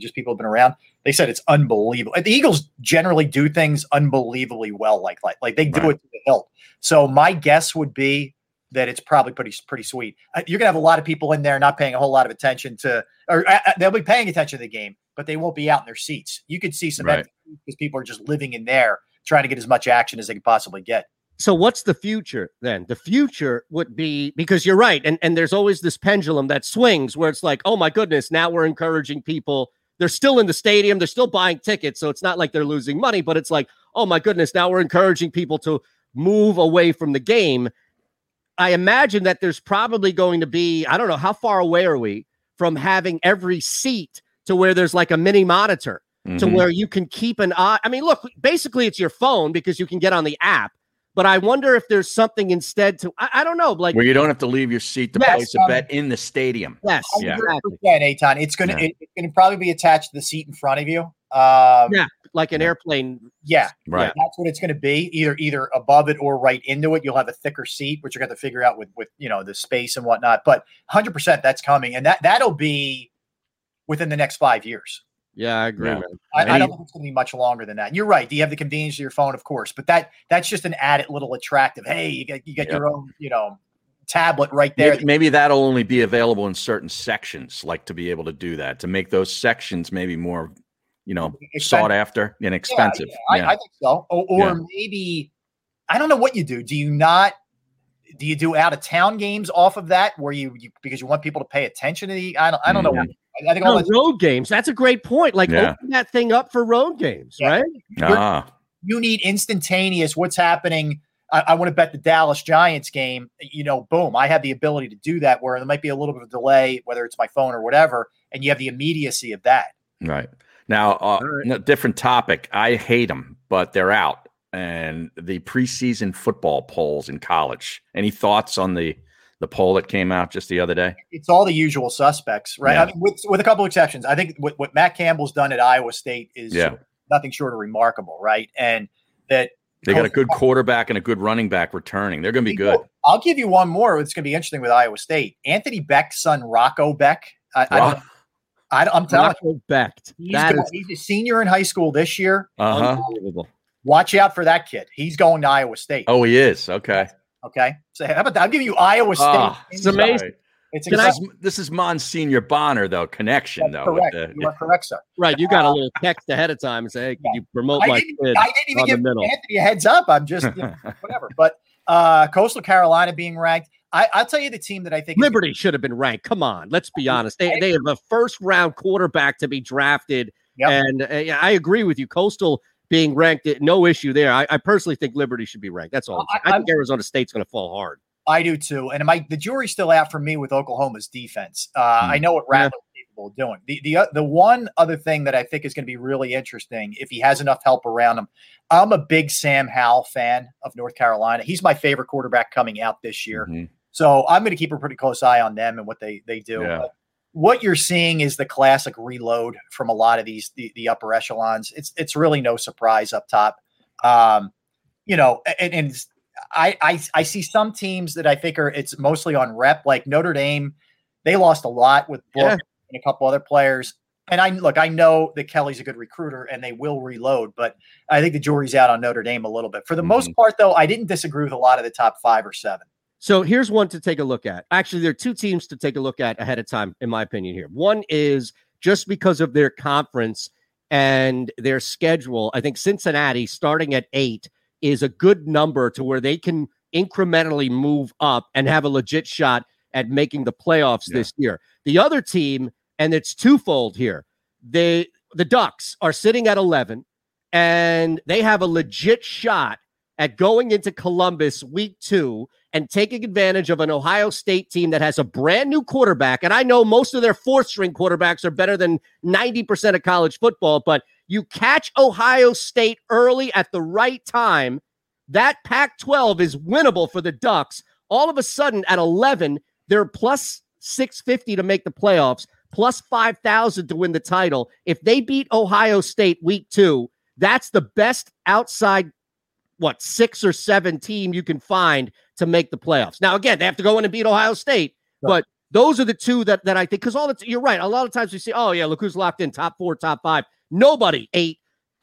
Just people have been around. They said it's unbelievable. The Eagles generally do things unbelievably well, like like like they do Right. it to the hilt. So my guess would be that it's probably pretty pretty sweet. Uh, You're gonna have a lot of people in there not paying a whole lot of attention to, or uh, uh, they'll be paying attention to the game, but they won't be out in their seats. You could see some Right. because people are just living in there trying to get as much action as they can possibly get. so what's the future then the future would be because you're right and and there's always this pendulum that swings where it's like oh my goodness now we're encouraging people they're still in the stadium they're still buying tickets so it's not like they're losing money but it's like oh my goodness now we're encouraging people to move away from the game i imagine that there's probably going to be i don't know how far away are we from having every seat to where there's like a mini monitor to Mhm. where you can keep an eye. I mean, look, basically it's your phone because you can get on the app. But I wonder if there's something instead to I, I don't know, like Where you don't have to leave your seat to Yes, place a um, bet in the stadium. yes, Yeah. exactly. Yeah, Eytan. It's gonna Yeah. it- it's gonna probably be attached to the seat in front of you. Um, Yeah, like an airplane. yeah, Right. That's what it's gonna be. Either either above it or right into it. You'll have a thicker seat, which you're gonna figure out with with you know the space and whatnot. But 100 percent that's coming, and that that'll be within the next five years. Yeah, I agree, Yeah. I, I don't think it's going to be much longer than that. You're right. Do you have the convenience of your phone? Of course, but that that's just an added little attractive. Hey, you got you got Yep. your own you know tablet right there. Maybe, maybe that'll only be available in certain sections, like to be able to do that, to make those sections maybe more, you know, Expensive. sought after and expensive. Yeah, Yeah, I, I think so. Or, or Yeah. maybe I don't know what you do. Do you not? Do you do out of town games off of that, where you, you because you want people to pay attention to the? I don't. I don't know. Mhm. I, I think all No, that's, road games. That's a great point. Like Yeah. open that thing up for road games, Yeah. right? Ah, you need instantaneous. What's happening? I, I want to bet the Dallas Giants game, you know, boom, I have the ability to do that where there might be a little bit of a delay, whether it's my phone or whatever, and you have the immediacy of that. Right. Now, uh, n- different topic. I hate them, but they're out. And the preseason football polls in college. Any thoughts on the the poll that came out just the other day? It's all the usual suspects, right? Yeah. I mean, with, with a couple exceptions. I think what, what Matt Campbell's done at Iowa State is Yeah. nothing short of remarkable, right? And that They got a good quarterback and a good running back returning. They're going to be good. I'll give you one more. It's going to be interesting with Iowa State. Anthony Becht's son, Rocco Becht. I, I. I, I'm telling Rocco Becht. you, he's, That gonna- is he's a senior in high school this year. Uh-huh. unbelievable. Watch out for that kid. He's going to Iowa State. Oh, he is. Okay. Okay. So how about that? I'll give you Iowa State. Ah, in- it's amazing. It's This exciting. is, this is Monsignor Bonner, though, connection, though. with correct. the- you are correct, sir. Right. You got a little text ahead of time and say, hey, can you promote I my didn't, kid I didn't even on give? Anthony a heads up. I'm just you know, whatever. But uh, Coastal Carolina being ranked. I, I'll tell you the team that I think is- Liberty should have been ranked. Come on, let's be honest. They, they have a first round quarterback to be drafted, and uh, I agree with you. Coastal being ranked, no issue there. I, I personally think Liberty should be ranked. That's all. I'm saying. I, think Arizona State's going to fall hard. I do too. And my the jury's still out for me with Oklahoma's defense. Uh, Hmm. I know what Rattler's capable of doing. The the uh, the one other thing that I think is going to be really interesting if he has enough help around him. I'm a big Sam Howell fan of North Carolina. He's my favorite quarterback coming out this year. Mm-hmm. So I'm going to keep a pretty close eye on them and what they they do. Yeah. What you're seeing is the classic reload from a lot of these the, the upper echelons. It's it's really no surprise up top. Um, you know, and, and I, I I see some teams that I think are it's mostly on rep, like Notre Dame. They lost a lot with Book Yeah. and a couple other players. And I look, I know that Kelly's a good recruiter and they will reload, but I think the jury's out on Notre Dame a little bit. For the most part, though, I didn't disagree with a lot of the top five or seven. So here's one to take a look at. Actually, there are two teams to take a look at ahead of time, in my opinion. Here, one is just because of their conference and their schedule. I think Cincinnati, starting at eight, is a good number to where they can incrementally move up and have a legit shot at making the playoffs this year. The other team, and it's twofold here. They the Ducks are sitting at 11 and they have a legit shot at going into Columbus week 2 and taking advantage of an Ohio State team that has a brand new quarterback and I know most of their fourth string quarterbacks are better than 90% of college football but you catch Ohio State early at the right time that Pac 12 is winnable for the Ducks. All of a sudden, at 11, they're plus 650 to make the playoffs, plus 5,000 to win the title. If they beat Ohio State week two, that's the best outside, what, six or seven team you can find to make the playoffs. Now, again, they have to go in and beat Ohio State, but those are the two that, that I think, because all the, you're right. A lot of times we see, oh, yeah, look who's locked in top four, top five. Nobody, eight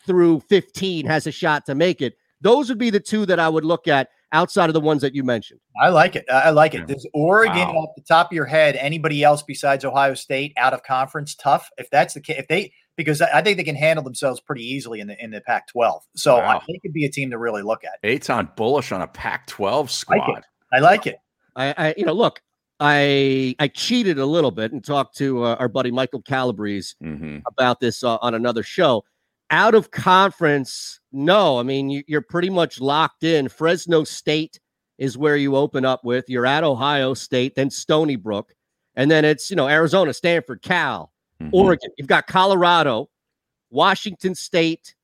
through 15, has a shot to make it. Those would be the two that I would look at outside of the ones that you mentioned. I like it. I I like it. Does Oregon, Wow. off the top of your head, anybody else besides Ohio State out of conference tough? If that's the case, if they because I I think they can handle themselves pretty easily in the in the Pac-12. So I Wow. think it'd be a team to really look at. Eight's on bullish on a Pac-12 squad. I like it. I, I you know, look, I I cheated a little bit and talked to uh, our buddy Michael Calabrese Mm-hmm. about this uh, on another show. Out of conference, no. I mean, you, you're pretty much locked in. Fresno State is where you open up with. You're at Ohio State, then Stony Brook, and then it's you know Arizona, Stanford, Cal, Mm-hmm. Oregon. You've got Colorado, Washington State,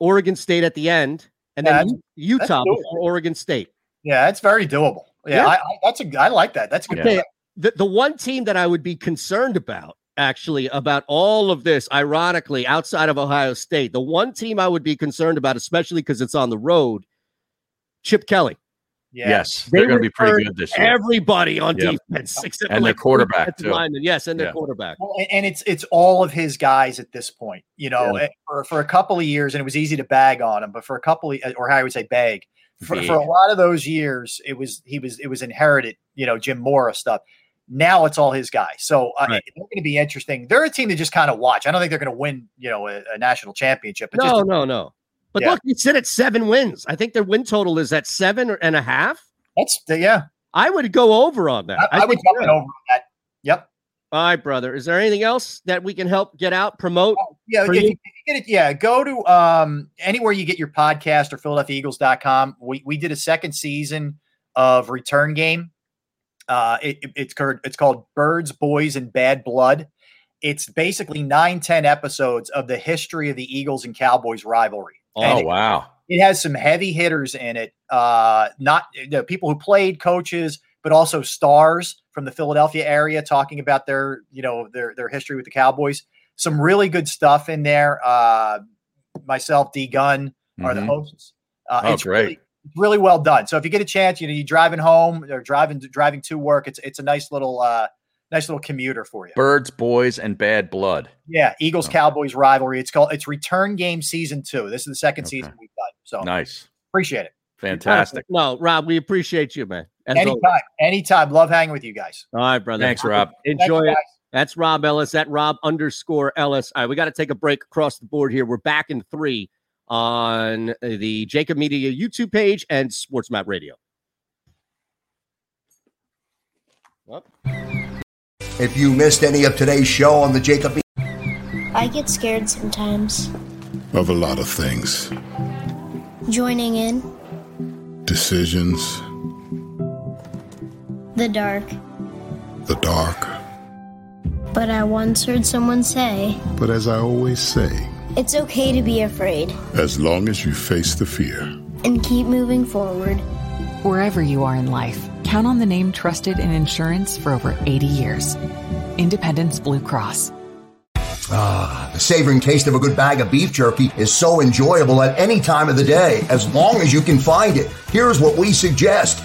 Oregon State at the end, and Yeah, then that's- U- that's Utah before Oregon State. Yeah, that's very doable. Yeah, Yeah. I, I, that's a I like that. That's a good. The, the one team that I would be concerned about, actually, about all of this, ironically, outside of Ohio State, the one team I would be concerned about, especially because it's on the road, Chip Kelly. Yes, they're going to be pretty good this year. Everybody on Yep. defense, except And for their like quarterback, too. linemen. Yes, and their Yeah. quarterback. Well, and- and it's it's all of his guys at this point. You know, Yeah. eh, for for a couple of years, and it was easy to bag on him, but for a couple of, or how I would say bag. For, for a lot of those years, it was he was it was inherited. You know, Jim Mora stuff. Now it's all his guys. So uh, Right. they're going to be interesting. They're a team to just kind of watch. I don't think they're going to win. You know, a, a national championship. But No, just, no, no. But Yeah. look, you sit at seven wins. I think their win total is at seven and a half. That's yeah. I would go over on that. I, I would think jump yeah. over that. Yep. All right, brother. Is there anything else that we can help get out, promote? Yeah, for if you? you get it, yeah, go to um anywhere you get your podcast or PhiladelphiaEagles.com. We we did a second season of Return Game. Uh it, it- it's called it's called Birds, Boys, and Bad Blood. It's basically nine ten episodes of the history of the Eagles and Cowboys rivalry. Oh it- wow. it has some heavy hitters in it. Uh, not the people who played, coaches, but also stars from the Philadelphia area talking about their, you know, their their history with the Cowboys. Some really good stuff in there. Uh, myself, D Gun are the Mhm. hosts. Uh, Oh, it's great. really really well done. So if you get a chance, you know, you're driving home or driving driving to work, it's it's a nice little uh, nice little commuter for you. Birds, boys, and bad blood. Yeah, Eagles oh. Cowboys rivalry. It's called it's Return Game Season Two. This is the second season we've done. So Nice. appreciate it. Fantastic. No, Rob, we appreciate you, man. As always. Anytime, anytime. Love hanging with you guys. All right, brother. Thanks, Rob. Enjoy Thank you, it. guys. That's Rob Ellis at Rob underscore Ellis. All right, we got to take a break across the board here. We're back in three on the JAKIB Media YouTube page and Sports Map Radio. If you missed any of today's show on the JAKIB I get scared sometimes. Of a lot of things. Joining in Decisions, the dark. the dark. But I once heard someone say, But as I always say, it's okay to be afraid as long as you face the fear, and keep moving forward. Wherever you are in life, count on the name trusted in insurance for over 80 years. Independence Blue Cross. Ah, the savoring taste of a good bag of beef jerky is so enjoyable at any time of the day, as long as you can find it. Here's what we suggest.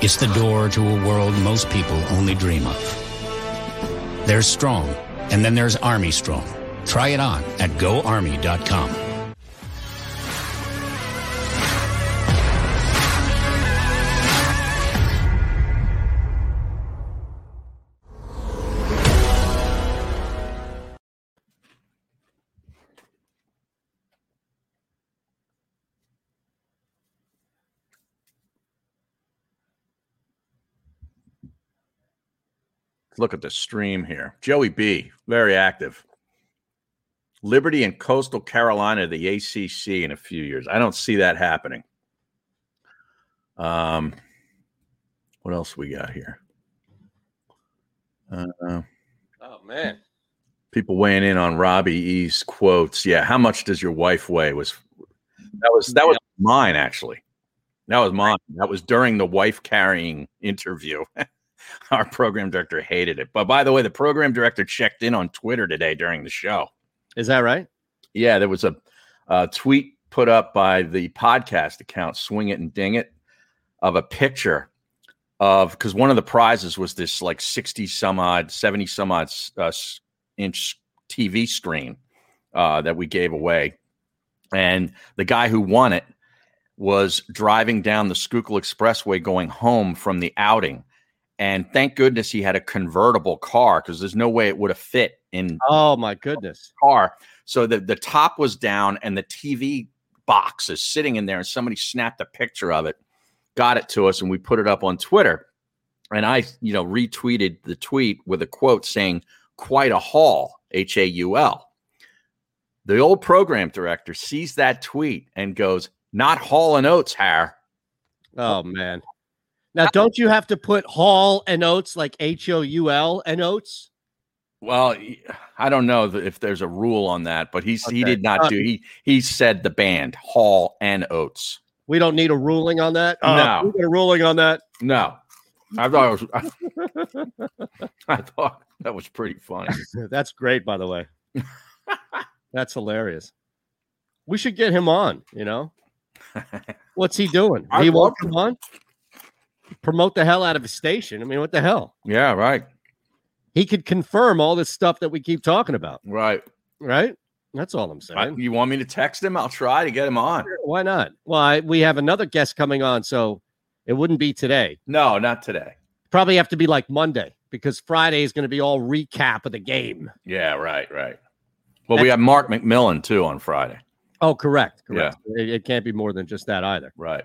It's the door to a world most people only dream of. There's Strong, and then there's Army Strong. Try it on at goarmy.com. Look at the stream here. Joey B, very active. Liberty and Coastal Carolina, the ACC in a few years. I don't see that happening. Um, what else we got here? Uh, Oh man, People weighing in on Robbie E's quotes. Yeah, how much does your wife weigh? Was that was that was mine actually. That was mine. That was during the wife carrying interview. Our program director hated it. But by the way, the program director checked in on Twitter today during the show. Is that right? Yeah, there was a, a tweet put up by the podcast account, Swing It and Ding It, of a picture of because one of the prizes was this like 60 some odd, 70 some odd uh, inch TV screen uh, that we gave away. And the guy who won it was driving down the Schuylkill Expressway going home from the outing. And thank goodness he had a convertible car because there's no way it would have fit in Oh my goodness. car. So the, the top was down and the TV box is sitting in there, and somebody snapped a picture of it, got it to us, and we put it up on Twitter. And I, you know, retweeted the tweet with a quote saying, quite a haul, H A U L. The old program director sees that tweet and goes, not Hall and Oates, Har. Oh man. Now, don't you have to put Hall and Oates like H O U L and Oates? Well, I don't know if there's a rule on that, but he's he Okay. did not Uh, do he he said the band Hall and Oates. We don't need a ruling on that. Uh, No. we get a ruling on that. No, I thought it was, I thought that was pretty funny. That's great, by the way. That's hilarious. We should get him on. You know, what's he doing? I'd he won't come on. Promote the hell out of his station. I mean, what the hell? Yeah, right, He could confirm all this stuff that we keep talking about. right. Right. That's all I'm saying. I- you want me to text him? I'll try to get him on. Why not? Well, I, we have another guest coming on, so it wouldn't be today. No, not today. Probably have to be like Monday because Friday is going to be all recap of the game. Yeah, right, right. Well, we have Mark McMillan too on Friday. Oh, correct. Correct. It, it can't be more than just that either. Right.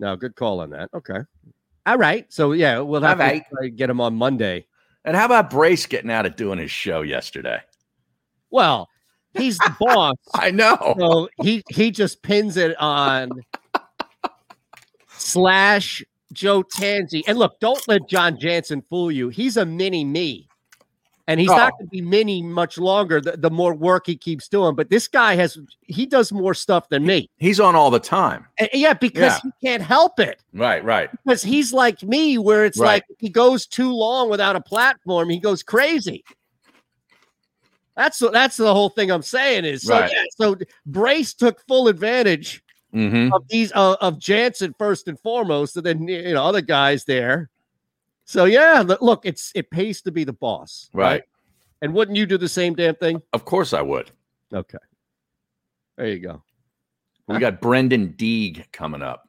No, good call on that. Okay. All right. So yeah, we'll have All to right. to get him on Monday. And how about Brace getting out of doing his show yesterday? Well, he's the boss. I know. So he he just pins it on slash Joe Tanzi. And look, don't let John Jansen fool you. He's a mini me. And he's not Oh. going to be mini much longer the, the more work he keeps doing. But this guy has, he does more stuff than me. He's on all the time. And- yeah, because Yeah. he can't help it. Right, right. Because he's like me, where it's Right. like he goes too long without a platform, he goes crazy. That's the- that's the whole thing I'm saying is so Right. yeah, so Brace took full advantage Mm-hmm. of these uh, of Jansen first and foremost, and then you know other guys there. So yeah, look, it's it pays to be the boss, Right. And wouldn't you do the same damn thing? Of course I would. Okay, there you go. We got Brendan Deeg coming up.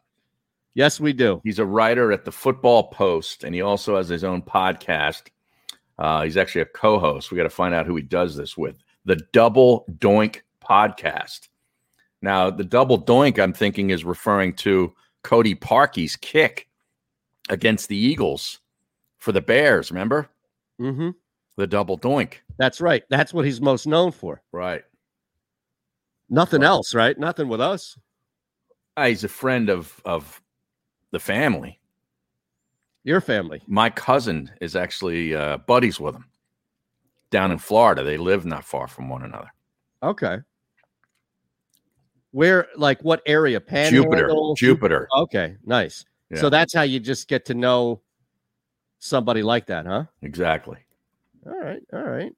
Yes, we do. He's a writer at the Football Post, and he also has his own podcast. Uh, he's actually a co-host. We got to find out who he does this with. The Double Doink Podcast. Now, the Double Doink, I'm thinking, is referring to Cody Parkey's kick against the Eagles for the Bears. Remember Mm-hmm. the Double Doink? That's right. That's what he's most known for. Right. Nothing else, right? Nothing with us. Uh, he's a friend of of the family. Your family. My cousin is actually uh, buddies with him down in Florida. They live not far from one another. Okay. Where, like, what area? Jupiter, Jupiter. Okay, nice. Yeah. So that's how you just get to know somebody like that, huh? Exactly. All right, all right.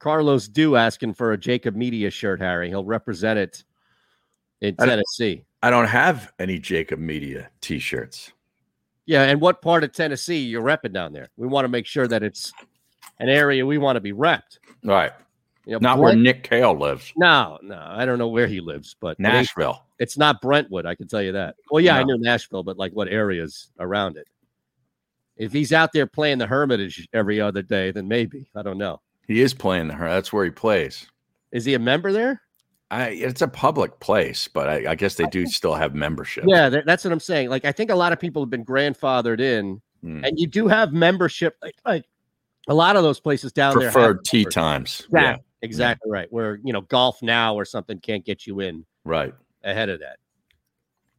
Carlos Do asking for a JAKIB Media shirt, Harry. He'll represent it in I Tennessee. I don't have any JAKIB Media T-shirts. Yeah, and what part of Tennessee you're repping down there? We want to make sure that it's an area we want to be repped. Right. You know, Not where Nick Kale lives. No, no, I don't know where he lives, but it Nashville. It's not Brentwood, I can tell you that. Well, yeah, I No. knew Nashville, but like what areas around it? If he's out there playing the Hermitage every other day, then maybe I don't know. He is playing her. That's where he plays. Is he a member there? I, it's a public place, but I, I guess they do still have membership. Yeah, that, that's what I'm saying. Like, I think a lot of people have been grandfathered in, Hmm. and you do have membership. Like, like a lot of those places down there have Preferred tee times. Yeah, Yeah. exactly right. Where you know golf now or something can't get you in Right. ahead of that.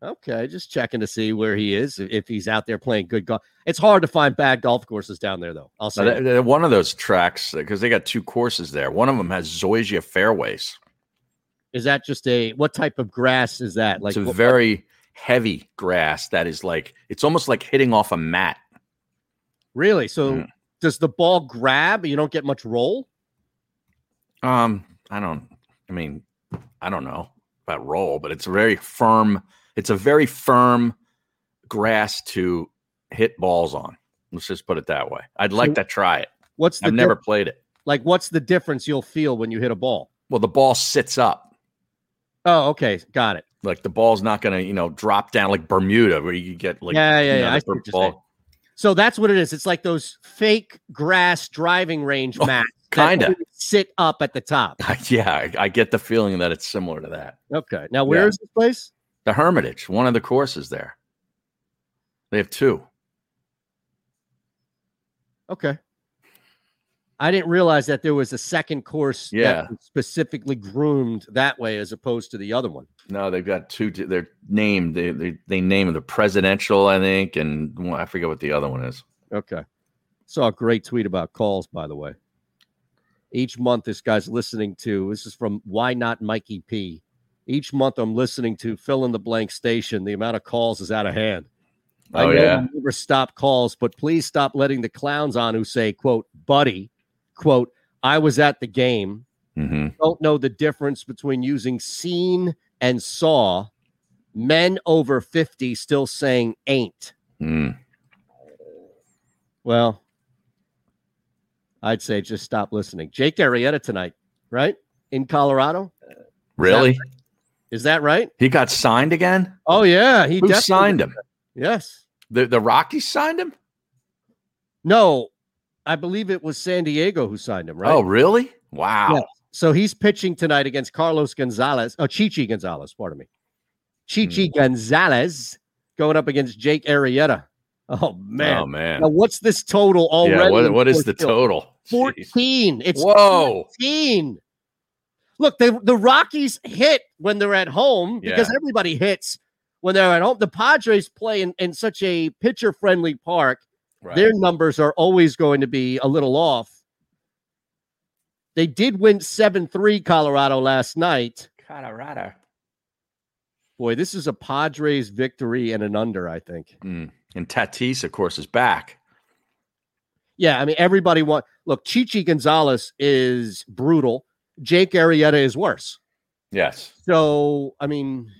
Okay, just checking to see where he is if he's out there playing good golf. It's hard to find bad golf courses down there, though. I'll say. Now, that. one of those tracks because they got two courses there. One of them has Zoysia fairways. Is that just a what type of grass is that? Like it's a what- very heavy grass that is like it's almost like hitting off a mat. really? So Mm. does the ball grab? You don't get much roll. Um, I don't. I mean, I don't know about roll, but it's a very firm. It's a very firm grass to hit balls on. Let's just put it that way. I'd like So to try it. What's the I've never diff- played it. like? What's the difference you'll feel when you hit a ball? Well, the ball sits up. Oh, okay, got it. Like the ball's not going to, you know, drop down like Bermuda, where you get like Yeah, yeah, you yeah, I see ball- So that's what it is. It's like those fake grass driving range oh, mats. Oh, kinda. Sit up at the top. yeah, I, I get the feeling that it's similar to that. Okay. Now where is Yeah. this place? The Hermitage, one of the courses there. They have two. Okay. I didn't realize that there was a second course Yeah. specifically groomed that way as opposed to the other one. No, they've got two. They're named. They they, they name the presidential, I think, and one- I forget what the other one is. Okay. Saw a great tweet about calls, by the way. Each month, this guy's listening to this is from Why Not Mikey P. Each month, I'm listening to fill in the blank station. The amount of calls is out of hand. I Oh, yeah? never stop calls, but please stop letting the clowns on who say, "quote buddy," quote I was at the game. Mm-hmm. Don't know the difference between using seen and saw. Men over fifty still saying ain't. Mm. Well, I'd say just stop listening. Jake Arrieta tonight, right? In Colorado. Really? Is that right? He got signed again? Oh yeah, he Who definitely signed him? Yes. The the Rockies signed him? No, I believe it was San Diego who signed him, right? Oh, really? Wow. Yes. So he's pitching tonight against Carlos Gonzalez. Oh, Chichi Gonzalez, pardon me. Chichi Hmm. Gonzalez going up against Jake Arrieta. Oh man. Oh, man. Now what's this total already? Yeah, what, what is the total? 14. It's Whoa. 14. Look, the, the Rockies hit when they're at home because Yeah. everybody hits when they're at home. The Padres play in, in such a pitcher friendly park. Their numbers are always going to be a little off. They did win 7 3 Colorado last night. Colorado. Boy, this is a Padres victory and an under, I think. Mm. And Tatis, of course, is back. Yeah, I mean, everybody want look, Chichi Gonzalez is brutal. Jake Arrieta is worse. Yes. So, I mean,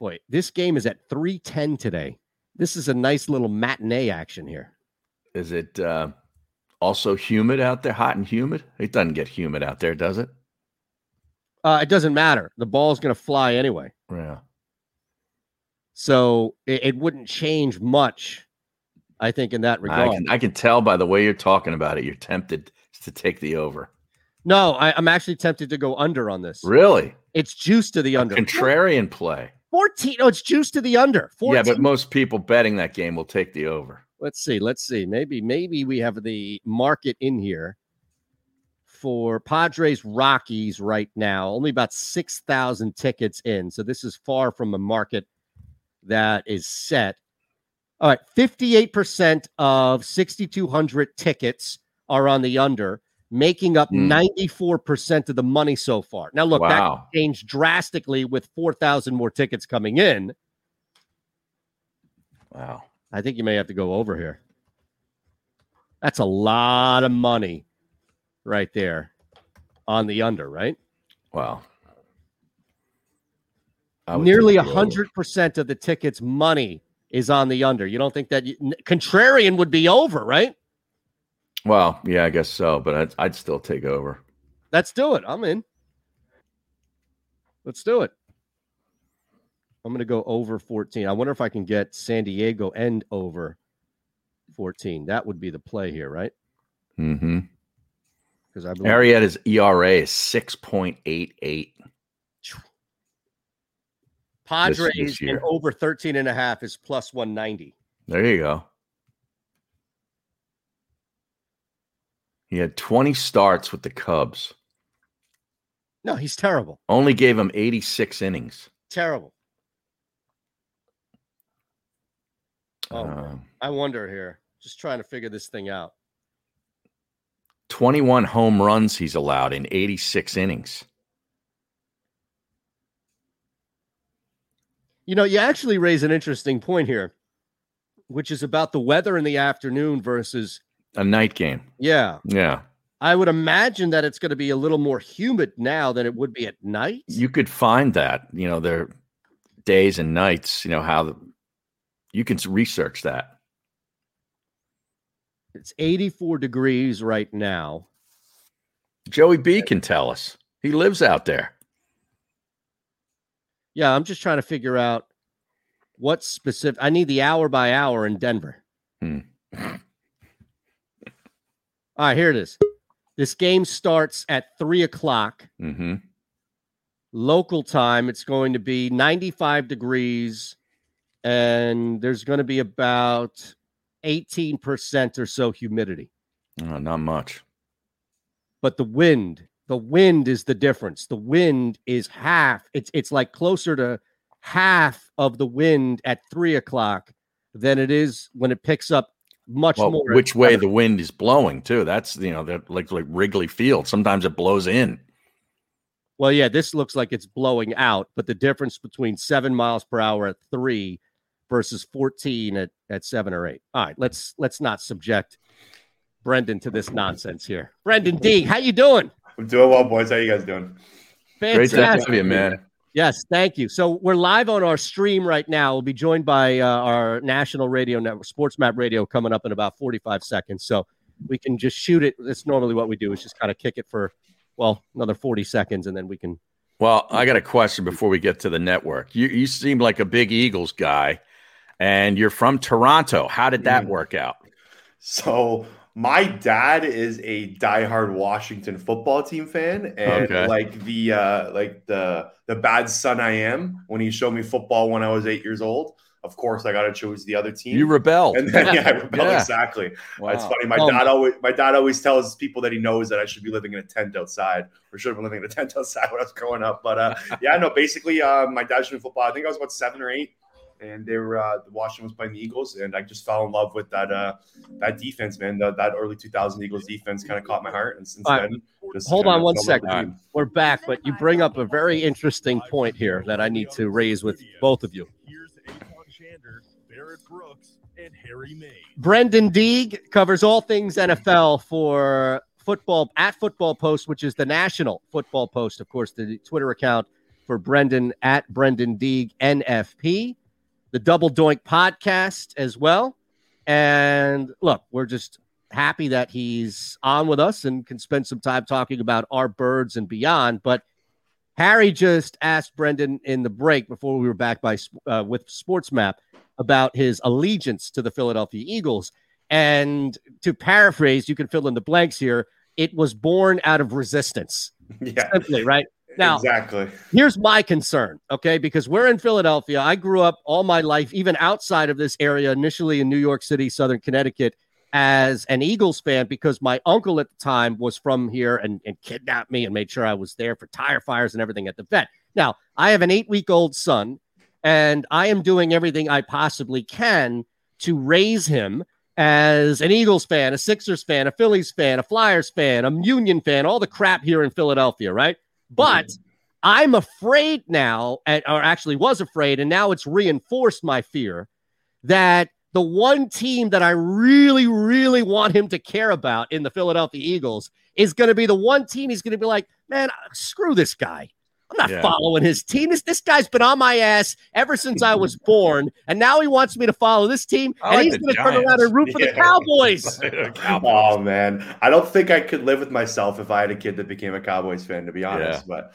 boy, this game is at 310 today. This is a nice little matinee action here. Is it uh, also humid out there? Hot and humid? It doesn't get humid out there, does it? Uh, it doesn't matter. The ball's going to fly anyway. Yeah. So it, it wouldn't change much, I think, in that I regard. can, I can tell by the way you're talking about it. You're tempted to take the over. no, I, I'm actually tempted to go under on this. Really? It's juice to the under. Contrarian play. 14. No, it's juice to the under. 14. Yeah, but most people betting that game will take the over. let's see let's see maybe maybe we have the market in here for padres rockies right now only about 6000 tickets in so this is far from a market that is set all right 58% of 6200 tickets are on the under making up Hmm. 94% of the money so far now look Wow. that changed drastically with 4000 more tickets coming in Wow. I think you may have to go over here. That's a lot of money right there on the under, right? Wow. Nearly take 100% of the tickets' money is on the under. You don't think that you, contrarian would be over, right? Well, yeah, I guess so, but I'd, I'd still take over. Let's do it. I'm in. Let's do it. I'm going to go over 14. I wonder if I can get San Diego and over 14. That would be the play here, right? Mm-hmm. Because I believe Arrieta's ERA is 6.88. Padres year. and over 13 and a half is plus 190. There you go. He had 20 starts with the Cubs. No, he's terrible. Only gave him 86 innings. Terrible. Oh, Um, I wonder here. Just trying to figure this thing out. 21 home runs he's allowed in 86 innings. You know, you actually raise an interesting point here, which is about the weather in the afternoon versus, A night game. yeah. Yeah. I would imagine that it's going to be a little more humid now than it would be at night. You could find that, you know, their days and nights, you know, how the, you can research that. It's 84 degrees right now. Joey B can tell us. He lives out there. Yeah, I'm just trying to figure out what specific. I need the hour by hour in Denver. Hmm. All right, here it is. This game starts at three o'clock Mm-hmm. local time. It's going to be 95 degrees, and there's going to be about 18% or so humidity. Oh, not much. But the wind, the wind is the difference. The wind is half. It's it's like closer to half of the wind at three o'clock than it is when it picks up much Well, more. which way the wind is blowing too. That's you know, that like like Wrigley Field. Sometimes it blows in. Well, yeah, this looks like it's blowing out, but the difference between seven miles per hour at three versus 14 at, at seven or eight. All right, let's let's not subject Brendan to this nonsense here. Brendan D, how you doing? I'm doing well, boys. How you guys doing? Great to have you, man. Yes, thank you. So we're live on our stream right now. We'll be joined by uh, our national radio network, SportsMap Radio, coming up in about 45 seconds. So we can just shoot it. That's normally what we do is just kind of kick it for, well, another 40 seconds, and then we can. Well, I got a question before we get to the network. You you seem like a big Eagles guy, and you're from Toronto. How did Mm. that work out? So my dad is a diehard Washington football team fan, and Okay. like the uh, like the the bad son I am when he showed me football when I was eight years old. Of course, I got to choose the other team. You rebelled. And then, yeah, I rebelled Yeah. exactly. Wow. It's funny. My Oh, dad always my dad always tells people that he knows that I should be living in a tent outside, or should have been living in a tent outside when I was growing up. But uh, yeah, no. Basically, uh, my dad was doing football. I think I was about seven or eight, and they were uh, Washington was playing the Eagles, and I just fell in love with that uh, that defense, man. The, that early 2000 Eagles defense kind of caught my heart, and since All right. then, just Hold on one fell in love second. with the team. We're back, but you bring up a very interesting point here that I need to raise with both of you. Here's Eytan Shander, Barrett Brooks, and Harry Mayes. Brendan Deeg covers all things NFL for football at Football Post, which is the national football post, of course, the Twitter account for Brendan at Brendan Deeg NFP, the Double Doink podcast as well. And look, we're just happy that he's on with us and can spend some time talking about our birds and beyond. But Harry just asked Brendan in the break before we were back by uh, with SportsMap about his allegiance to the Philadelphia Eagles. And to paraphrase, you can fill in the blanks here. It was born out of resistance. Yeah, Simply, right? Now, exactly. here's my concern, okay? Because we're in Philadelphia. I grew up all my life, even outside of this area, initially in New York City, Southern Connecticut, as an Eagles fan because my uncle at the time was from here and, and kidnapped me and made sure I was there for tire fires and everything at the vet. Now, I have an eight week old son, and I am doing everything I possibly can to raise him as an Eagles fan, a Sixers fan, a Phillies fan, a Flyers fan, a Union fan, all the crap here in Philadelphia, right? But I'm afraid now, and- or actually was afraid, and now it's reinforced my fear that the one team that I really, really want him to care about in the Philadelphia Eagles is going to be the one team he's going to be like, man, screw this guy. I'm not Yeah. following his team. This, this guy's been on my ass ever since I was born, and now he wants me to follow this team, I and like he's going to turn around and root for the Yeah. Cowboys. Oh man, I don't think I could live with myself if I had a kid that became a Cowboys fan. To be honest, but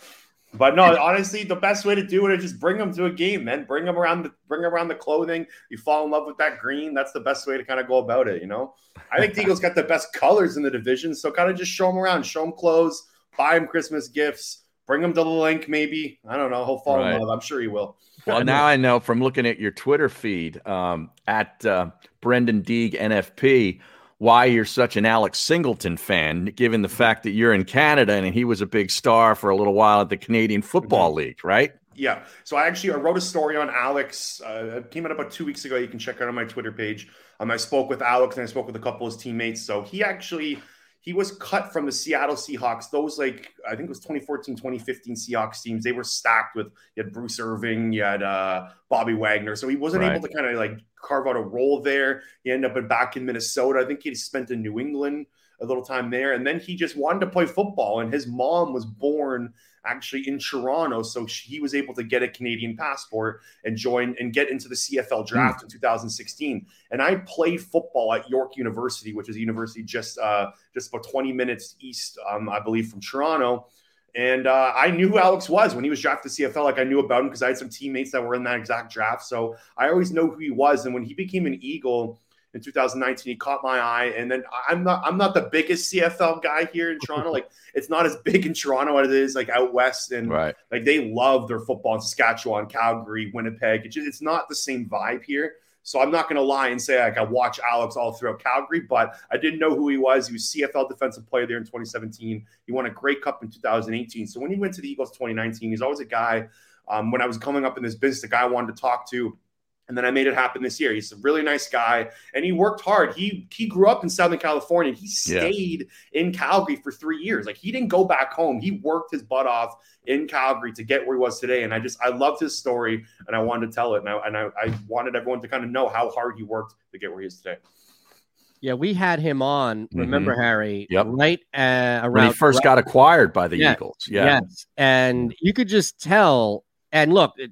but no, honestly, the best way to do it is just bring them to a game, man. Bring them around the bring 'em around the clothing. You fall in love with that green. That's the best way to kind of go about it. You know, I think the Eagles got the best colors in the division, so kind of just show them around, show them clothes, buy them Christmas gifts, bring him to the Linc. Maybe I don't know. He'll fall Right. in love. I'm sure he will. Well, now I know from looking at your Twitter feed um, at uh, Brendan Deeg NFP why you're such an Alex Singleton fan, given the fact that you're in Canada and he was a big star for a little while at the Canadian Mm-hmm. Football League, right? Yeah. So I actually I wrote a story on Alex. Uh, it came out about two weeks ago. You can check it out on my Twitter page. Um, I spoke with Alex and I spoke with a couple of his teammates. So he actually he was cut from the Seattle Seahawks. Those like I think it was 2014, 2015 Seahawks teams. They were stacked with you had Bruce Irvin, you had uh, Bobby Wagner. So he wasn't Right. able to kind of like carve out a role there. He ended up back in Minnesota. I think he spent in New England a little time there, and then he just wanted to play football. And his mom was born actually in Toronto, so he was able to get a Canadian passport and join and get into the CFL draft in 2016. And I played football at York University, which is a university just uh, just about 20 minutes east, um, I believe, from Toronto. And uh, I knew who Alex was when he was drafted to CFL. Like I knew about him because I had some teammates that were in that exact draft. So I always know who he was. And when he became an Eagle in 2019, he caught my eye. And then I'm not I'm not the biggest CFL guy here in Toronto. like it's not as big in Toronto as it is like out west. And Right. like they love their football in Saskatchewan, Calgary, Winnipeg. It's just, it's not the same vibe here. So I'm not going to lie and say like I watch Alex all throughout Calgary, but I didn't know who he was. He was CFL defensive player there in 2017. He won a Grey Cup in 2018. So when he went to the Eagles 2019, he's always a guy. Um, when I was coming up in this business, the guy I wanted to talk to. And then I made it happen this year. He's a really nice guy, and he worked hard. He he grew up in Southern California. He Yeah. stayed in Calgary for three years. Like he didn't go back home. He worked his butt off in Calgary to get where he was today. And I just I loved his story, and I wanted to tell it. And I and I, I wanted everyone to kind of know how hard he worked to get where he is today. Yeah, we had him on. Remember, Mhm. Harry? Yep. Right uh, around When he first got acquired by the Yes, Eagles. Yeah. Yes, and you could just tell. And look, it, it-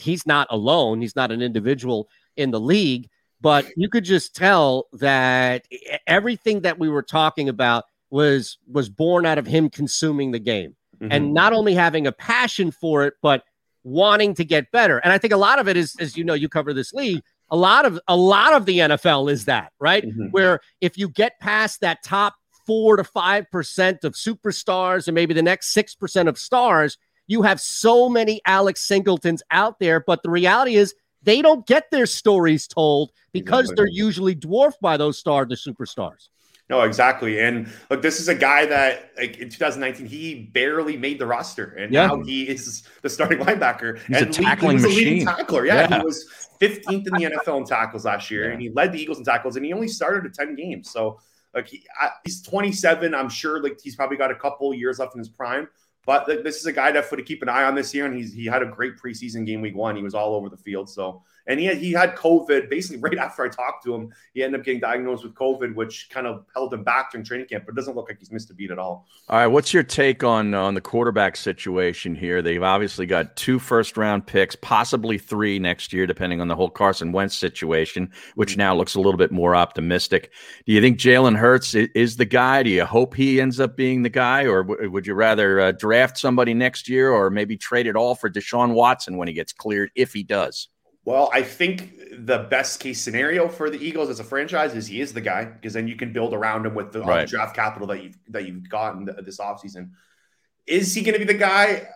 he's not alone. He's not an individual in the league, but you could just tell that everything that we were talking about was was born out of him consuming the game mm-hmm. and not only having a passion for it, but wanting to get better. And I think a lot of it is, as you know, you cover this league. A lot of a lot of the NFL is that right, mm-hmm. where if you get past that top four to five percent of superstars and maybe the next six percent of stars, you have so many Alex Singletons out there. But the reality is they don't get their stories told because Exactly. they're usually dwarfed by those star the superstars. No, exactly. And look, this is a guy that like in 2019 he barely made the roster, and Yeah. now he is the starting linebacker. He's a and lead- he tackling was a leading machine. tackler. Yeah, Yeah. he was 15th in the NFL in tackles last year, and he led the Eagles in tackles, and he only started at 10 games. So like he, I, he's 27. I'm sure like he's probably got a couple years left in his prime. But this is a guy that for to keep an eye on this year, and he's he had a great preseason game week one. He was all over the field. So and he had, he had COVID basically right after I talked to him. He ended up getting diagnosed with COVID, which kind of held him back during training camp. But it doesn't look like he's missed a beat at all. All right, what's your take on on the quarterback situation here? They've obviously got two first round picks, possibly three next year, depending on the whole Carson Wentz situation, which Mm-hmm. now looks a little bit more optimistic. Do you think Jalen Hurts is the guy? Do you hope he ends up being the guy, or w- would you rather uh, draft somebody next year, or maybe trade it all for Deshaun Watson when he gets cleared, if he does? Well, I think the best case scenario for the Eagles as a franchise is he is the guy because then you can build around him with the, all the draft capital that you've that you've gotten this offseason. Is he going to be the guy?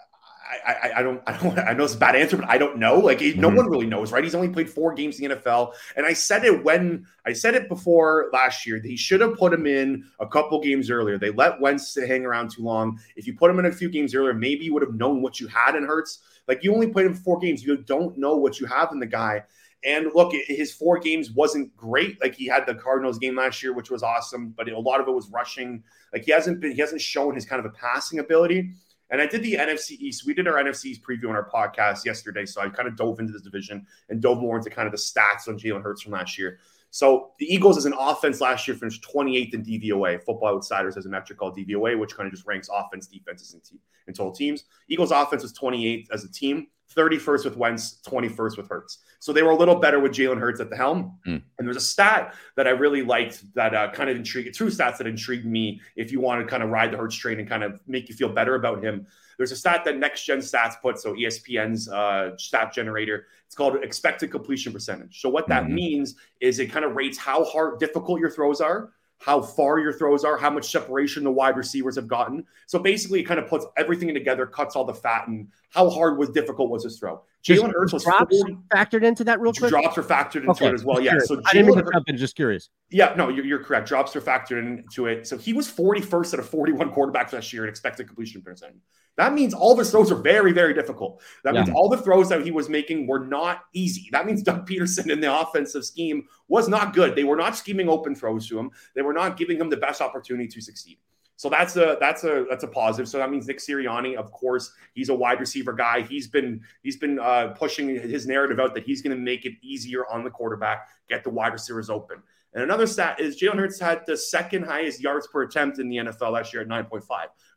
I, I, I don't I don't I know it's a bad answer, but I don't know. Like he- no mm-hmm. one really knows, right? He's only played four games in the NFL, and I said it when I said it before last year. that He should have put him in a couple games earlier. They let Wentz hang around too long. If you put him in a few games earlier, maybe you would have known what you had in Hurts. Like you only played him four games, you don't know what you have in the guy. And look, his four games wasn't great. Like he had the Cardinals game last year, which was awesome, but a lot of it was rushing. Like he hasn't been, he hasn't shown his kind of a passing ability. And I did the NFC East. We did our NFC East preview on our podcast yesterday, so I kind of dove into this division and dove more into kind of the stats on Jalen Hurts from last year. So the Eagles as an offense last year finished 28th in DVOA. Football Outsiders has a metric called DVOA, which kind of just ranks offense, defenses, and, te- and total teams. Eagles offense was 28th as a team, 31st with Wentz, 21st with Hurts. So they were a little better with Jalen Hurts at the helm. Mm. And there's a stat that I really liked that uh, kind of intrigued, two stats that intrigued me if you want to kind of ride the Hurts train and kind of make you feel better about him. There's a stat that Next Gen Stats put, so ESPN's uh, stat generator. It's called expected completion percentage. So what that Mhm. means is it kind of rates how hard, difficult your throws are, how far your throws are, how much separation the wide receivers have gotten. So basically, it kind of puts everything together, cuts all the fat, and how hard was difficult was his throw. Jalen Hurts was drops 40 factored into that real quick. drops are factored into Okay, it as well. Yeah. So I didn't mean Jalen to jump in. Just curious. yeah, no, you're, you're correct. Drops are factored into it. So he was 41st out of 41 quarterbacks last year in expected completion percentage. That means all his throws are very, very difficult. That Yeah. means all the throws that he was making were not easy. That means Doug Pederson in the offensive scheme was not good. They were not scheming open throws to him. They were not giving him the best opportunity to succeed. So that's a that's a that's a positive. So that means Nick Sirianni, of course, he's a wide receiver guy. He's been he's been uh, pushing his narrative out that he's going to make it easier on the quarterback, get the wide receivers open. And another stat is Jalen Hurts had the second highest yards per attempt in the NFL last year at 9.5.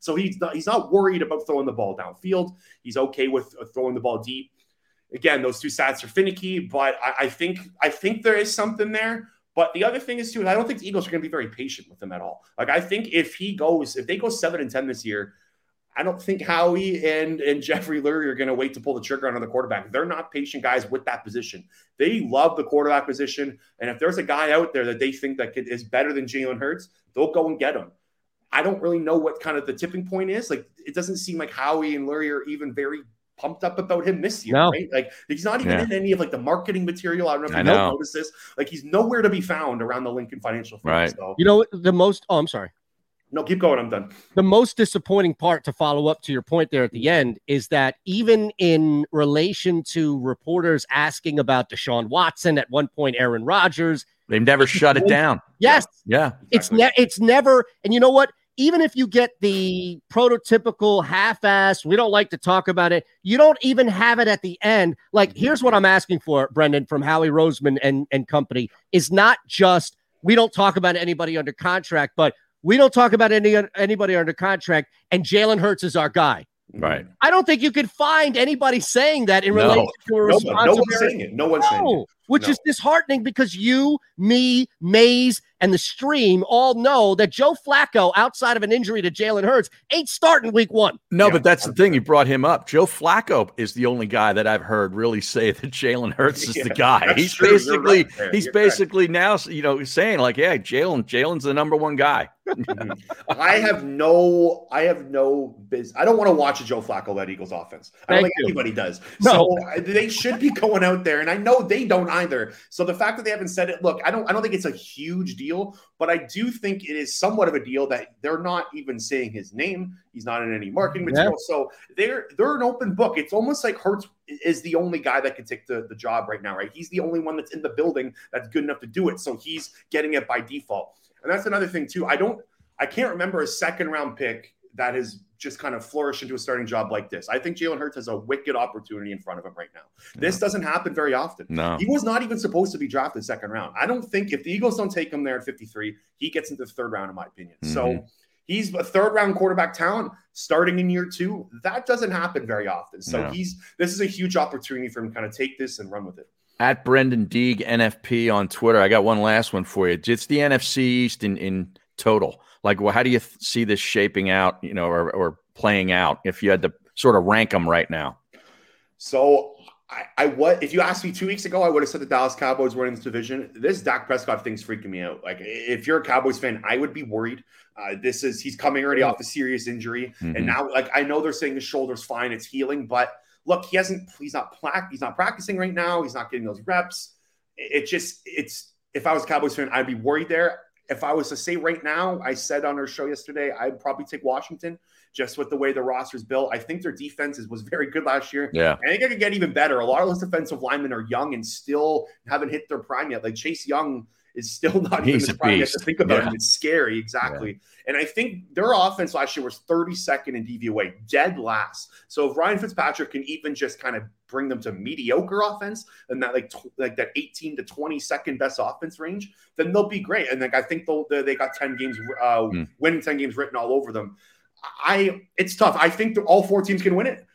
So he's not, he's not worried about throwing the ball downfield. He's okay with uh, throwing the ball deep. Again, those two stats are finicky, but I, I think I think there is something there. But the other thing is too, I don't think the Eagles are going to be very patient with him at all. Like I think if he goes, if they go seven and ten this year, I don't think Howie and and Jeffrey Lurie are going to wait to pull the trigger on the quarterback. They're not patient guys with that position. They love the quarterback position, and if there's a guy out there that they think that is better than Jalen Hurts, they'll go and get him. I don't really know what kind of the tipping point is. Like it doesn't seem like Howie and Lurie are even very pumped up about him this year, No. right? Like he's not even Yeah. in any of like the marketing material. I don't know if I you know. noticed this. Like he's nowhere to be found around the Lincoln Financial. Field. Right. So You know what the most? Oh, I'm sorry. no, keep going. I'm done. The most disappointing part to follow up to your point there at the end is that even in relation to reporters asking about Deshaun Watson at one point, Aaron Rodgers, They've never shut it down. yes, Yeah. it's ne- it's never. And you know what? Even if you get the prototypical half-ass, we don't like to talk about it. You don't even have it at the end. Like, mm-hmm. here's what I'm asking for, Brendan, from Howie Roseman and and company, is not just we don't talk about anybody under contract, but we don't talk about any anybody under contract, and Jalen Hurts is our guy. Right. I don't think you could find anybody saying that in No. relation to a No no one's saying it. No one's saying it. Which No. is disheartening because you, me, Mayes, and the stream all know that Joe Flacco, outside of an injury to Jalen Hurts, ain't starting week one. No, but that's the thing. You brought him up. Joe Flacco is the only guy that I've heard really say that Jalen Hurts is Yeah, the guy. He's true. Basically right there. he's You're correct. basically now you know saying like, yeah, Jalen Jalen's the number one guy. I have no, I have no business. I don't want to watch a Joe Flacco led Eagles offense. I don't Thank think you. anybody does. No. So uh, they should be going out there, and I know they don't either. So the fact that they haven't said it, look, I don't, I don't think it's a huge deal, but I do think it is somewhat of a deal that they're not even saying his name. He's not in any marketing Yeah. material, so they're they're an open book. It's almost like Hurts is the only guy that can take the, the job right now, right? He's the only one that's in the building that's good enough to do it, so he's getting it by default. And that's another thing too. I don't. I can't remember a second round pick that has just kind of flourished into a starting job like this. I think Jalen Hurts has a wicked opportunity in front of him right now. This doesn't happen very often. No. He was not even supposed to be drafted second round. I don't think if the Eagles don't take him there at 53, he gets into the third round, in my opinion. So Mhm. he's a third round quarterback talent starting in year two. That doesn't happen very often. So No. he's this is a huge opportunity for him to kind of take this and run with it. At Brendan Deeg NFP on Twitter, I got one last one for you. It's the NFC East in, in total. Like, well, how do you th- see this shaping out, you know, or, or playing out if you had to sort of rank them right now? So I, I what if you asked me two weeks ago, I would have said the Dallas Cowboys were in this division. This Dak Prescott thing's freaking me out. Like if you're a Cowboys fan, I would be worried. Uh, this is he's coming already off a serious injury, Mhm. and now like I know they're saying his shoulder's fine, it's healing, but look, he hasn't. He's not plaque. He's not practicing right now. He's not getting those reps. It it just it's. If I was a Cowboys fan, I'd be worried there. If I was to say right now, I said on our show yesterday, I'd probably take Washington just with the way the roster's built. I think their defense is, was very good last year. Yeah. I think it could get even better. A lot of those defensive linemen are young and still haven't hit their prime yet. Like Chase Young is still not even He's a prime to think about Yeah. him. It's scary, exactly. And I think their offense last year was 32nd in DVOA, dead last. So if Ryan Fitzpatrick can even just kind of bring them to mediocre offense and that like tw- like that 18 to 22nd best offense range, then they'll be great. And like I think they'll they they got 10 games uh Hmm. winning 10 games written all over them. I it's tough. I think all four teams can win it.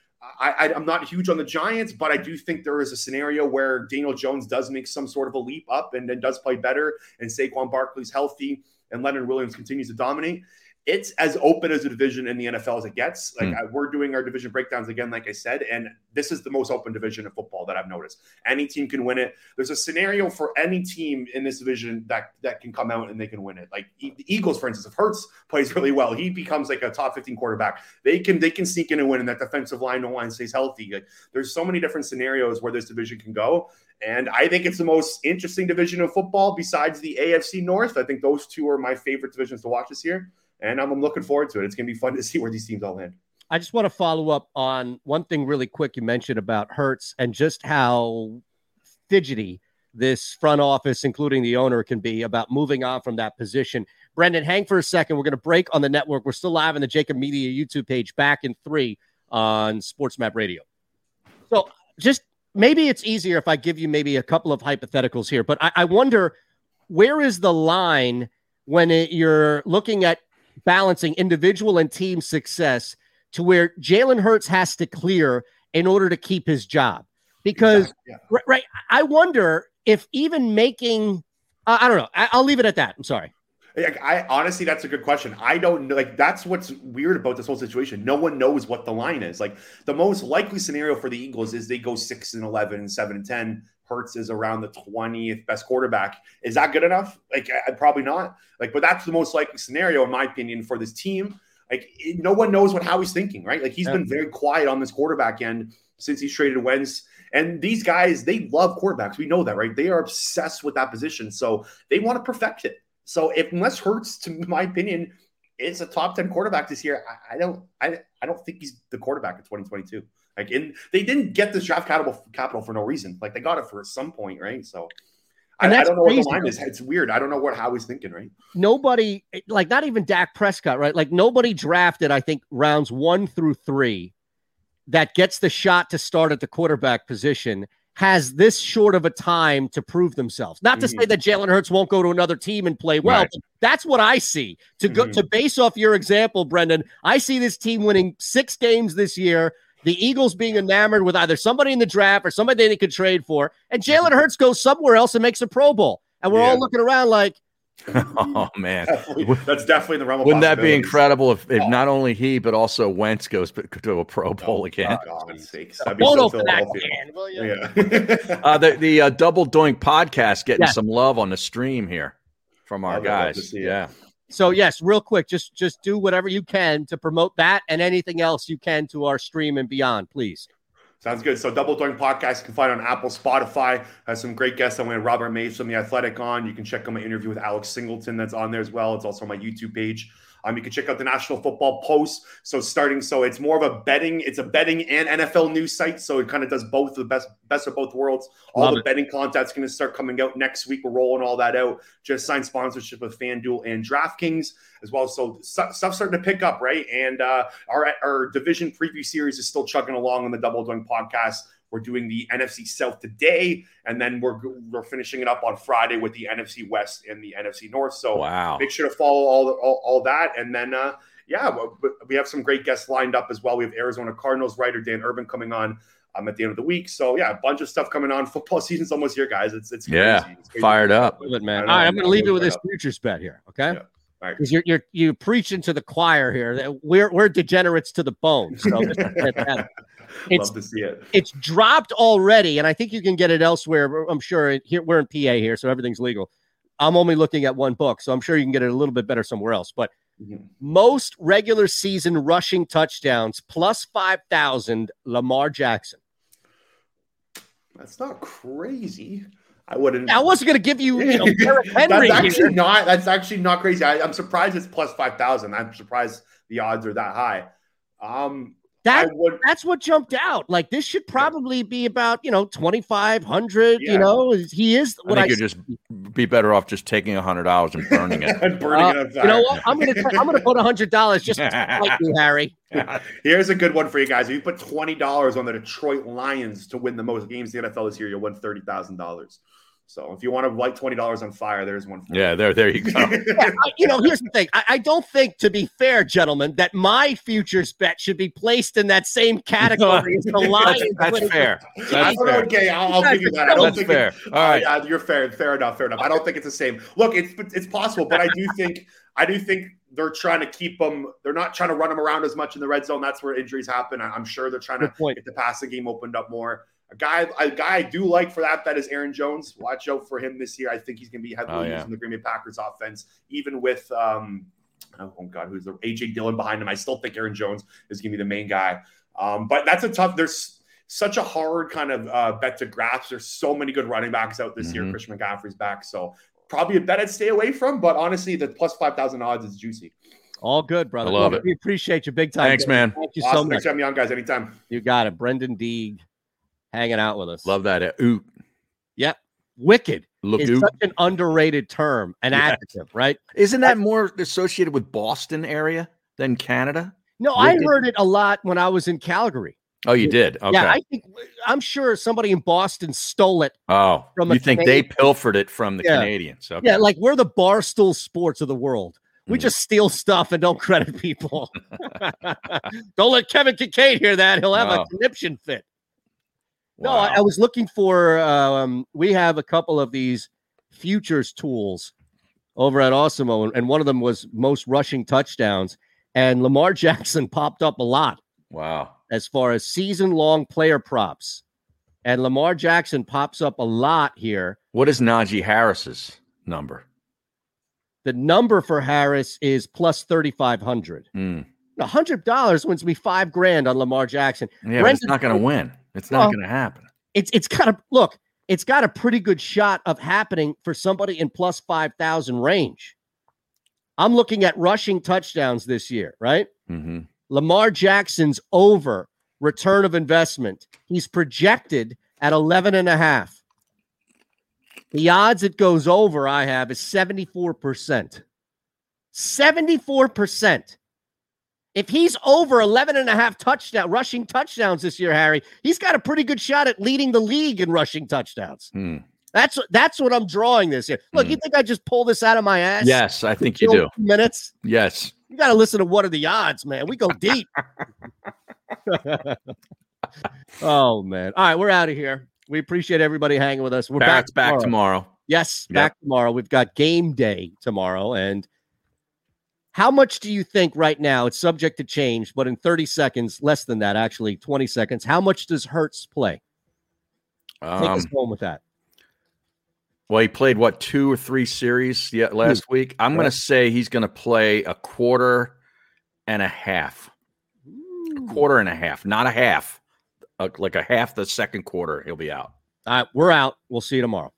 I, I'm not huge on the Giants, but I do think there is a scenario where Daniel Jones does make some sort of a leap up and then does play better, and Saquon Barkley's healthy, and Leonard Williams continues to dominate. It's as open as a division in the NFL as it gets. Like. Hmm. I, we're doing our division breakdowns again, like I said, and this is the most open division of football that I've noticed. Any team can win it. There's a scenario for any team in this division that that can come out and they can win it. Like E- the Eagles, for instance, if Hurts plays really well, he becomes like a top 15 quarterback. They can they can sneak in and win, and that defensive line, no line stays healthy. Like there's so many different scenarios where this division can go. And I think it's the most interesting division of football besides the AFC North. I think those two are my favorite divisions to watch this year. And I'm, I'm looking forward to it. It's going to be fun to see where these teams all land. I just want to follow up on one thing really quick you mentioned about Hurts and just how fidgety this front office, including the owner, can be about moving on from that position. Brendan, hang for a second. We're going to break on the network. We're still live on the JAKIB Media YouTube page back in three on SportsMap Radio. So just maybe it's easier if I give you maybe a couple of hypotheticals here, but I, I wonder where is the line when it, you're looking at balancing individual and team success to where Jalen Hurts has to clear in order to keep his job? Because, yeah. right, I wonder if even making, uh, I don't know, I, I'll leave it at that. I'm sorry. I honestly, that's a good question. I don't know. Like, that's what's weird about this whole situation. No one knows what the line is. Like, the most likely scenario for the Eagles is they go six and 11, and seven and 10. Hurts is around the 20th best quarterback. Is that good enough? Like, I, probably not. Like, but that's the most likely scenario, in my opinion, for this team. Like, it, no one knows what Howie's thinking, right? Like, he's yeah. been very quiet on this quarterback end since he's traded Wentz. And these guys, they love quarterbacks. We know that, right? They are obsessed with that position. So they want to perfect it. So if unless Hurts, to my opinion, is a top 10 quarterback this year, I, I don't I, I don't think he's the quarterback in 2022. Like in they didn't get this draft capital capital for no reason. Like they got it for some point, right? So I, I, don't know crazy. what the line is. It's weird. I don't know what how he's thinking, right? Nobody, like not even Dak Prescott, right? Like nobody drafted, I think, rounds one through three that gets the shot to start at the quarterback position has this short of a time to prove themselves. Not to mm-hmm. say that Jalen Hurts won't go to another team and play well. Right. That's what I see. To go mm-hmm. to base off your example, Brendan, I see this team winning six games this year. The Eagles being enamored with either somebody in the draft or somebody they could trade for, and Jalen. Hurts goes somewhere else and makes a Pro Bowl, and we're yeah. all looking around like, oh man, definitely, that's definitely in the realm. Wouldn't that be incredible if, if oh. not only he but also Wentz goes to a Pro Bowl oh, again? God's sakes, that'd be so Philadelphia. Yeah. uh, the the uh, Double Doink podcast getting yeah. some love on the stream here from our guys. Yeah. So yes, real quick, just just do whatever you can to promote that and anything else you can to our stream and beyond, please. Sounds good. So Double Doink Podcast you can find on Apple, Spotify. Has some great guests. I went Robert Mays from The Athletic on. You can check out my interview with Alex Singleton that's on there as well. It's also on my YouTube page. Um, you can check out the National Football Post. So starting, so it's more of a betting. It's a betting and NFL news site. So it kind of does both the best best of both worlds. All Love the it. betting content's going to start coming out next week. We're rolling all that out. Just signed sponsorship with FanDuel and DraftKings as well. So stuff starting to pick up, right? And uh, our our division preview series is still chugging along on the Double Doink podcast. We're doing the NFC South today, and then we're we're finishing it up on Friday with the NFC West and the NFC North. So wow. make sure to follow all all, all that, and then uh, yeah, we have some great guests lined up as well. We have Arizona Cardinals writer Dan Urban coming on um, at the end of the week. So yeah, a bunch of stuff coming on. Football season's almost here, guys. It's it's crazy. yeah, it's crazy. fired up, it, man. All right, I'm going to leave it with this futures bet here. Okay. Yeah. Right. Because you're you're you preaching to the choir here. We're we're degenerates to the bone. So it's, Love to see it. It's dropped already, and I think you can get it elsewhere. I'm sure here we're in PA here, so everything's legal. I'm only looking at one book, so I'm sure you can get it a little bit better somewhere else. But mm-hmm. most regular season rushing touchdowns plus five thousand, Lamar Jackson. That's not crazy. I wouldn't. I wasn't going to give you, you know, Henry. that's actually here. not. That's actually not crazy. I, am surprised it's plus five thousand. I'm surprised the odds are that high. Um, that would, that's what jumped out. Like this should probably be about you know twenty five hundred. Yeah. You know, he is. What I think I, you just be better off just taking a hundred dollars and burning it. and burning uh, it. You know what? I'm gonna I'm gonna put a hundred dollars just like you, Harry. Here's a good one for you guys. If you put twenty dollars on the Detroit Lions to win the most games in the NFL this year, you'll win thirty thousand dollars. So if you want to light twenty dollars on fire, there's one. yeah, there, there you go. yeah, you know, here's the thing. I, I, don't think, to be fair, gentlemen, that my futures bet should be placed in that same category as the Lions. that's, that's fair. That's fair. Okay, I'll, I'll give you that. I don't that's think fair. It, All right, uh, you're fair. Fair enough. Fair enough. I don't think it's the same. Look, it's it's possible, but I do think I do think they're trying to keep them. They're not trying to run them around as much in the red zone. That's where injuries happen. I'm sure they're trying to get the passing game opened up more. A guy, a guy I do like for that bet is Aaron Jones. Watch out for him this year. I think he's going to be heavily oh, yeah. used in the Green Bay Packers offense, even with um, oh god, who's the AJ Dillon behind him. I still think Aaron Jones is going to be the main guy. Um, but that's a tough. There's such a hard kind of uh, bet to grasp. There's so many good running backs out this mm-hmm. year. Christian McCaffrey's back, so probably a bet I'd stay away from. But honestly, the plus five thousand odds is juicy. All good, brother. I love Look, it. We appreciate you big time. Thanks, man. Thank you so much. Thanks for having me on, guys. Anytime. You got it. Brendan Deeg hanging out with us. Love that. Uh, Oot. Yep. Wicked Look, is oot. such an underrated term, an Yes. adjective, right? Isn't that more associated with Boston area than Canada? No, I heard it a lot when I was in Calgary. Oh, you did. Okay. Yeah, I think I'm sure somebody in Boston stole it. oh, from a you think they pilfered it from the Yeah. Canadians? Okay. Yeah, like we're the barstool sports of the world. We Mm. just steal stuff and don't credit people. don't let Kevin Kinkead hear that; he'll have No. a conniption fit. No, I, I was looking for. Um, we have a couple of these futures tools over at Awesemo, and, and one of them was most rushing touchdowns. And Lamar Jackson popped up a lot Wow. as far as season long player props. And Lamar Jackson pops up a lot here. What is Najee Harris's number? The number for Harris is plus 3,500. Hmm. A hundred dollars wins me five grand on Lamar Jackson. Yeah, but it's not going to win. It's not Well, going to happen. It's it's got a look. It's got a pretty good shot of happening for somebody in plus five thousand range. I'm looking at rushing touchdowns this year, right? Mm-hmm. Lamar Jackson's over return of investment. He's projected at 11 and a half. The odds it goes over I have is 74%. 74%. If he's over 11 and a half touchdown rushing touchdowns this year, Harry, he's got a pretty good shot at leading the league in rushing touchdowns. Hmm. That's that's what I'm drawing this here. Look, you think I just pull this out of my ass? Yes, I think you do. Minutes. Yes. You got to listen to what are the odds, man. We go deep. oh man. All right, we're out of here. We appreciate everybody hanging with us. We're Barrett's back back tomorrow. Yes, Yep. back tomorrow. We've got game day tomorrow. And how much do you think right now? It's subject to change, but in 30 seconds, less than that, actually, 20 seconds, how much does Hurts play? Take us Um, home with that. well, he played what two or three series yet last week. I'm going to say he's going to play a quarter and a half. A quarter and a half, not a half. Uh, like a half the second quarter, he'll be out. All right, we're out. We'll see you tomorrow.